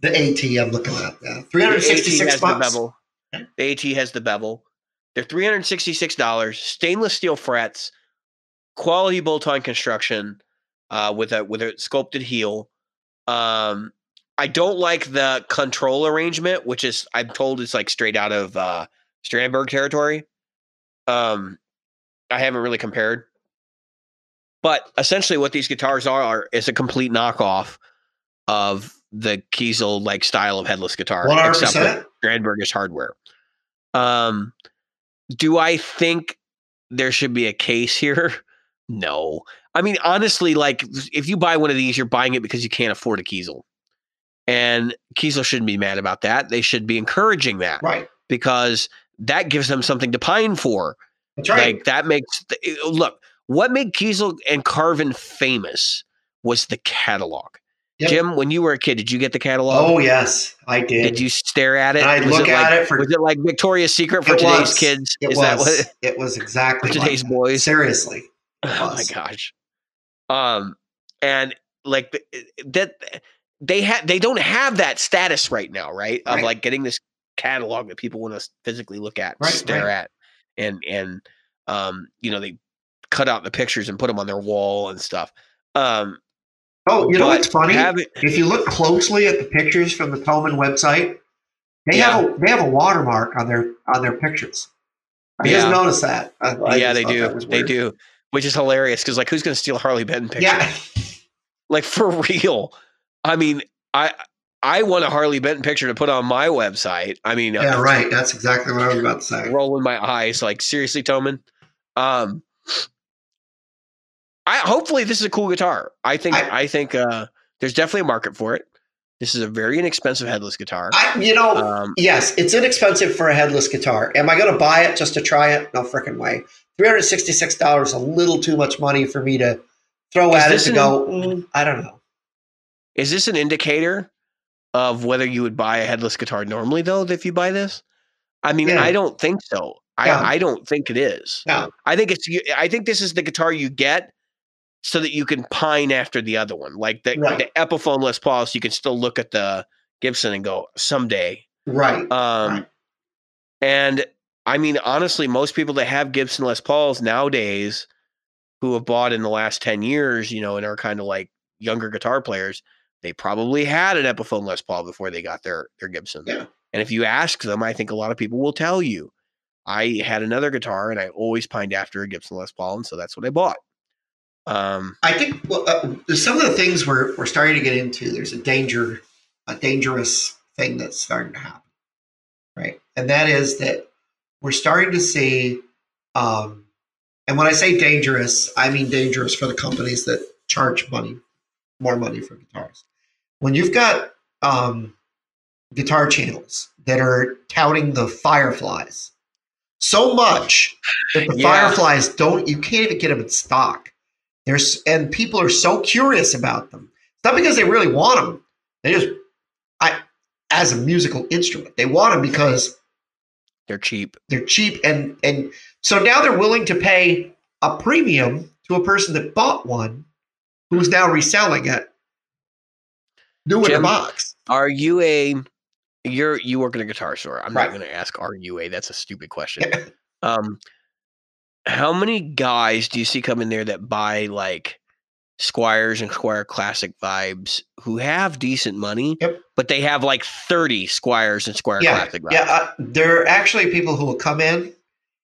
the AT. I'm looking at. Yeah, three The AT the bucks. bevel. The AT has the bevel. They're three hundred sixty-six dollars. Stainless steel frets, quality bolt-on construction, uh, with a with a sculpted heel. Um, I don't like the control arrangement, which is I'm told is like straight out of uh, Strandberg territory. Um, I haven't really compared, but essentially, what these guitars are, are is a complete knockoff of the Kiesel like style of headless guitar, One hundred except with percent. Strandbergish hardware. Um, do I think there should be a case here? No. I mean, honestly, like if you buy one of these, you're buying it because you can't afford a Kiesel. And Kiesel shouldn't be mad about that. They should be encouraging that Right. because that gives them something to pine for. That's right. Like that makes oh, look what made Kiesel and Carvin famous was the catalog. Yep. Jim, when you were a kid, did you get the catalog? oh yes, I did. Did you stare at it? And Was look it at like, it for- Was it like Victoria's Secret for today's was. kids? It Is was. that what? it was exactly For like today's that. boys? Seriously. Oh my gosh. Um, and like the- that, they have they don't have that status right now, right? Of Right. like getting this catalog that people want to physically look at, Right, stare right. at, and and um, you know, they cut out the pictures and put them on their wall and stuff. Um, Oh, you know what's funny? if you look closely at the pictures from the Thomann website, they Yeah. have a they have a watermark on their on their pictures. I just noticed that. I- I yeah, they do. They do, which is hilarious because like, who's going to steal Harley Benton picture? Yeah, like for real. I mean, I I want a Harley Benton picture to put on my website. I mean, yeah, right. That's exactly what I was about to say. rolling my eyes like seriously, Thomann. Um, I hopefully this is a cool guitar. I think I, I- think uh, there's definitely a market for it. This is a very inexpensive headless guitar. I, you know, Um, yes, it's inexpensive for a headless guitar. Am I going to buy it just to try it? No freaking way. Three hundred sixty-six dollars, a little too much money for me to throw Is at it to an- go. "Mm, I don't know. is this an indicator of whether you would buy a headless guitar normally though? If you buy this, I mean, Yeah. I don't think so. I, Yeah. I don't think it is. No. I think it's. I think this is the guitar you get so that you can pine after the other one, like the Right. the Epiphone Les Paul. So you can still look at the Gibson and go someday. Right. Um, Right. and I mean, honestly, most people that have Gibson Les Pauls nowadays, who have bought in the last ten years, you know, and are kind of like younger guitar players, they probably had an Epiphone Les Paul before they got their their Gibson. Yeah. And if you ask them, I think a lot of people will tell you, I had another guitar and I always pined after a Gibson Les Paul, and so that's what I bought. Um, I think well, uh, some of the things we're we're starting to get into. There's a danger, a dangerous thing that's starting to happen, right? And that is that we're starting to see, um, and when I say dangerous, I mean dangerous for the companies that charge money, more money for guitars. When you've got um, guitar channels that are touting the fireflies so much that the Yeah. fireflies don't, you can't even get them in stock. There's and people are so curious about them. It's not because they really want them. They just, I, as a musical instrument, they want them because they're cheap. they're cheap and and so now they're willing to pay a premium to a person that bought one, who's now reselling it, new in a box. Are you a you're you work in a guitar store? I'm Right. not going to ask are you a. That's a stupid question. um, how many guys do you see come in there that buy like Squiers and Squier Classic vibes who have decent money, Yep. but they have like 30 Squiers and Squier yeah, Classic vibes. yeah. Uh, there are actually people who will come in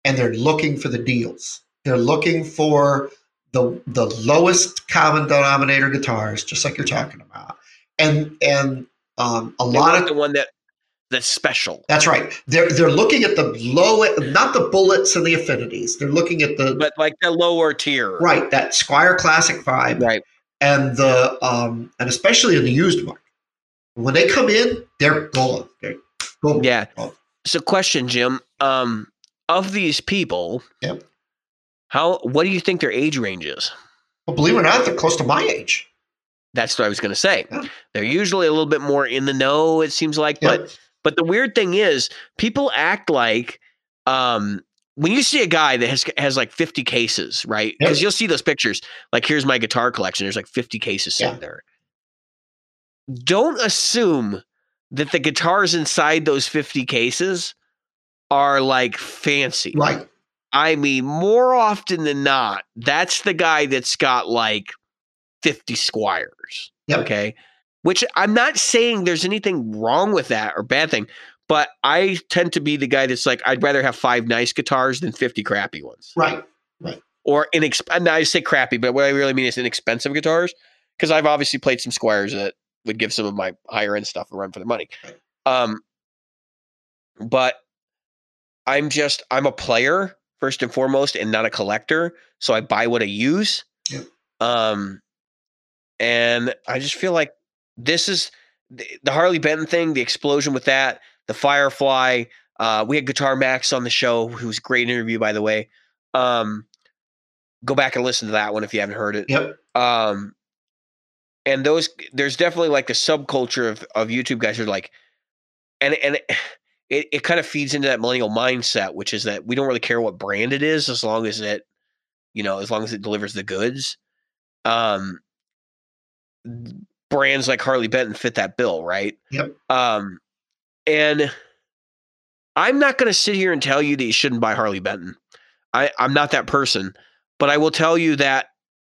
and they're looking for the deals. They're looking for the the lowest common denominator guitars, just like you're talking about, and and um, a They lot of the one that that's special. that's right. They're they're looking at the low, not the bullets and the affinities. They're looking at the But like the lower tier. right that Squier Classic vibe, Right. and the um and especially in the used market. When they come in, they're gold. They're gold. Yeah. So question, Jim. Um of these people, Yep. how what do you think their age range is? Well, believe it or not, they're close to my age. That's what I was gonna say. Yeah. They're usually a little bit more in the know, it seems like, Yeah. but But the weird thing is, people act like um, when you see a guy that has has like 50 cases, right? Yep. Because you'll see those pictures. Like, here's my guitar collection. There's like 50 cases sitting Yeah. there. Don't assume that the guitars inside those 50 cases are like fancy. Right. I mean, more often than not, that's the guy that's got like 50 Squiers. Yep. Okay. Which I'm not saying there's anything wrong with that or bad thing, but I tend to be the guy that's like, I'd rather have five nice guitars than 50 crappy ones. Right. Right. Or inexp- and I say crappy, but what I really mean is inexpensive guitars. Because I've obviously played some Squiers that would give some of my higher end stuff a run for their money. Um, but I'm just I'm a player first and foremost, and not a collector. So I buy what I use. Yep. Um, and I just feel like this is the, the Harley Benton thing, the explosion with that, the Firefly. Uh, we had Guitar Max on the show, who was a great interview, by the way. Um, go back and listen to that one if you haven't heard it. Yep. Um, and those there's definitely like a subculture of of YouTube guys who are like, and and it, it, it kind of feeds into that millennial mindset, which is that we don't really care what brand it is as long as it, you know, as long as it delivers the goods. Um, brands like Harley Benton fit that bill, right? Yep. Um, and I'm not going to sit here and tell you that you shouldn't buy Harley Benton. I, I'm not that person, but I will tell you that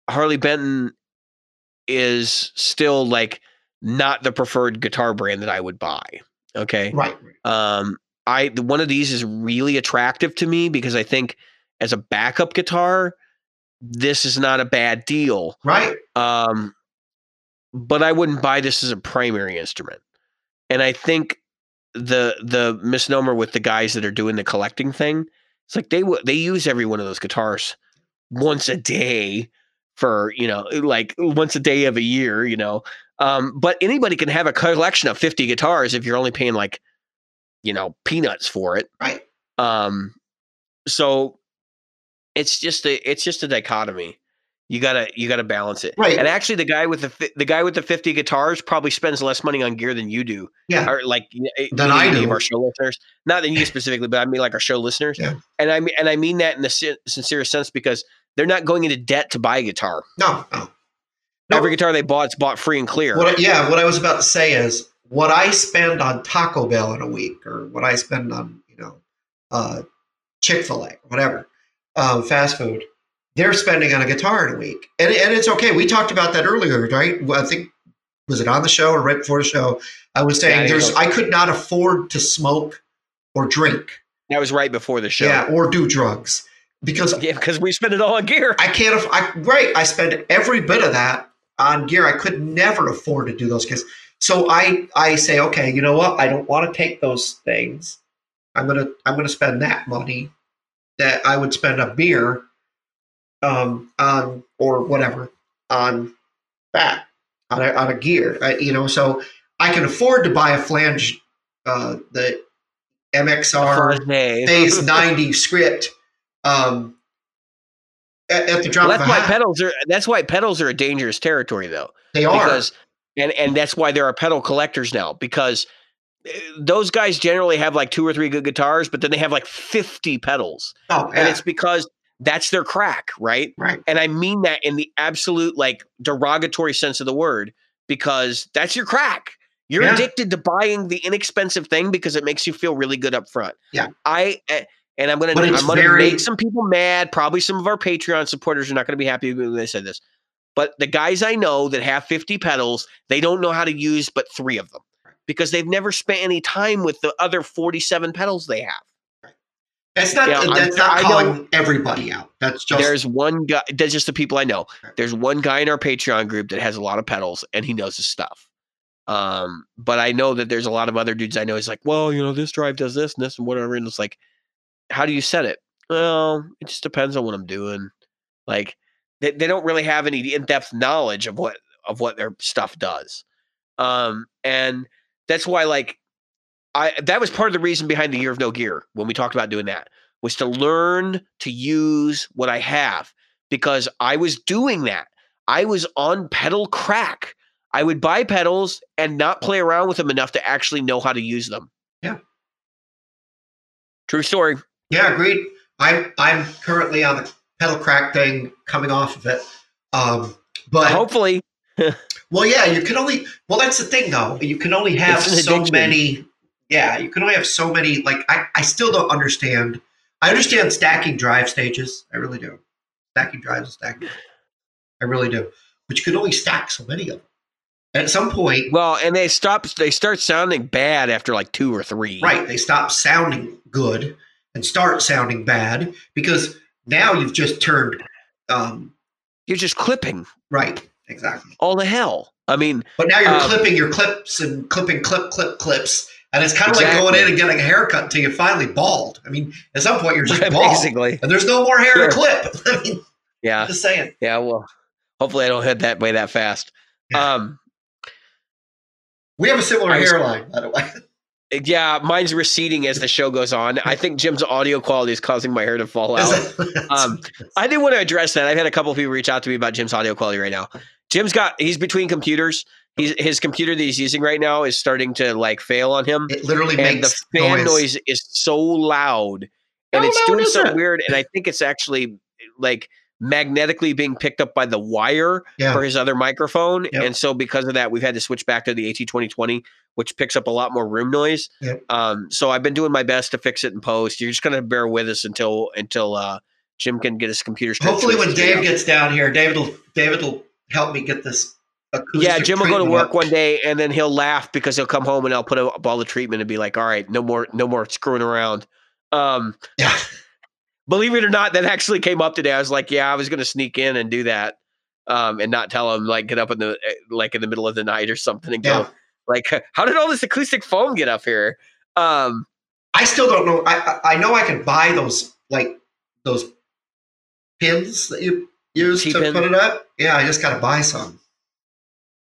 Harley Benton is still like not the preferred guitar brand that I would buy. Okay. Right. Um, I one of these is really attractive to me because I think as a backup guitar, this is not a bad deal. Right. Um, but I wouldn't buy this as a primary instrument. And I think the the misnomer with the guys that are doing the collecting thing, it's like they they use every one of those guitars once a day for you know like once a day of a year, you know. Um, but anybody can have a collection of fifty guitars if you're only paying like you know peanuts for it. Right. Um, so it's just a it's just a dichotomy. You gotta you gotta balance it. Right. And actually, the guy with the the guy with the fifty guitars probably spends less money on gear than you do. Yeah. Or like y- Than I do. of our show listeners. Not than you specifically, but I mean like our show listeners. Yeah. And I mean and I mean that in the sin- sincere sense because they're not going into debt to buy a guitar. No. No. No. Every guitar they bought is bought free and clear. What, yeah, what I was about to say is what I spend on Taco Bell in a week, or what I spend on, you know, uh, Chick Fil A, whatever, um, fast food. They're spending on a guitar in a week, and and it's okay. We talked about that earlier, right? I think was it on the show or right before the show? I was saying think there's. I could not afford to smoke or drink, that was right before the show. yeah, or do drugs because Yeah, because we spend it all on gear. I can't. I right. I spend every bit of that on gear. I could never afford to do those because. So I I say okay. You know what? I don't want to take those things. I'm gonna I'm gonna spend that money that I would spend on beer, um, on or whatever on that on a, on a gear. I, you know, so I can afford to buy a flange, uh, the MXR Phase 90 script um, at, at the drop Well, of that's why hat. pedals are that's why pedals are a dangerous territory though. they are. because and and that's why there are pedal collectors now because uh, those guys generally have like two or three good guitars but then they have like 50 pedals oh, and it's because that's their crack right right. and i mean that in the absolute like derogatory sense of the word because that's your crack you're Yeah. addicted to buying the inexpensive thing because it makes you feel really good up front Yeah. i eh, and i'm gonna i'm gonna very- make some people mad probably some of our patreon supporters are not gonna be happy when i said this But the guys I know that have 50 pedals, they don't know how to use but three of them because they've never spent any time with the other 47 pedals they have. That's not. Yeah, I'm- that's not I know- calling everybody out. That's just. There's one guy, that's just the people I know. There's one guy in our Patreon group that has a lot of pedals and he knows his stuff. Um, but I know that there's a lot of other dudes I know. He's like, well, you know, this drive does this and this and whatever. And it's like, how do you set it? Well, it just depends on what I'm doing. Like, they, they don't really have any in-depth knowledge of what of what their stuff does. Um, and that's why, like, I that was part of the reason behind the year of no gear when we talked about doing that was to learn to use what I have because I was doing that. I was on pedal crack. I would buy pedals and not play around with them enough to actually know how to use them. Yeah. True story. Yeah, agreed. I'm I'm currently on the pedal crack thing, coming off of it. Um, but Hopefully, well, yeah, you can only. Well, that's the thing, though. You can only have so many. Yeah, you can only have so many. Like I, I still don't understand. I understand stacking drive stages. I really do. Stacking drives and stacking. I really do. But you can only stack so many of them. And at some point, well, and they stop. They start sounding bad after like two or three. Right. They stop sounding good and start sounding bad because now you've just turned um, You're just clipping right. Exactly. all the hell. I mean, But now you're Um, clipping your clips and clipping clip clip clips. And it's kind of like going in and getting a haircut until you finally bald. I mean, at some point you're just bald. basically, And there's no more hair Sure. to clip. I mean, yeah, just saying. yeah. Well, hopefully I don't head that way that fast. Yeah. Um, We have a similar was- hairline, by the way. yeah, mine's receding as the show goes on. I think Jim's audio quality is causing my hair to fall out. Um, I did want to address that. I've had a couple of people reach out to me about Jim's audio quality right now. Jim's got he's between computers. He's his computer that he's using right now is starting to like fail on him, it literally and the fan noise. noise. is so loud, and How it's loud doing is so it? weird. And I think it's actually like magnetically being picked up by the wire Yeah. for his other microphone, Yep. and so because of that, we've had to switch back to the AT twenty twenty, which picks up a lot more room noise. Yep. Um, so I've been doing my best to fix it in post. You're just gonna bear with us until until uh, Jim can get his computer. Hopefully, when Dave up. gets down here, David will David will help me get this. Yeah, Jim will go to work one day and then he'll laugh because he'll come home and I'll put up all the treatment and be like, "All right, no more, no more screwing around." Um, Yeah. believe it or not, that actually came up today. I was like, "Yeah, I was going to sneak in and do that." Um, and not tell him like get up in the eh, like in the middle of the night or something and Yeah. go like, "How did all this acoustic foam get up here?" Um, I still don't know. I I know I can buy those like those pins that you use to T-pin? put it up. Yeah, I just got to buy some.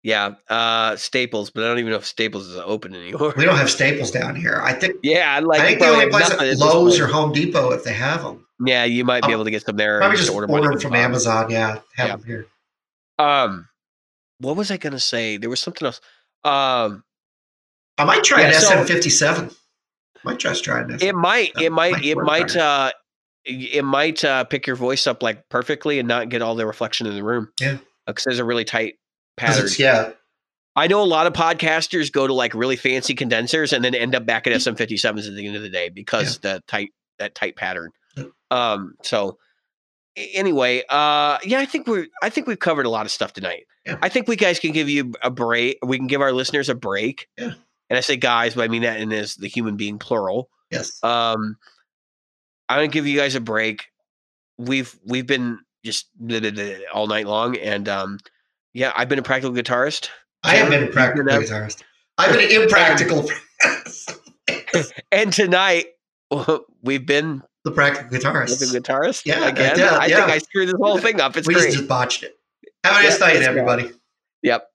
Yeah, uh, Staples, but I don't even know if Staples is open anymore. We don't have Staples down here. I think Yeah, like I think the only place at Lowe's or Home Depot if they have them. yeah, you might be able to get some there. Probably just order order them from Bob. Amazon. Yeah, have Yeah. them here. Um, what was I gonna say? There was something else. Um, I might try Yeah, an so- SM57. Might just try an SM. it might, it might, might it might, uh, it might uh, pick your voice up like perfectly and not get all the reflection in the room. Yeah. because there's a really tight pattern. yeah, I know a lot of podcasters go to like really fancy condensers and then end up back at SM57s at the end of the day because the tight that tight pattern. Yeah. Um. So anyway, uh, yeah, I think we're I think we've covered a lot of stuff tonight. Yeah. I think we guys can give you a break. We can give our listeners a break. Yeah. And I say guys, but I mean that in as the human being plural. yes. Um, I'm gonna give you guys a break. We've we've been just all night long, and um, yeah, I've been a practical guitarist. I have been a practical you know- guitarist. I've been an impractical. And tonight we've been the practical guitarist. The guitarist. Yeah, I again. did, I, yeah. think I screwed this whole thing up. It's we great. just, botched it. Have a nice Yeah, night, everybody. Yep.